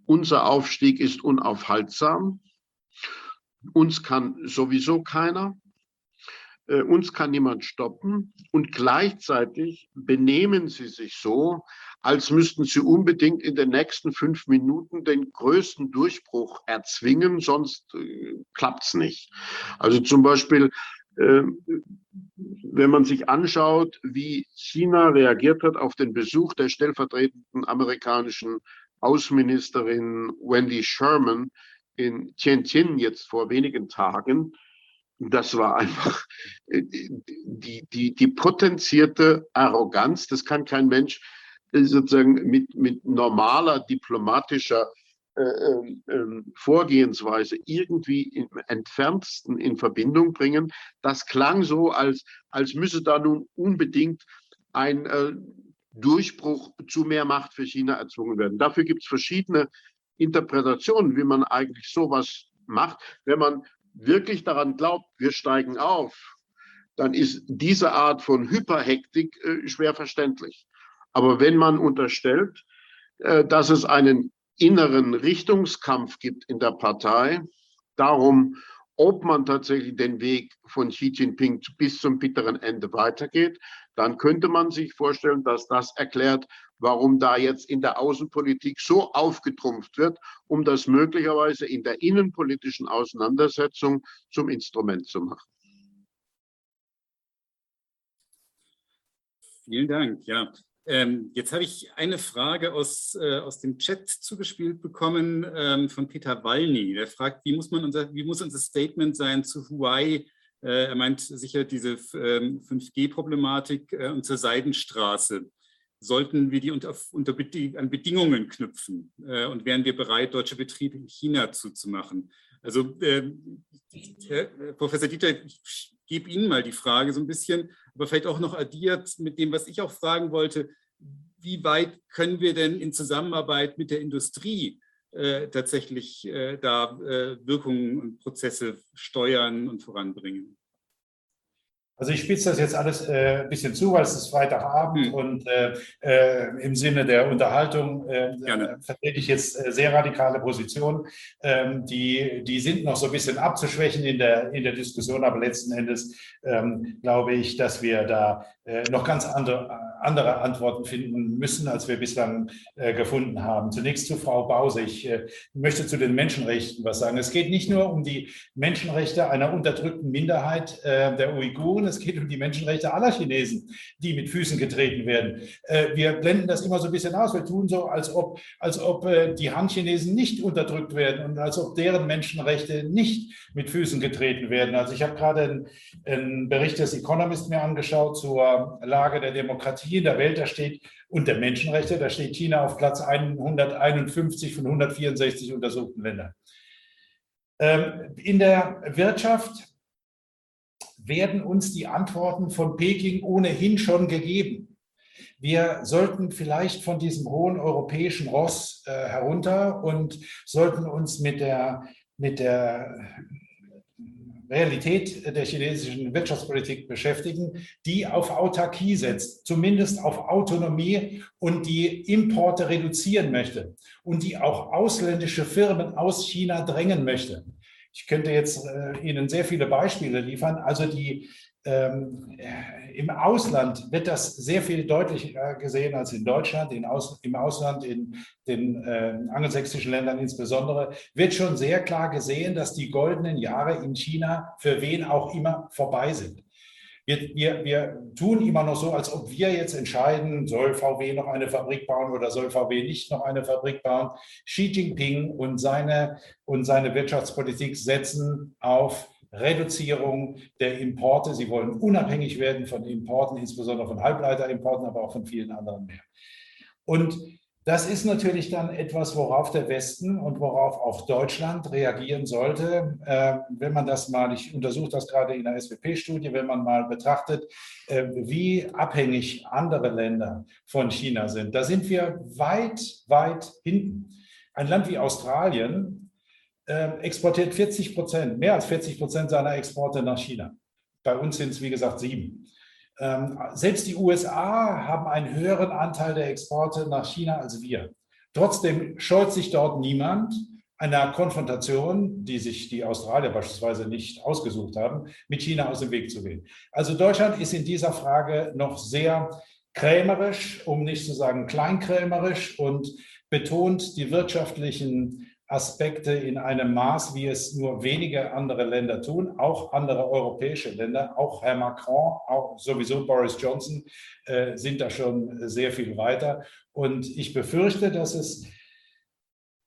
unser Aufstieg ist unaufhaltsam, uns kann sowieso keiner, uns kann niemand stoppen und gleichzeitig benehmen sie sich so, als müssten sie unbedingt in den nächsten fünf Minuten den größten Durchbruch erzwingen, sonst äh, klappt es nicht. Also zum Beispiel, äh, wenn man sich anschaut, wie China reagiert hat auf den Besuch der stellvertretenden amerikanischen Außenministerin Wendy Sherman in Tianjin jetzt vor wenigen Tagen, das war einfach äh, die, die, die potenzierte Arroganz. Das kann kein Mensch äh, sozusagen mit, mit normaler diplomatischer äh, äh, Vorgehensweise irgendwie im entferntesten in Verbindung bringen. Das klang so, als, als müsse da nun unbedingt ein äh, Durchbruch zu mehr Macht für China erzwungen werden. Dafür gibt es verschiedene Interpretationen, wie man eigentlich sowas macht. Wenn man wirklich daran glaubt, wir steigen auf, dann ist diese Art von Hyperhektik äh, schwer verständlich. Aber wenn man unterstellt, äh, dass es einen inneren Richtungskampf gibt in der Partei, darum, ob man tatsächlich den Weg von Xi Jinping bis zum bitteren Ende weitergeht, dann könnte man sich vorstellen, dass das erklärt, warum da jetzt in der Außenpolitik so aufgetrumpft wird, um das möglicherweise in der innenpolitischen Auseinandersetzung zum Instrument zu machen. Vielen Dank. Ja, ähm, jetzt habe ich eine Frage aus, äh, aus dem Chat zugespielt bekommen ähm, von Peter Wallny. Der fragt, wie muss, man unser, wie muss unser Statement sein zu Huawei? Äh, er meint sicher diese ähm, 5G-Problematik äh, und zur Seidenstraße sollten wir die unter, unter an Bedingungen knüpfen äh, und wären wir bereit, deutsche Betriebe in China zuzumachen. Also äh, Herr Professor Dieter, ich gebe Ihnen mal die Frage so ein bisschen, aber vielleicht auch noch addiert mit dem, was ich auch fragen wollte. Wie weit können wir denn in Zusammenarbeit mit der Industrie äh, tatsächlich äh, da äh, Wirkungen und Prozesse steuern und voranbringen? Also ich spitze das jetzt alles äh, ein bisschen zu, weil es ist Freitagabend hm. und äh, äh, im Sinne der Unterhaltung äh, vertrete ich jetzt äh, sehr radikale Positionen. Ähm, die, die sind noch so ein bisschen abzuschwächen in der, in der Diskussion, aber letzten Endes ähm, glaube ich, dass wir da äh, noch ganz andere, andere Antworten finden müssen, als wir bislang äh, gefunden haben. Zunächst zu Frau Bause. Ich äh, möchte zu den Menschenrechten was sagen. Es geht nicht nur um die Menschenrechte einer unterdrückten Minderheit äh, der Uiguren, es geht um die Menschenrechte aller Chinesen, die mit Füßen getreten werden. Wir blenden das immer so ein bisschen aus. Wir tun so, als ob, als ob die Han-Chinesen nicht unterdrückt werden und als ob deren Menschenrechte nicht mit Füßen getreten werden. Also ich habe gerade einen, einen Bericht des Economist mir angeschaut zur Lage der Demokratie in der Welt. Da steht und der Menschenrechte, da steht China auf Platz 151 von 164 untersuchten Ländern. Ähm, in der Wirtschaft werden uns die Antworten von Peking ohnehin schon gegeben. Wir sollten vielleicht von diesem hohen europäischen Ross äh, herunter und sollten uns mit der, mit der Realität der chinesischen Wirtschaftspolitik beschäftigen, die auf Autarkie setzt, zumindest auf Autonomie und die Importe reduzieren möchte und die auch ausländische Firmen aus China drängen möchte. Ich könnte jetzt äh, Ihnen sehr viele Beispiele liefern. Also die ähm, im Ausland wird das sehr viel deutlicher gesehen als in Deutschland. In Aus, Im Ausland, in den äh, angelsächsischen Ländern insbesondere, wird schon sehr klar gesehen, dass die goldenen Jahre in China für wen auch immer vorbei sind. Wir, wir, wir tun immer noch so, als ob wir jetzt entscheiden, soll VW noch eine Fabrik bauen oder soll VW nicht noch eine Fabrik bauen. Xi Jinping und seine, und seine Wirtschaftspolitik setzen auf Reduzierung der Importe. Sie wollen unabhängig werden von Importen, insbesondere von Halbleiterimporten, aber auch von vielen anderen mehr. Und das ist natürlich dann etwas, worauf der Westen und worauf auch Deutschland reagieren sollte. Äh, wenn man das mal, ich untersuche das gerade in der SWP-Studie, wenn man mal betrachtet, äh, wie abhängig andere Länder von China sind, da sind wir weit, weit hinten. Ein Land wie Australien äh, exportiert 40 Prozent, mehr als 40 Prozent seiner Exporte nach China. Bei uns sind es, wie gesagt, sieben. Ähm, selbst die USA haben einen höheren Anteil der Exporte nach China als wir. Trotzdem scheut sich dort niemand einer Konfrontation, die sich die Australier beispielsweise nicht ausgesucht haben, mit China aus dem Weg zu gehen. Also Deutschland ist in dieser Frage noch sehr krämerisch, um nicht zu sagen kleinkrämerisch und betont die wirtschaftlichen Aspekte in einem Maß, wie es nur wenige andere Länder tun, auch andere europäische Länder, auch Herr Macron, auch sowieso Boris Johnson äh, sind da schon sehr viel weiter. Und ich befürchte, dass es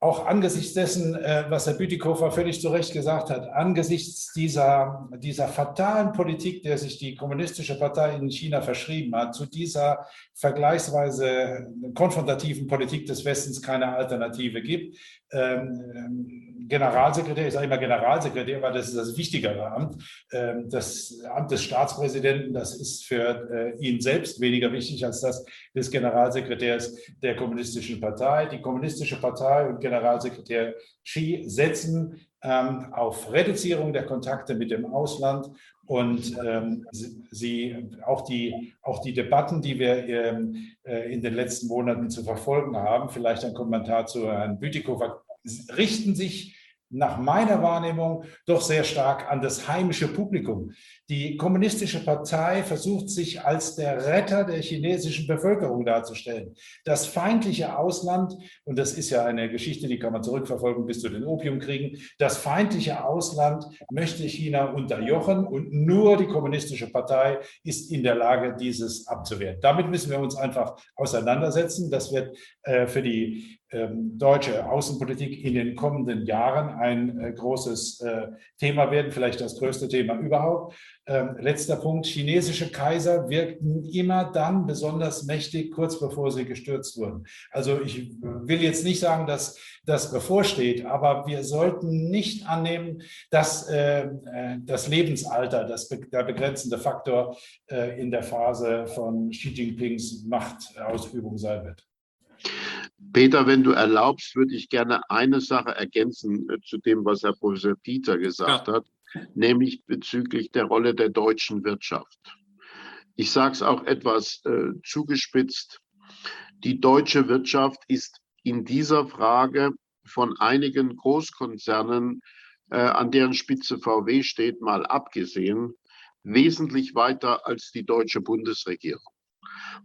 auch angesichts dessen, äh, was Herr Bütikofer völlig zu Recht gesagt hat, angesichts dieser, dieser fatalen Politik, der sich die Kommunistische Partei in China verschrieben hat, zu dieser vergleichsweise konfrontativen Politik des Westens keine Alternative gibt. Ähm, Generalsekretär, ich sage immer Generalsekretär, weil das ist das wichtigere Amt. Ähm, das Amt des Staatspräsidenten, das ist für äh, ihn selbst weniger wichtig als das des Generalsekretärs der Kommunistischen Partei. Die Kommunistische Partei und Generalsekretär Xi setzen ähm, auf Reduzierung der Kontakte mit dem Ausland und ähm, sie, auch, die, auch die Debatten, die wir ähm, äh, in den letzten Monaten zu verfolgen haben, vielleicht ein Kommentar zu Herrn Bütikofer, richten sich nach meiner Wahrnehmung doch sehr stark an das heimische Publikum. Die kommunistische Partei versucht sich als der Retter der chinesischen Bevölkerung darzustellen. Das feindliche Ausland, und das ist ja eine Geschichte, die kann man zurückverfolgen bis zu den Opiumkriegen, das feindliche Ausland möchte China unterjochen und nur die kommunistische Partei ist in der Lage, dieses abzuwehren. Damit müssen wir uns einfach auseinandersetzen. Das wird äh, für die deutsche Außenpolitik in den kommenden Jahren ein äh, großes äh, Thema werden, vielleicht das größte Thema überhaupt. Ähm, letzter Punkt, chinesische Kaiser wirkten immer dann besonders mächtig, kurz bevor sie gestürzt wurden. Also ich will jetzt nicht sagen, dass das bevorsteht, aber wir sollten nicht annehmen, dass äh, das Lebensalter das, der begrenzende Faktor in der Phase von Xi Jinpings Machtausübung sein wird. Peter, wenn du erlaubst, würde ich gerne eine Sache ergänzen äh, zu dem, was Herr Professor Dieter gesagt ja. hat, nämlich bezüglich der Rolle der deutschen Wirtschaft. Ich sage es auch etwas äh, zugespitzt. Die deutsche Wirtschaft ist in dieser Frage von einigen Großkonzernen, äh, an deren Spitze VW steht, mal abgesehen, wesentlich weiter als die deutsche Bundesregierung.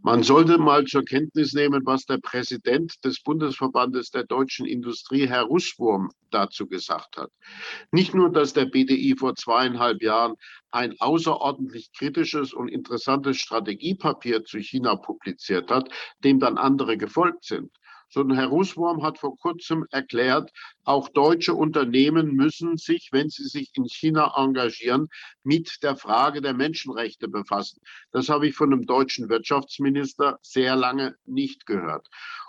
Man sollte mal zur Kenntnis nehmen, was der Präsident des Bundesverbandes der deutschen Industrie, Herr Russwurm, dazu gesagt hat. Nicht nur, dass der BDI vor zweieinhalb Jahren ein außerordentlich kritisches und interessantes Strategiepapier zu China publiziert hat, dem dann andere gefolgt sind, sondern Herr Russwurm hat vor kurzem erklärt, auch deutsche Unternehmen müssen sich, wenn sie sich in China engagieren, mit der Frage der Menschenrechte befassen. Das habe ich von einem deutschen Wirtschaftsminister sehr lange nicht gehört.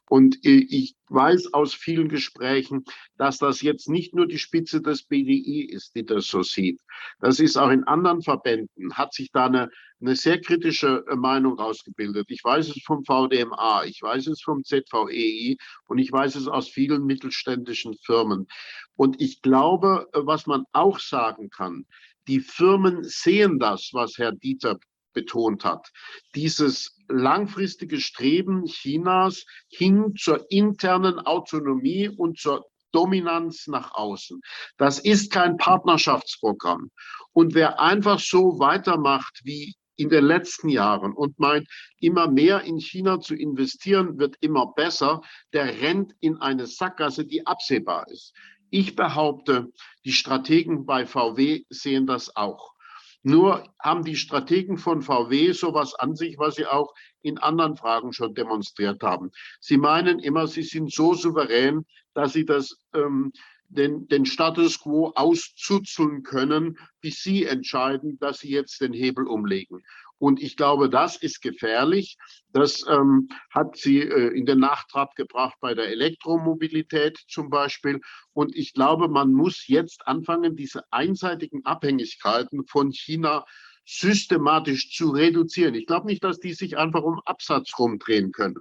Und ich weiß aus vielen Gesprächen, dass das jetzt nicht nur die Spitze des BDI ist, die das so sieht. Das ist auch in anderen Verbänden, hat sich da eine, eine sehr kritische äh, Meinung ausgebildet. Ich weiß es vom VDMA, ich weiß es vom ZVEI und ich weiß es aus vielen mittelständischen Firmen. Und ich glaube, äh, was man auch sagen kann, die Firmen sehen das, was Herr Dieter betont hat. Dieses langfristige Streben Chinas hin zur internen Autonomie und zur Dominanz nach außen. Das ist kein Partnerschaftsprogramm. Und wer einfach so weitermacht wie in den letzten Jahren und meint, immer mehr in China zu investieren, wird immer besser, der rennt in eine Sackgasse, die absehbar ist. Ich behaupte, die Strategen bei VW sehen das auch. Nur haben die Strategen von VW sowas an sich, was sie auch in anderen Fragen schon demonstriert haben. Sie meinen immer, sie sind so souverän, dass sie das, ähm, den, den Status quo auszuzeln können, bis sie entscheiden, dass sie jetzt den Hebel umlegen. Und ich glaube, das ist gefährlich. Das ähm, hat sie äh, in den Nachtrab gebracht bei der Elektromobilität zum Beispiel. Und ich glaube, man muss jetzt anfangen, diese einseitigen Abhängigkeiten von China systematisch zu reduzieren. Ich glaube nicht, dass die sich einfach um Absatz rumdrehen können.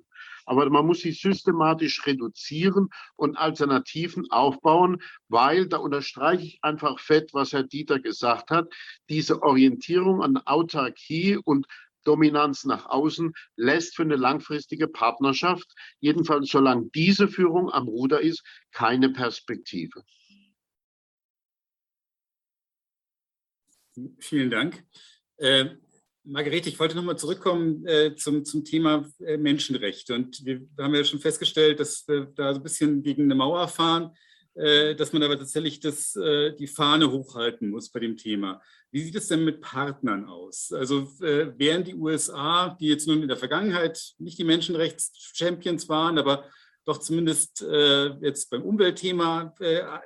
Aber man muss sie systematisch reduzieren und Alternativen aufbauen, weil, da unterstreiche ich einfach fett, was Herr Dieter gesagt hat, diese Orientierung an Autarkie und Dominanz nach außen lässt für eine langfristige Partnerschaft, jedenfalls solange diese Führung am Ruder ist, keine Perspektive. Vielen Dank. Äh, Margarete, ich wollte nochmal zurückkommen äh, zum, zum Thema äh, Menschenrechte. Und wir haben ja schon festgestellt, dass wir da so ein bisschen gegen eine Mauer fahren, äh, dass man aber tatsächlich das, äh, die Fahne hochhalten muss bei dem Thema. Wie sieht es denn mit Partnern aus? Also äh, wären die USA, die jetzt nun in der Vergangenheit nicht die Menschenrechts-Champions waren, aber doch zumindest äh, jetzt beim Umweltthema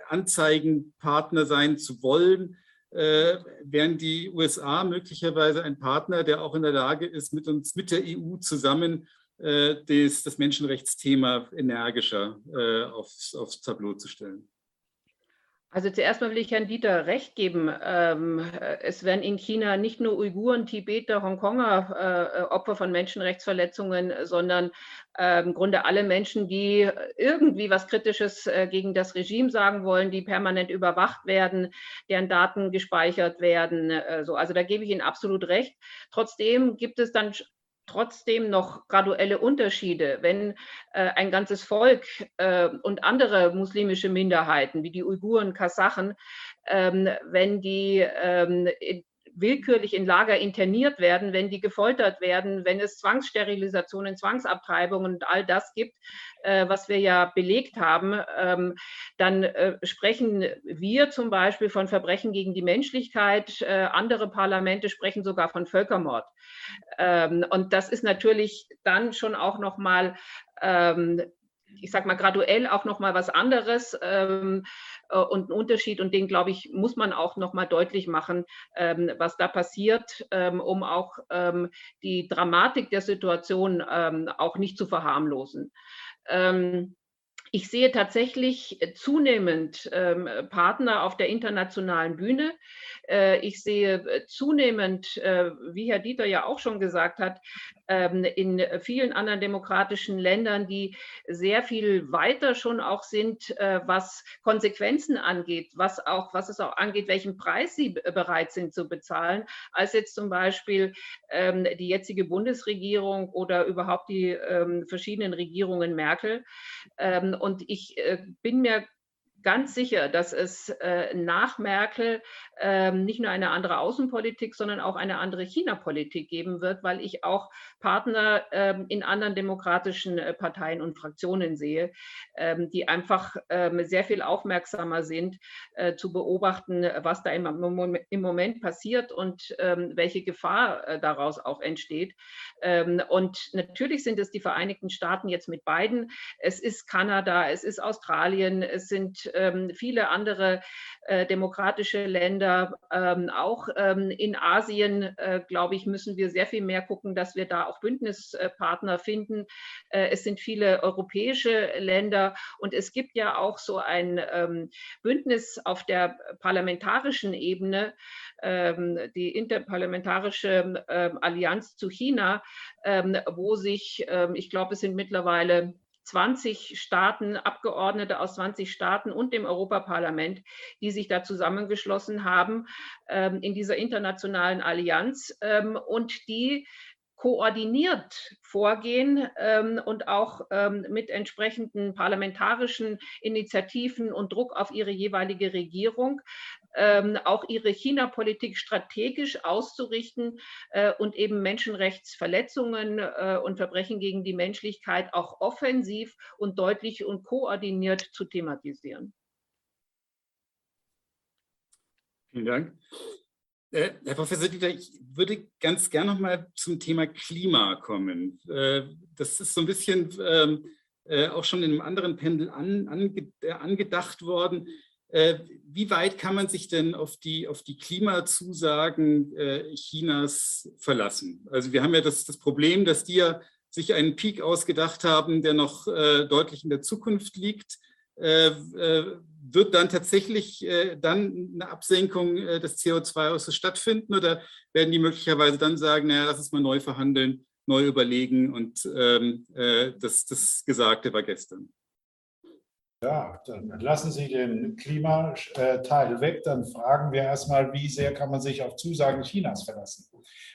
anzeigen, Partner sein zu wollen, äh, wären die USA möglicherweise ein Partner, der auch in der Lage ist, mit uns, mit der EU zusammen äh, das, das Menschenrechtsthema energischer äh, aufs, aufs Tableau zu stellen. Also zuerst mal will ich Herrn Dieter recht geben. Ähm, es werden in China nicht nur Uiguren, Tibeter, Hongkonger äh, Opfer von Menschenrechtsverletzungen, sondern äh, im Grunde alle Menschen, die irgendwie was Kritisches äh, gegen das Regime sagen wollen, die permanent überwacht werden, deren Daten gespeichert werden. Äh, so. Also da gebe ich Ihnen absolut recht. Trotzdem gibt es dann trotzdem noch graduelle Unterschiede, wenn äh, ein ganzes Volk äh, und andere muslimische Minderheiten wie die Uiguren, Kasachen, ähm, wenn die ähm, willkürlich in Lager interniert werden, wenn die gefoltert werden, wenn es Zwangssterilisationen, Zwangsabtreibungen und all das gibt, äh, was wir ja belegt haben, ähm, dann äh, sprechen wir zum Beispiel von Verbrechen gegen die Menschlichkeit. Äh, andere Parlamente sprechen sogar von Völkermord. Ähm, und das ist natürlich dann schon auch noch mal ähm, ich sag mal, graduell auch nochmal was anderes ähm, äh, und ein Unterschied. Und den, glaube ich, muss man auch nochmal deutlich machen, ähm, was da passiert, ähm, um auch ähm, die Dramatik der Situation ähm, auch nicht zu verharmlosen. Ähm, ich sehe tatsächlich äh, zunehmend ähm, Partner auf der internationalen Bühne. Äh, ich sehe äh, zunehmend, äh, wie Herr Dieter ja auch schon gesagt hat, ähm, in vielen anderen demokratischen Ländern, die sehr viel weiter schon auch sind, äh, was Konsequenzen angeht, was auch, was es auch angeht, welchen Preis sie bereit sind zu bezahlen, als jetzt zum Beispiel ähm, die jetzige Bundesregierung oder überhaupt die ähm, verschiedenen Regierungen Merkel. Und ich äh, bin mir ganz sicher, dass es äh, nach Merkel ähm, nicht nur eine andere Außenpolitik, sondern auch eine andere China-Politik geben wird, weil ich auch Partner ähm, in anderen demokratischen äh, Parteien und Fraktionen sehe, ähm, die einfach ähm, sehr viel aufmerksamer sind, äh, zu beobachten, was da im, im Moment passiert und ähm, welche Gefahr äh, daraus auch entsteht. Ähm, und natürlich sind es die Vereinigten Staaten jetzt mit beiden. Es ist Kanada, es ist Australien, es sind ähm, viele andere äh, demokratische Länder, ähm, auch ähm, in Asien, äh, glaube ich, müssen wir sehr viel mehr gucken, dass wir da auch Bündnispartner finden. Äh, es sind viele europäische Länder und es gibt ja auch so ein ähm, Bündnis auf der parlamentarischen Ebene, ähm, die interparlamentarische ähm, Allianz zu China, wo sich, ich glaube, es sind mittlerweile 20 Staaten, Abgeordnete aus 20 Staaten und dem Europaparlament, die sich da zusammengeschlossen haben ähm, in dieser internationalen Allianz ähm, und die koordiniert vorgehen ähm, und auch ähm, mit entsprechenden parlamentarischen Initiativen und Druck auf ihre jeweilige Regierung ähm, auch ihre China-Politik strategisch auszurichten äh, und eben Menschenrechtsverletzungen äh, und Verbrechen gegen die Menschlichkeit auch offensiv und deutlich und koordiniert zu thematisieren. Vielen Dank. Äh, Herr Professor Dieter, ich würde ganz gerne noch mal zum Thema Klima kommen. Äh, das ist so ein bisschen ähm, äh, auch schon in einem anderen Pendel an, ange, angedacht worden. Wie weit kann man sich denn auf die, auf die Klimazusagen Chinas verlassen? Also wir haben ja das, das Problem, dass die ja sich einen Peak ausgedacht haben, der noch deutlich in der Zukunft liegt. Wird dann tatsächlich dann eine Absenkung des CO2-Ausstoßes stattfinden oder werden die möglicherweise dann sagen, naja, lass uns mal neu verhandeln, neu überlegen und ähm, das, das Gesagte war gestern? Ja, dann lassen Sie den Klimateil weg. Dann fragen wir erstmal, wie sehr kann man sich auf Zusagen Chinas verlassen?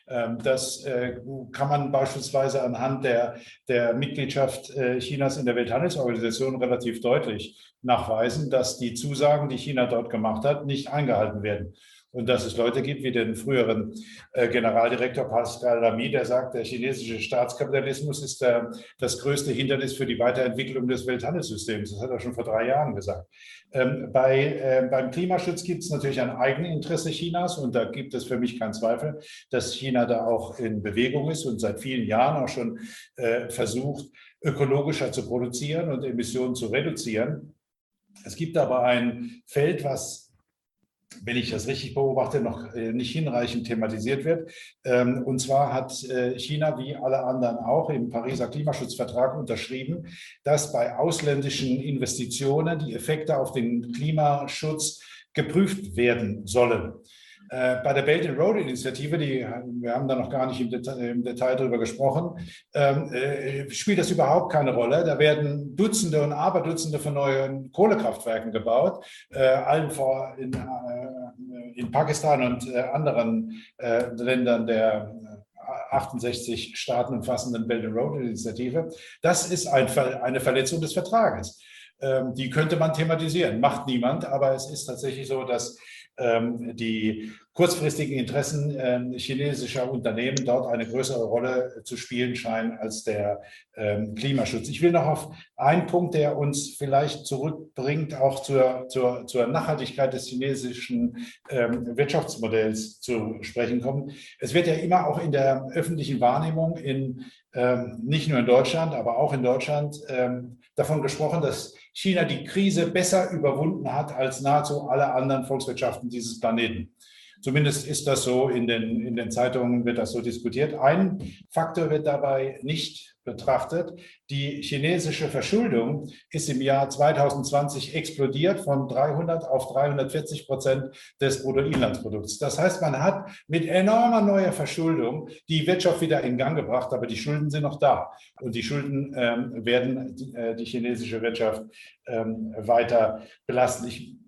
Ähm, das äh, kann man beispielsweise anhand der, der Mitgliedschaft äh, Chinas in der Welthandelsorganisation relativ deutlich nachweisen, dass die Zusagen, die China dort gemacht hat, nicht eingehalten werden und dass es Leute gibt wie den früheren äh, Generaldirektor Pascal Lamy, der sagt, der chinesische Staatskapitalismus ist der, das größte Hindernis für die Weiterentwicklung des Welthandelssystems. Das hat er schon vor drei Jahren gesagt. Ähm, bei, äh, beim Klimaschutz gibt es natürlich ein Eigeninteresse Chinas und da gibt es für mich keinen Zweifel, dass China da auch in Bewegung ist und seit vielen Jahren auch schon äh, versucht, ökologischer zu produzieren und Emissionen zu reduzieren. Es gibt aber ein Feld, was wenn ich das richtig beobachte, noch äh, nicht hinreichend thematisiert wird. Ähm, und zwar hat äh, China wie alle anderen auch im Pariser Klimaschutzvertrag unterschrieben, dass bei ausländischen Investitionen die Effekte auf den Klimaschutz geprüft werden sollen. Äh, bei der Belt and Road Initiative, die, wir haben da noch gar nicht im Detail, im Detail drüber gesprochen, ähm, äh, spielt das überhaupt keine Rolle. Da werden Dutzende und Aberdutzende von neuen Kohlekraftwerken gebaut, äh, allen vor in, äh, in Pakistan und äh, anderen äh, Ländern der 68 Staaten umfassenden Belt and Road Initiative. Das ist ein, eine Verletzung des Vertrages. Ähm, die könnte man thematisieren, macht niemand, aber es ist tatsächlich so, dass die kurzfristigen Interessen äh, chinesischer Unternehmen dort eine größere Rolle zu spielen scheinen als der ähm, Klimaschutz. Ich will noch auf einen Punkt, der uns vielleicht zurückbringt, auch zur, zur, zur Nachhaltigkeit des chinesischen ähm, Wirtschaftsmodells zu sprechen kommen. Es wird ja immer auch in der öffentlichen Wahrnehmung in ähm, nicht nur in Deutschland, aber auch in Deutschland ähm, davon gesprochen, dass China die Krise besser überwunden hat als nahezu alle anderen Volkswirtschaften dieses Planeten. Zumindest ist das so, in den, in den Zeitungen wird das so diskutiert. Ein Faktor wird dabei nicht betrachtet. Die chinesische Verschuldung ist im Jahr 2020 explodiert von 300 auf 340 Prozent des Bruttoinlandsprodukts. Das heißt, man hat mit enormer neuer Verschuldung die Wirtschaft wieder in Gang gebracht, aber die Schulden sind noch da. Und die Schulden ähm, werden die, äh, die, chinesische Wirtschaft ähm, weiter belasten. Ich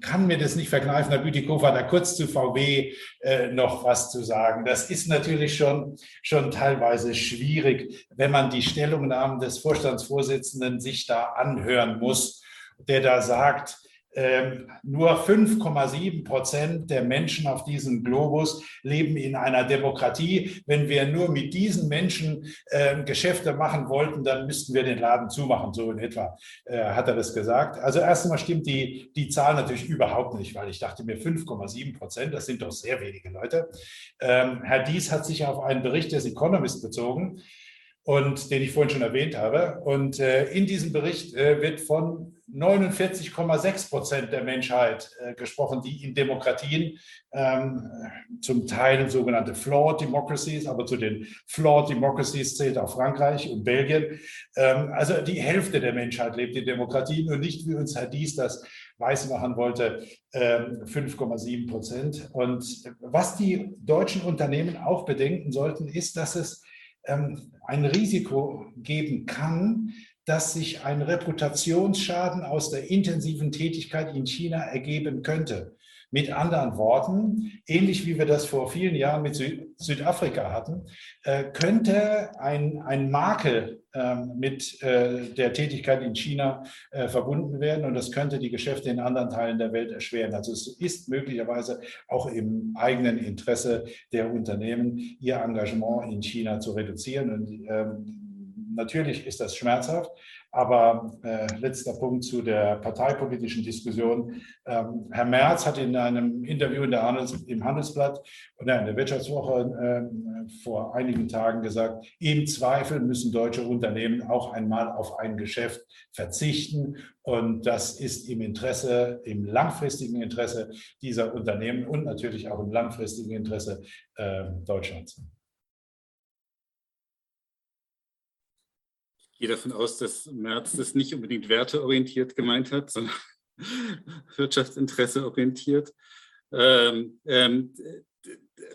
kann mir das nicht verkneifen, Herr Bütikofer, da kurz zu VW äh, noch was zu sagen. Das ist natürlich schon, schon teilweise schwierig, wenn man die Stellungnahmen des Vorstandsvorsitzenden sich da anhören muss, der da sagt, ähm, nur 5,7 Prozent der Menschen auf diesem Globus leben in einer Demokratie. Wenn wir nur mit diesen Menschen äh, Geschäfte machen wollten, dann müssten wir den Laden zumachen, so in etwa äh, hat er das gesagt. Also erst einmal stimmt die, die Zahl natürlich überhaupt nicht, weil ich dachte mir 5,7 Prozent, das sind doch sehr wenige Leute. Ähm, Herr Dies hat sich auf einen Bericht des Economist bezogen und den ich vorhin schon erwähnt habe. Und äh, in diesem Bericht äh, wird von 49,6 Prozent der Menschheit äh, gesprochen, die in Demokratien, ähm, zum Teil sogenannte Flawed Democracies, aber zu den Flawed Democracies zählt auch Frankreich und Belgien. Ähm, also die Hälfte der Menschheit lebt in Demokratien und nicht, wie uns Herr Dies das weismachen wollte, 5,7 ähm, Prozent. Und was die deutschen Unternehmen auch bedenken sollten, ist, dass es ähm, ein Risiko geben kann, dass sich ein Reputationsschaden aus der intensiven Tätigkeit in China ergeben könnte. Mit anderen Worten, ähnlich wie wir das vor vielen Jahren mit Südafrika hatten, äh, könnte ein, ein Makel ähm, mit äh, der Tätigkeit in China äh, verbunden werden und das könnte die Geschäfte in anderen Teilen der Welt erschweren. Also es ist möglicherweise auch im eigenen Interesse der Unternehmen, ihr Engagement in China zu reduzieren. Und ähm, natürlich ist das schmerzhaft, aber äh, letzter Punkt zu der parteipolitischen Diskussion. Ähm, Herr Merz hat in einem Interview in Handels, im Handelsblatt oder in der Wirtschaftswoche äh, vor einigen Tagen gesagt, im Zweifel müssen deutsche Unternehmen auch einmal auf ein Geschäft verzichten. Und das ist im Interesse, im langfristigen Interesse dieser Unternehmen und natürlich auch im langfristigen Interesse äh, Deutschlands. Gehe davon aus, dass Merz das nicht unbedingt werteorientiert gemeint hat, sondern [laughs] Wirtschaftsinteresse orientiert. Ähm, ähm,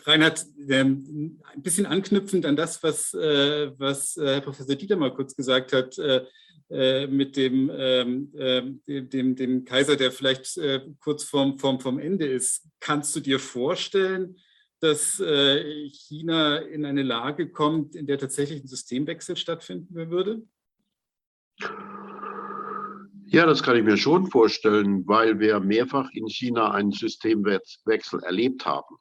Reinhard, ähm, ein bisschen anknüpfend an das, was, äh, was äh, Herr Professor Dieter mal kurz gesagt hat, äh, äh mit dem, ähm, ähm, dem, dem, Kaiser, der vielleicht äh, kurz vorm, vorm, vorm Ende ist. Kannst du dir vorstellen, dass China in eine Lage kommt, in der tatsächlich ein Systemwechsel stattfinden würde? Ja, das kann ich mir schon vorstellen, weil wir mehrfach in China einen Systemwechsel erlebt haben.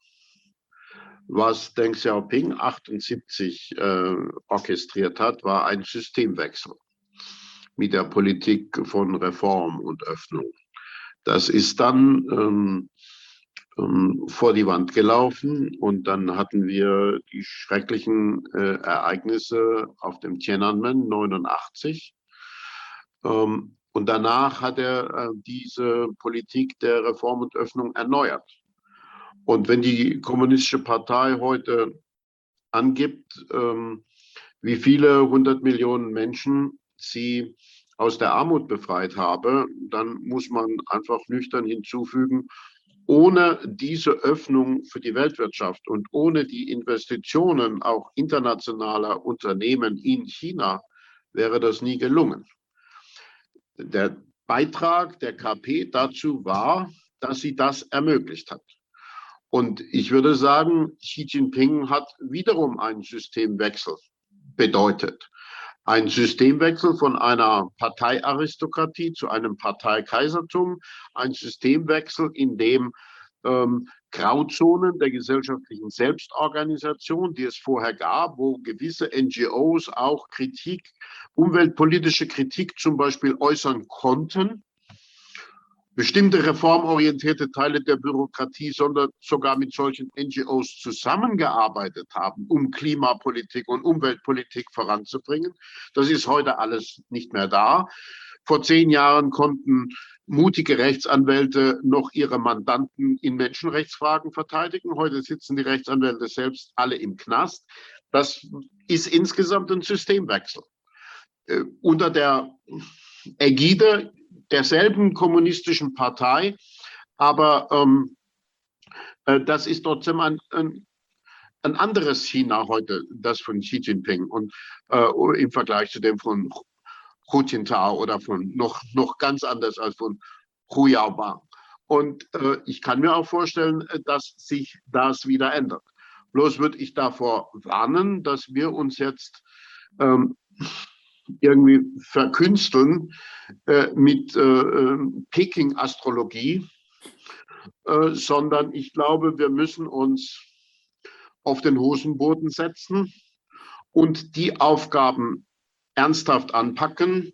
Was Deng Xiaoping 78 äh, orchestriert hat, war ein Systemwechsel mit der Politik von Reform und Öffnung. Das ist dann ähm, ähm, vor die Wand gelaufen und dann hatten wir die schrecklichen äh, Ereignisse auf dem Tiananmen 89 ähm, und danach hat er äh, diese Politik der Reform und Öffnung erneuert. Und wenn die Kommunistische Partei heute angibt, ähm, wie viele hundert Millionen Menschen sie aus der Armut befreit habe, dann muss man einfach nüchtern hinzufügen, ohne diese Öffnung für die Weltwirtschaft und ohne die Investitionen auch internationaler Unternehmen in China wäre das nie gelungen. Der Beitrag der KP dazu war, dass sie das ermöglicht hat. Und ich würde sagen, Xi Jinping hat wiederum einen Systemwechsel bedeutet. Ein Systemwechsel von einer Parteiaristokratie zu einem Parteikaisertum, ein Systemwechsel, in dem ähm, Grauzonen der gesellschaftlichen Selbstorganisation, die es vorher gab, wo gewisse NGOs auch Kritik, umweltpolitische Kritik zum Beispiel äußern konnten. Bestimmte reformorientierte Teile der Bürokratie, sondern sogar mit solchen NGOs zusammengearbeitet haben, um Klimapolitik und Umweltpolitik voranzubringen. Das ist heute alles nicht mehr da. Vor zehn Jahren konnten mutige Rechtsanwälte noch ihre Mandanten in Menschenrechtsfragen verteidigen. Heute sitzen die Rechtsanwälte selbst alle im Knast. Das ist insgesamt ein Systemwechsel. Äh, unter der Ägide derselben kommunistischen Partei, aber ähm, äh, das ist trotzdem ein, ein, ein, anderes China heute, das von Xi Jinping und äh, im Vergleich zu dem von Hu Jintao oder von noch, noch ganz anders als von Hu Yaobang. Und äh, ich kann mir auch vorstellen, äh, dass sich das wieder ändert. Bloß würde ich davor warnen, dass wir uns jetzt ähm, irgendwie verkünsteln äh, mit äh, ähm, Peking-Astrologie, äh, sondern ich glaube, wir müssen uns auf den Hosenboden setzen und die Aufgaben ernsthaft anpacken,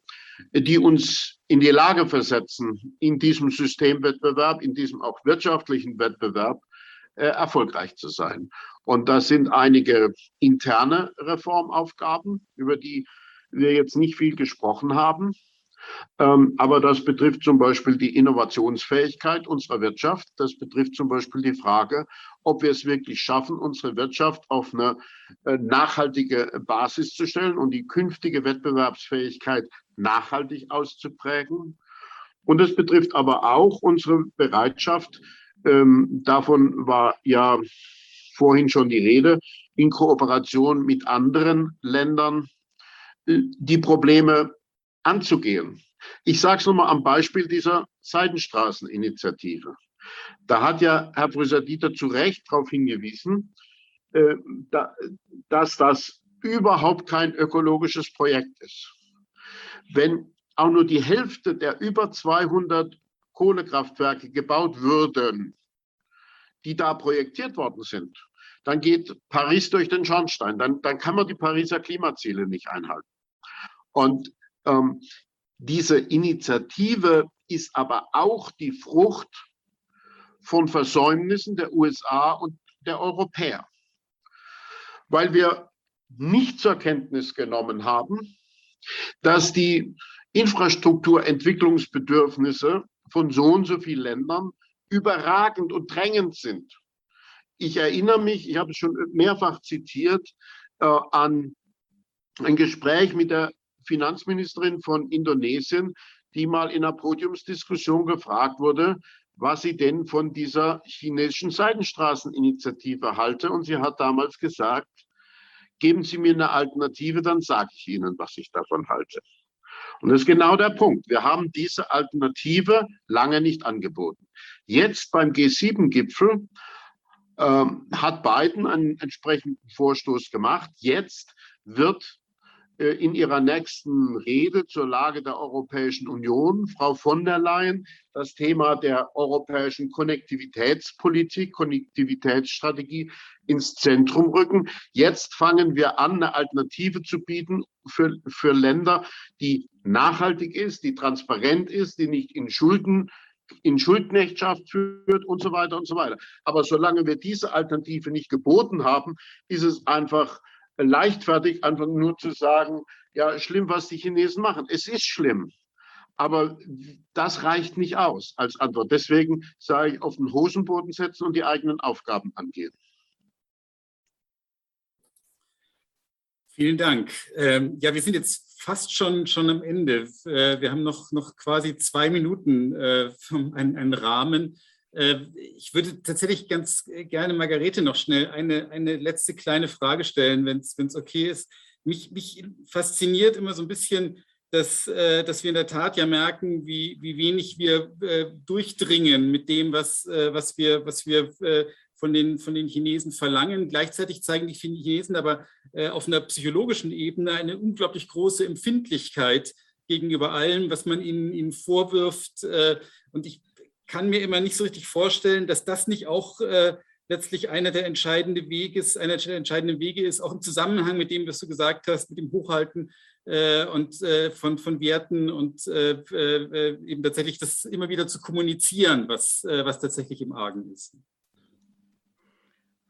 die uns in die Lage versetzen, in diesem Systemwettbewerb, in diesem auch wirtschaftlichen Wettbewerb äh, erfolgreich zu sein. Und das sind einige interne Reformaufgaben, über die wir jetzt nicht viel gesprochen haben. Ähm, aber das betrifft zum Beispiel die Innovationsfähigkeit unserer Wirtschaft. Das betrifft zum Beispiel die Frage, ob wir es wirklich schaffen, unsere Wirtschaft auf eine äh, nachhaltige Basis zu stellen und die künftige Wettbewerbsfähigkeit nachhaltig auszuprägen. Und es betrifft aber auch unsere Bereitschaft, ähm, davon war ja vorhin schon die Rede, in Kooperation mit anderen Ländern äh, die Probleme anzugehen. Ich sage es nochmal am Beispiel dieser Seidenstraßeninitiative. Da hat ja Herr Dieter zu Recht darauf hingewiesen, äh, dass das überhaupt kein ökologisches Projekt ist. Wenn auch nur die Hälfte der über 200 Kohlekraftwerke gebaut würden, die da projektiert worden sind, dann geht Paris durch den Schornstein. Dann, dann kann man die Pariser Klimaziele nicht einhalten. Und ähm, diese Initiative ist aber auch die Frucht von Versäumnissen der USA und der Europäer, weil wir nicht zur Kenntnis genommen haben, dass die Infrastrukturentwicklungsbedürfnisse von so und so vielen Ländern überragend und drängend sind. Ich erinnere mich, ich habe es schon mehrfach zitiert, äh, an ein Gespräch mit der Finanzministerin von Indonesien, die mal in einer Podiumsdiskussion gefragt wurde, was sie denn von dieser chinesischen Seidenstraßeninitiative halte. Und sie hat damals gesagt, geben Sie mir eine Alternative, dann sage ich Ihnen, was ich davon halte. Und das ist genau der Punkt. Wir haben diese Alternative lange nicht angeboten. Jetzt beim G7-Gipfel ähm, hat Biden einen entsprechenden Vorstoß gemacht. Jetzt wird in ihrer nächsten Rede zur Lage der Europäischen Union, Frau von der Leyen, das Thema der europäischen Konnektivitätspolitik, Konnektivitätsstrategie ins Zentrum rücken. Jetzt fangen wir an, eine Alternative zu bieten für, für Länder, die nachhaltig ist, die transparent ist, die nicht in Schulden in Schuldknechtschaft führt und so weiter und so weiter. Aber solange wir diese Alternative nicht geboten haben, ist es einfach leichtfertig, einfach nur zu sagen, ja, schlimm, was die Chinesen machen. Es ist schlimm. Aber das reicht nicht aus als Antwort. Deswegen sage ich, auf den Hosenboden setzen und die eigenen Aufgaben angehen. Vielen Dank. Ähm, ja, wir sind jetzt fast schon, schon am Ende. Äh, wir haben noch, noch quasi zwei Minuten äh, einen, einen Rahmen. Äh, ich würde tatsächlich ganz gerne Margarete noch schnell eine, eine letzte kleine Frage stellen, wenn es okay ist. Mich, mich fasziniert immer so ein bisschen, dass, äh, dass wir in der Tat ja merken, wie, wie wenig wir äh, durchdringen mit dem, was, was wir, was wir von den, von den Chinesen verlangen. Gleichzeitig zeigen die Chinesen aber auf einer psychologischen Ebene eine unglaublich große Empfindlichkeit gegenüber allem, was man ihnen, ihnen vorwirft. Und ich kann mir immer nicht so richtig vorstellen, dass das nicht auch äh, letztlich einer der entscheidenden Wege ist, einer der entscheidenden Wege ist, auch im Zusammenhang mit dem, was du gesagt hast, mit dem Hochhalten äh, und äh, von, von Werten und äh, äh eben tatsächlich das immer wieder zu kommunizieren, was, äh, was tatsächlich im Argen ist.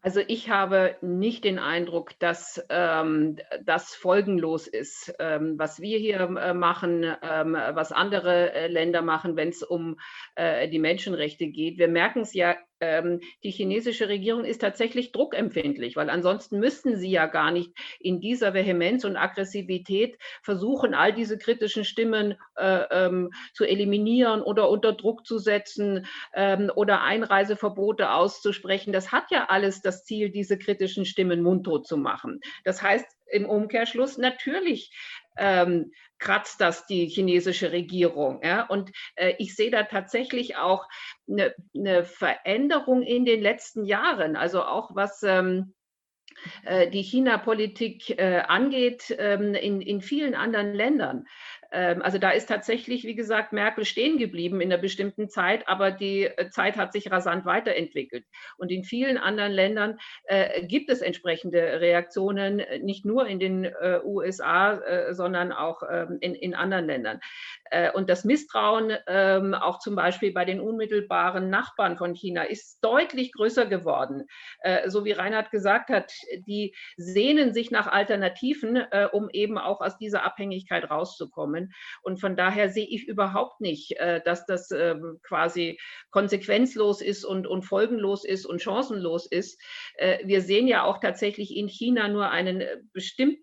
Also ich habe nicht den Eindruck, dass ähm, das folgenlos ist, ähm, was wir hier äh, machen, ähm, was andere äh, Länder machen, wenn es um äh, die Menschenrechte geht. Wir merken es ja ähm, die chinesische Regierung ist tatsächlich druckempfindlich, weil ansonsten müssten sie ja gar nicht in dieser Vehemenz und Aggressivität versuchen, all diese kritischen Stimmen äh, ähm, zu eliminieren oder unter Druck zu setzen ähm, oder Einreiseverbote auszusprechen. Das hat ja alles das Ziel, diese kritischen Stimmen mundtot zu machen. Das heißt, im Umkehrschluss natürlich ähm, kratzt das die chinesische Regierung. Ja? Und äh, ich sehe da tatsächlich auch eine, eine, Veränderung in den letzten Jahren, also auch was ähm, äh, die China-Politik äh, angeht ähm, in, in vielen anderen Ländern. Ähm, also da ist tatsächlich, wie gesagt, Merkel stehen geblieben in einer bestimmten Zeit, aber die äh, Zeit hat sich rasant weiterentwickelt. Und in vielen anderen Ländern äh, gibt es entsprechende Reaktionen, äh, nicht nur in den äh, USA, äh, sondern auch ähm, in, in, anderen Ländern. Äh, und das Misstrauen ähm, auch zum Beispiel bei den unmittelbaren Nachbarn von China ist deutlich größer geworden. so wie Reinhard gesagt hat, die sehnen sich nach Alternativen, um eben auch aus dieser Abhängigkeit rauszukommen. Und von daher sehe ich überhaupt nicht, äh, dass das ähm, quasi konsequenzlos ist und, und folgenlos ist und chancenlos ist. Äh, wir sehen ja auch tatsächlich in China nur einen äh, bestimmten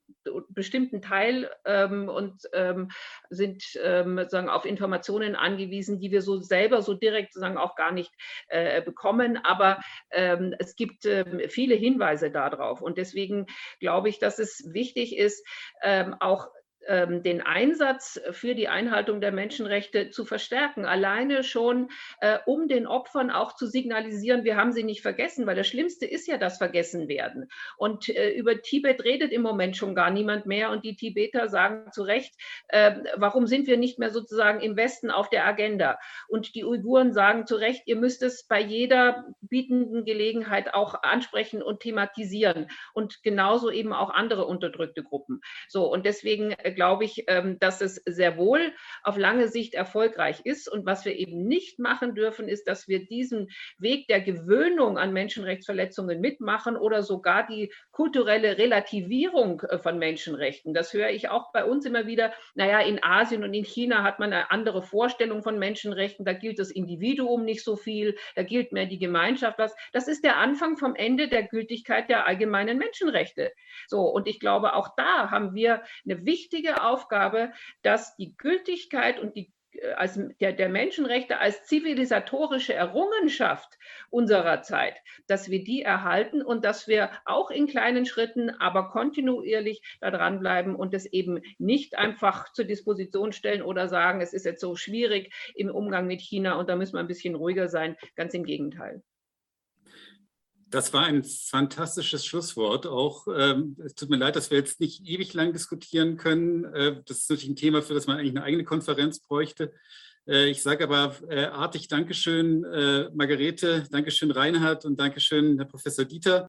bestimmten Teil ähm, und ähm, sind ähm, sozusagen auf Informationen angewiesen, die wir so selber so direkt sozusagen auch gar nicht äh, bekommen. Aber ähm, es gibt ähm, viele Hinweise darauf. Und deswegen glaube ich, dass es wichtig ist, ähm, auch den Einsatz für die Einhaltung der Menschenrechte zu verstärken. Alleine schon, äh, um den Opfern auch zu signalisieren, wir haben sie nicht vergessen, weil das Schlimmste ist ja das Vergessenwerden. Und äh, über Tibet redet im Moment schon gar niemand mehr. Und die Tibeter sagen zu Recht, äh, warum sind wir nicht mehr sozusagen im Westen auf der Agenda? Und die Uiguren sagen zu Recht, ihr müsst es bei jeder bietenden Gelegenheit auch ansprechen und thematisieren. Und genauso eben auch andere unterdrückte Gruppen. So, und deswegen äh, glaube ich, ähm, dass es sehr wohl auf lange Sicht erfolgreich ist. Und was wir eben nicht machen dürfen, ist, dass wir diesen Weg der Gewöhnung an Menschenrechtsverletzungen mitmachen oder sogar die kulturelle Relativierung äh, von Menschenrechten. Das höre ich auch bei uns immer wieder. Naja, in Asien und in China hat man eine andere Vorstellung von Menschenrechten. Da gilt das Individuum nicht so viel, da gilt mehr die Gemeinschaft was. Das ist der Anfang vom Ende der Gültigkeit der allgemeinen Menschenrechte. So, und ich glaube, auch da haben wir eine wichtige wichtige Aufgabe, dass die Gültigkeit und die äh, als der, der, Menschenrechte als zivilisatorische Errungenschaft unserer Zeit, dass wir die erhalten und dass wir auch in kleinen Schritten, aber kontinuierlich da dranbleiben und es eben nicht einfach zur Disposition stellen oder sagen, es ist jetzt so schwierig im Umgang mit China und da müssen wir ein bisschen ruhiger sein. Ganz im Gegenteil. Das war ein fantastisches Schlusswort. Auch ähm, es tut mir leid, dass wir jetzt nicht ewig lang diskutieren können. Äh, das ist natürlich ein Thema, für das man eigentlich eine eigene Konferenz bräuchte. Äh, ich sage aber äh, artig Dankeschön, äh, Margarete, Dankeschön, Reinhard und Dankeschön, Herr Professor Dieter.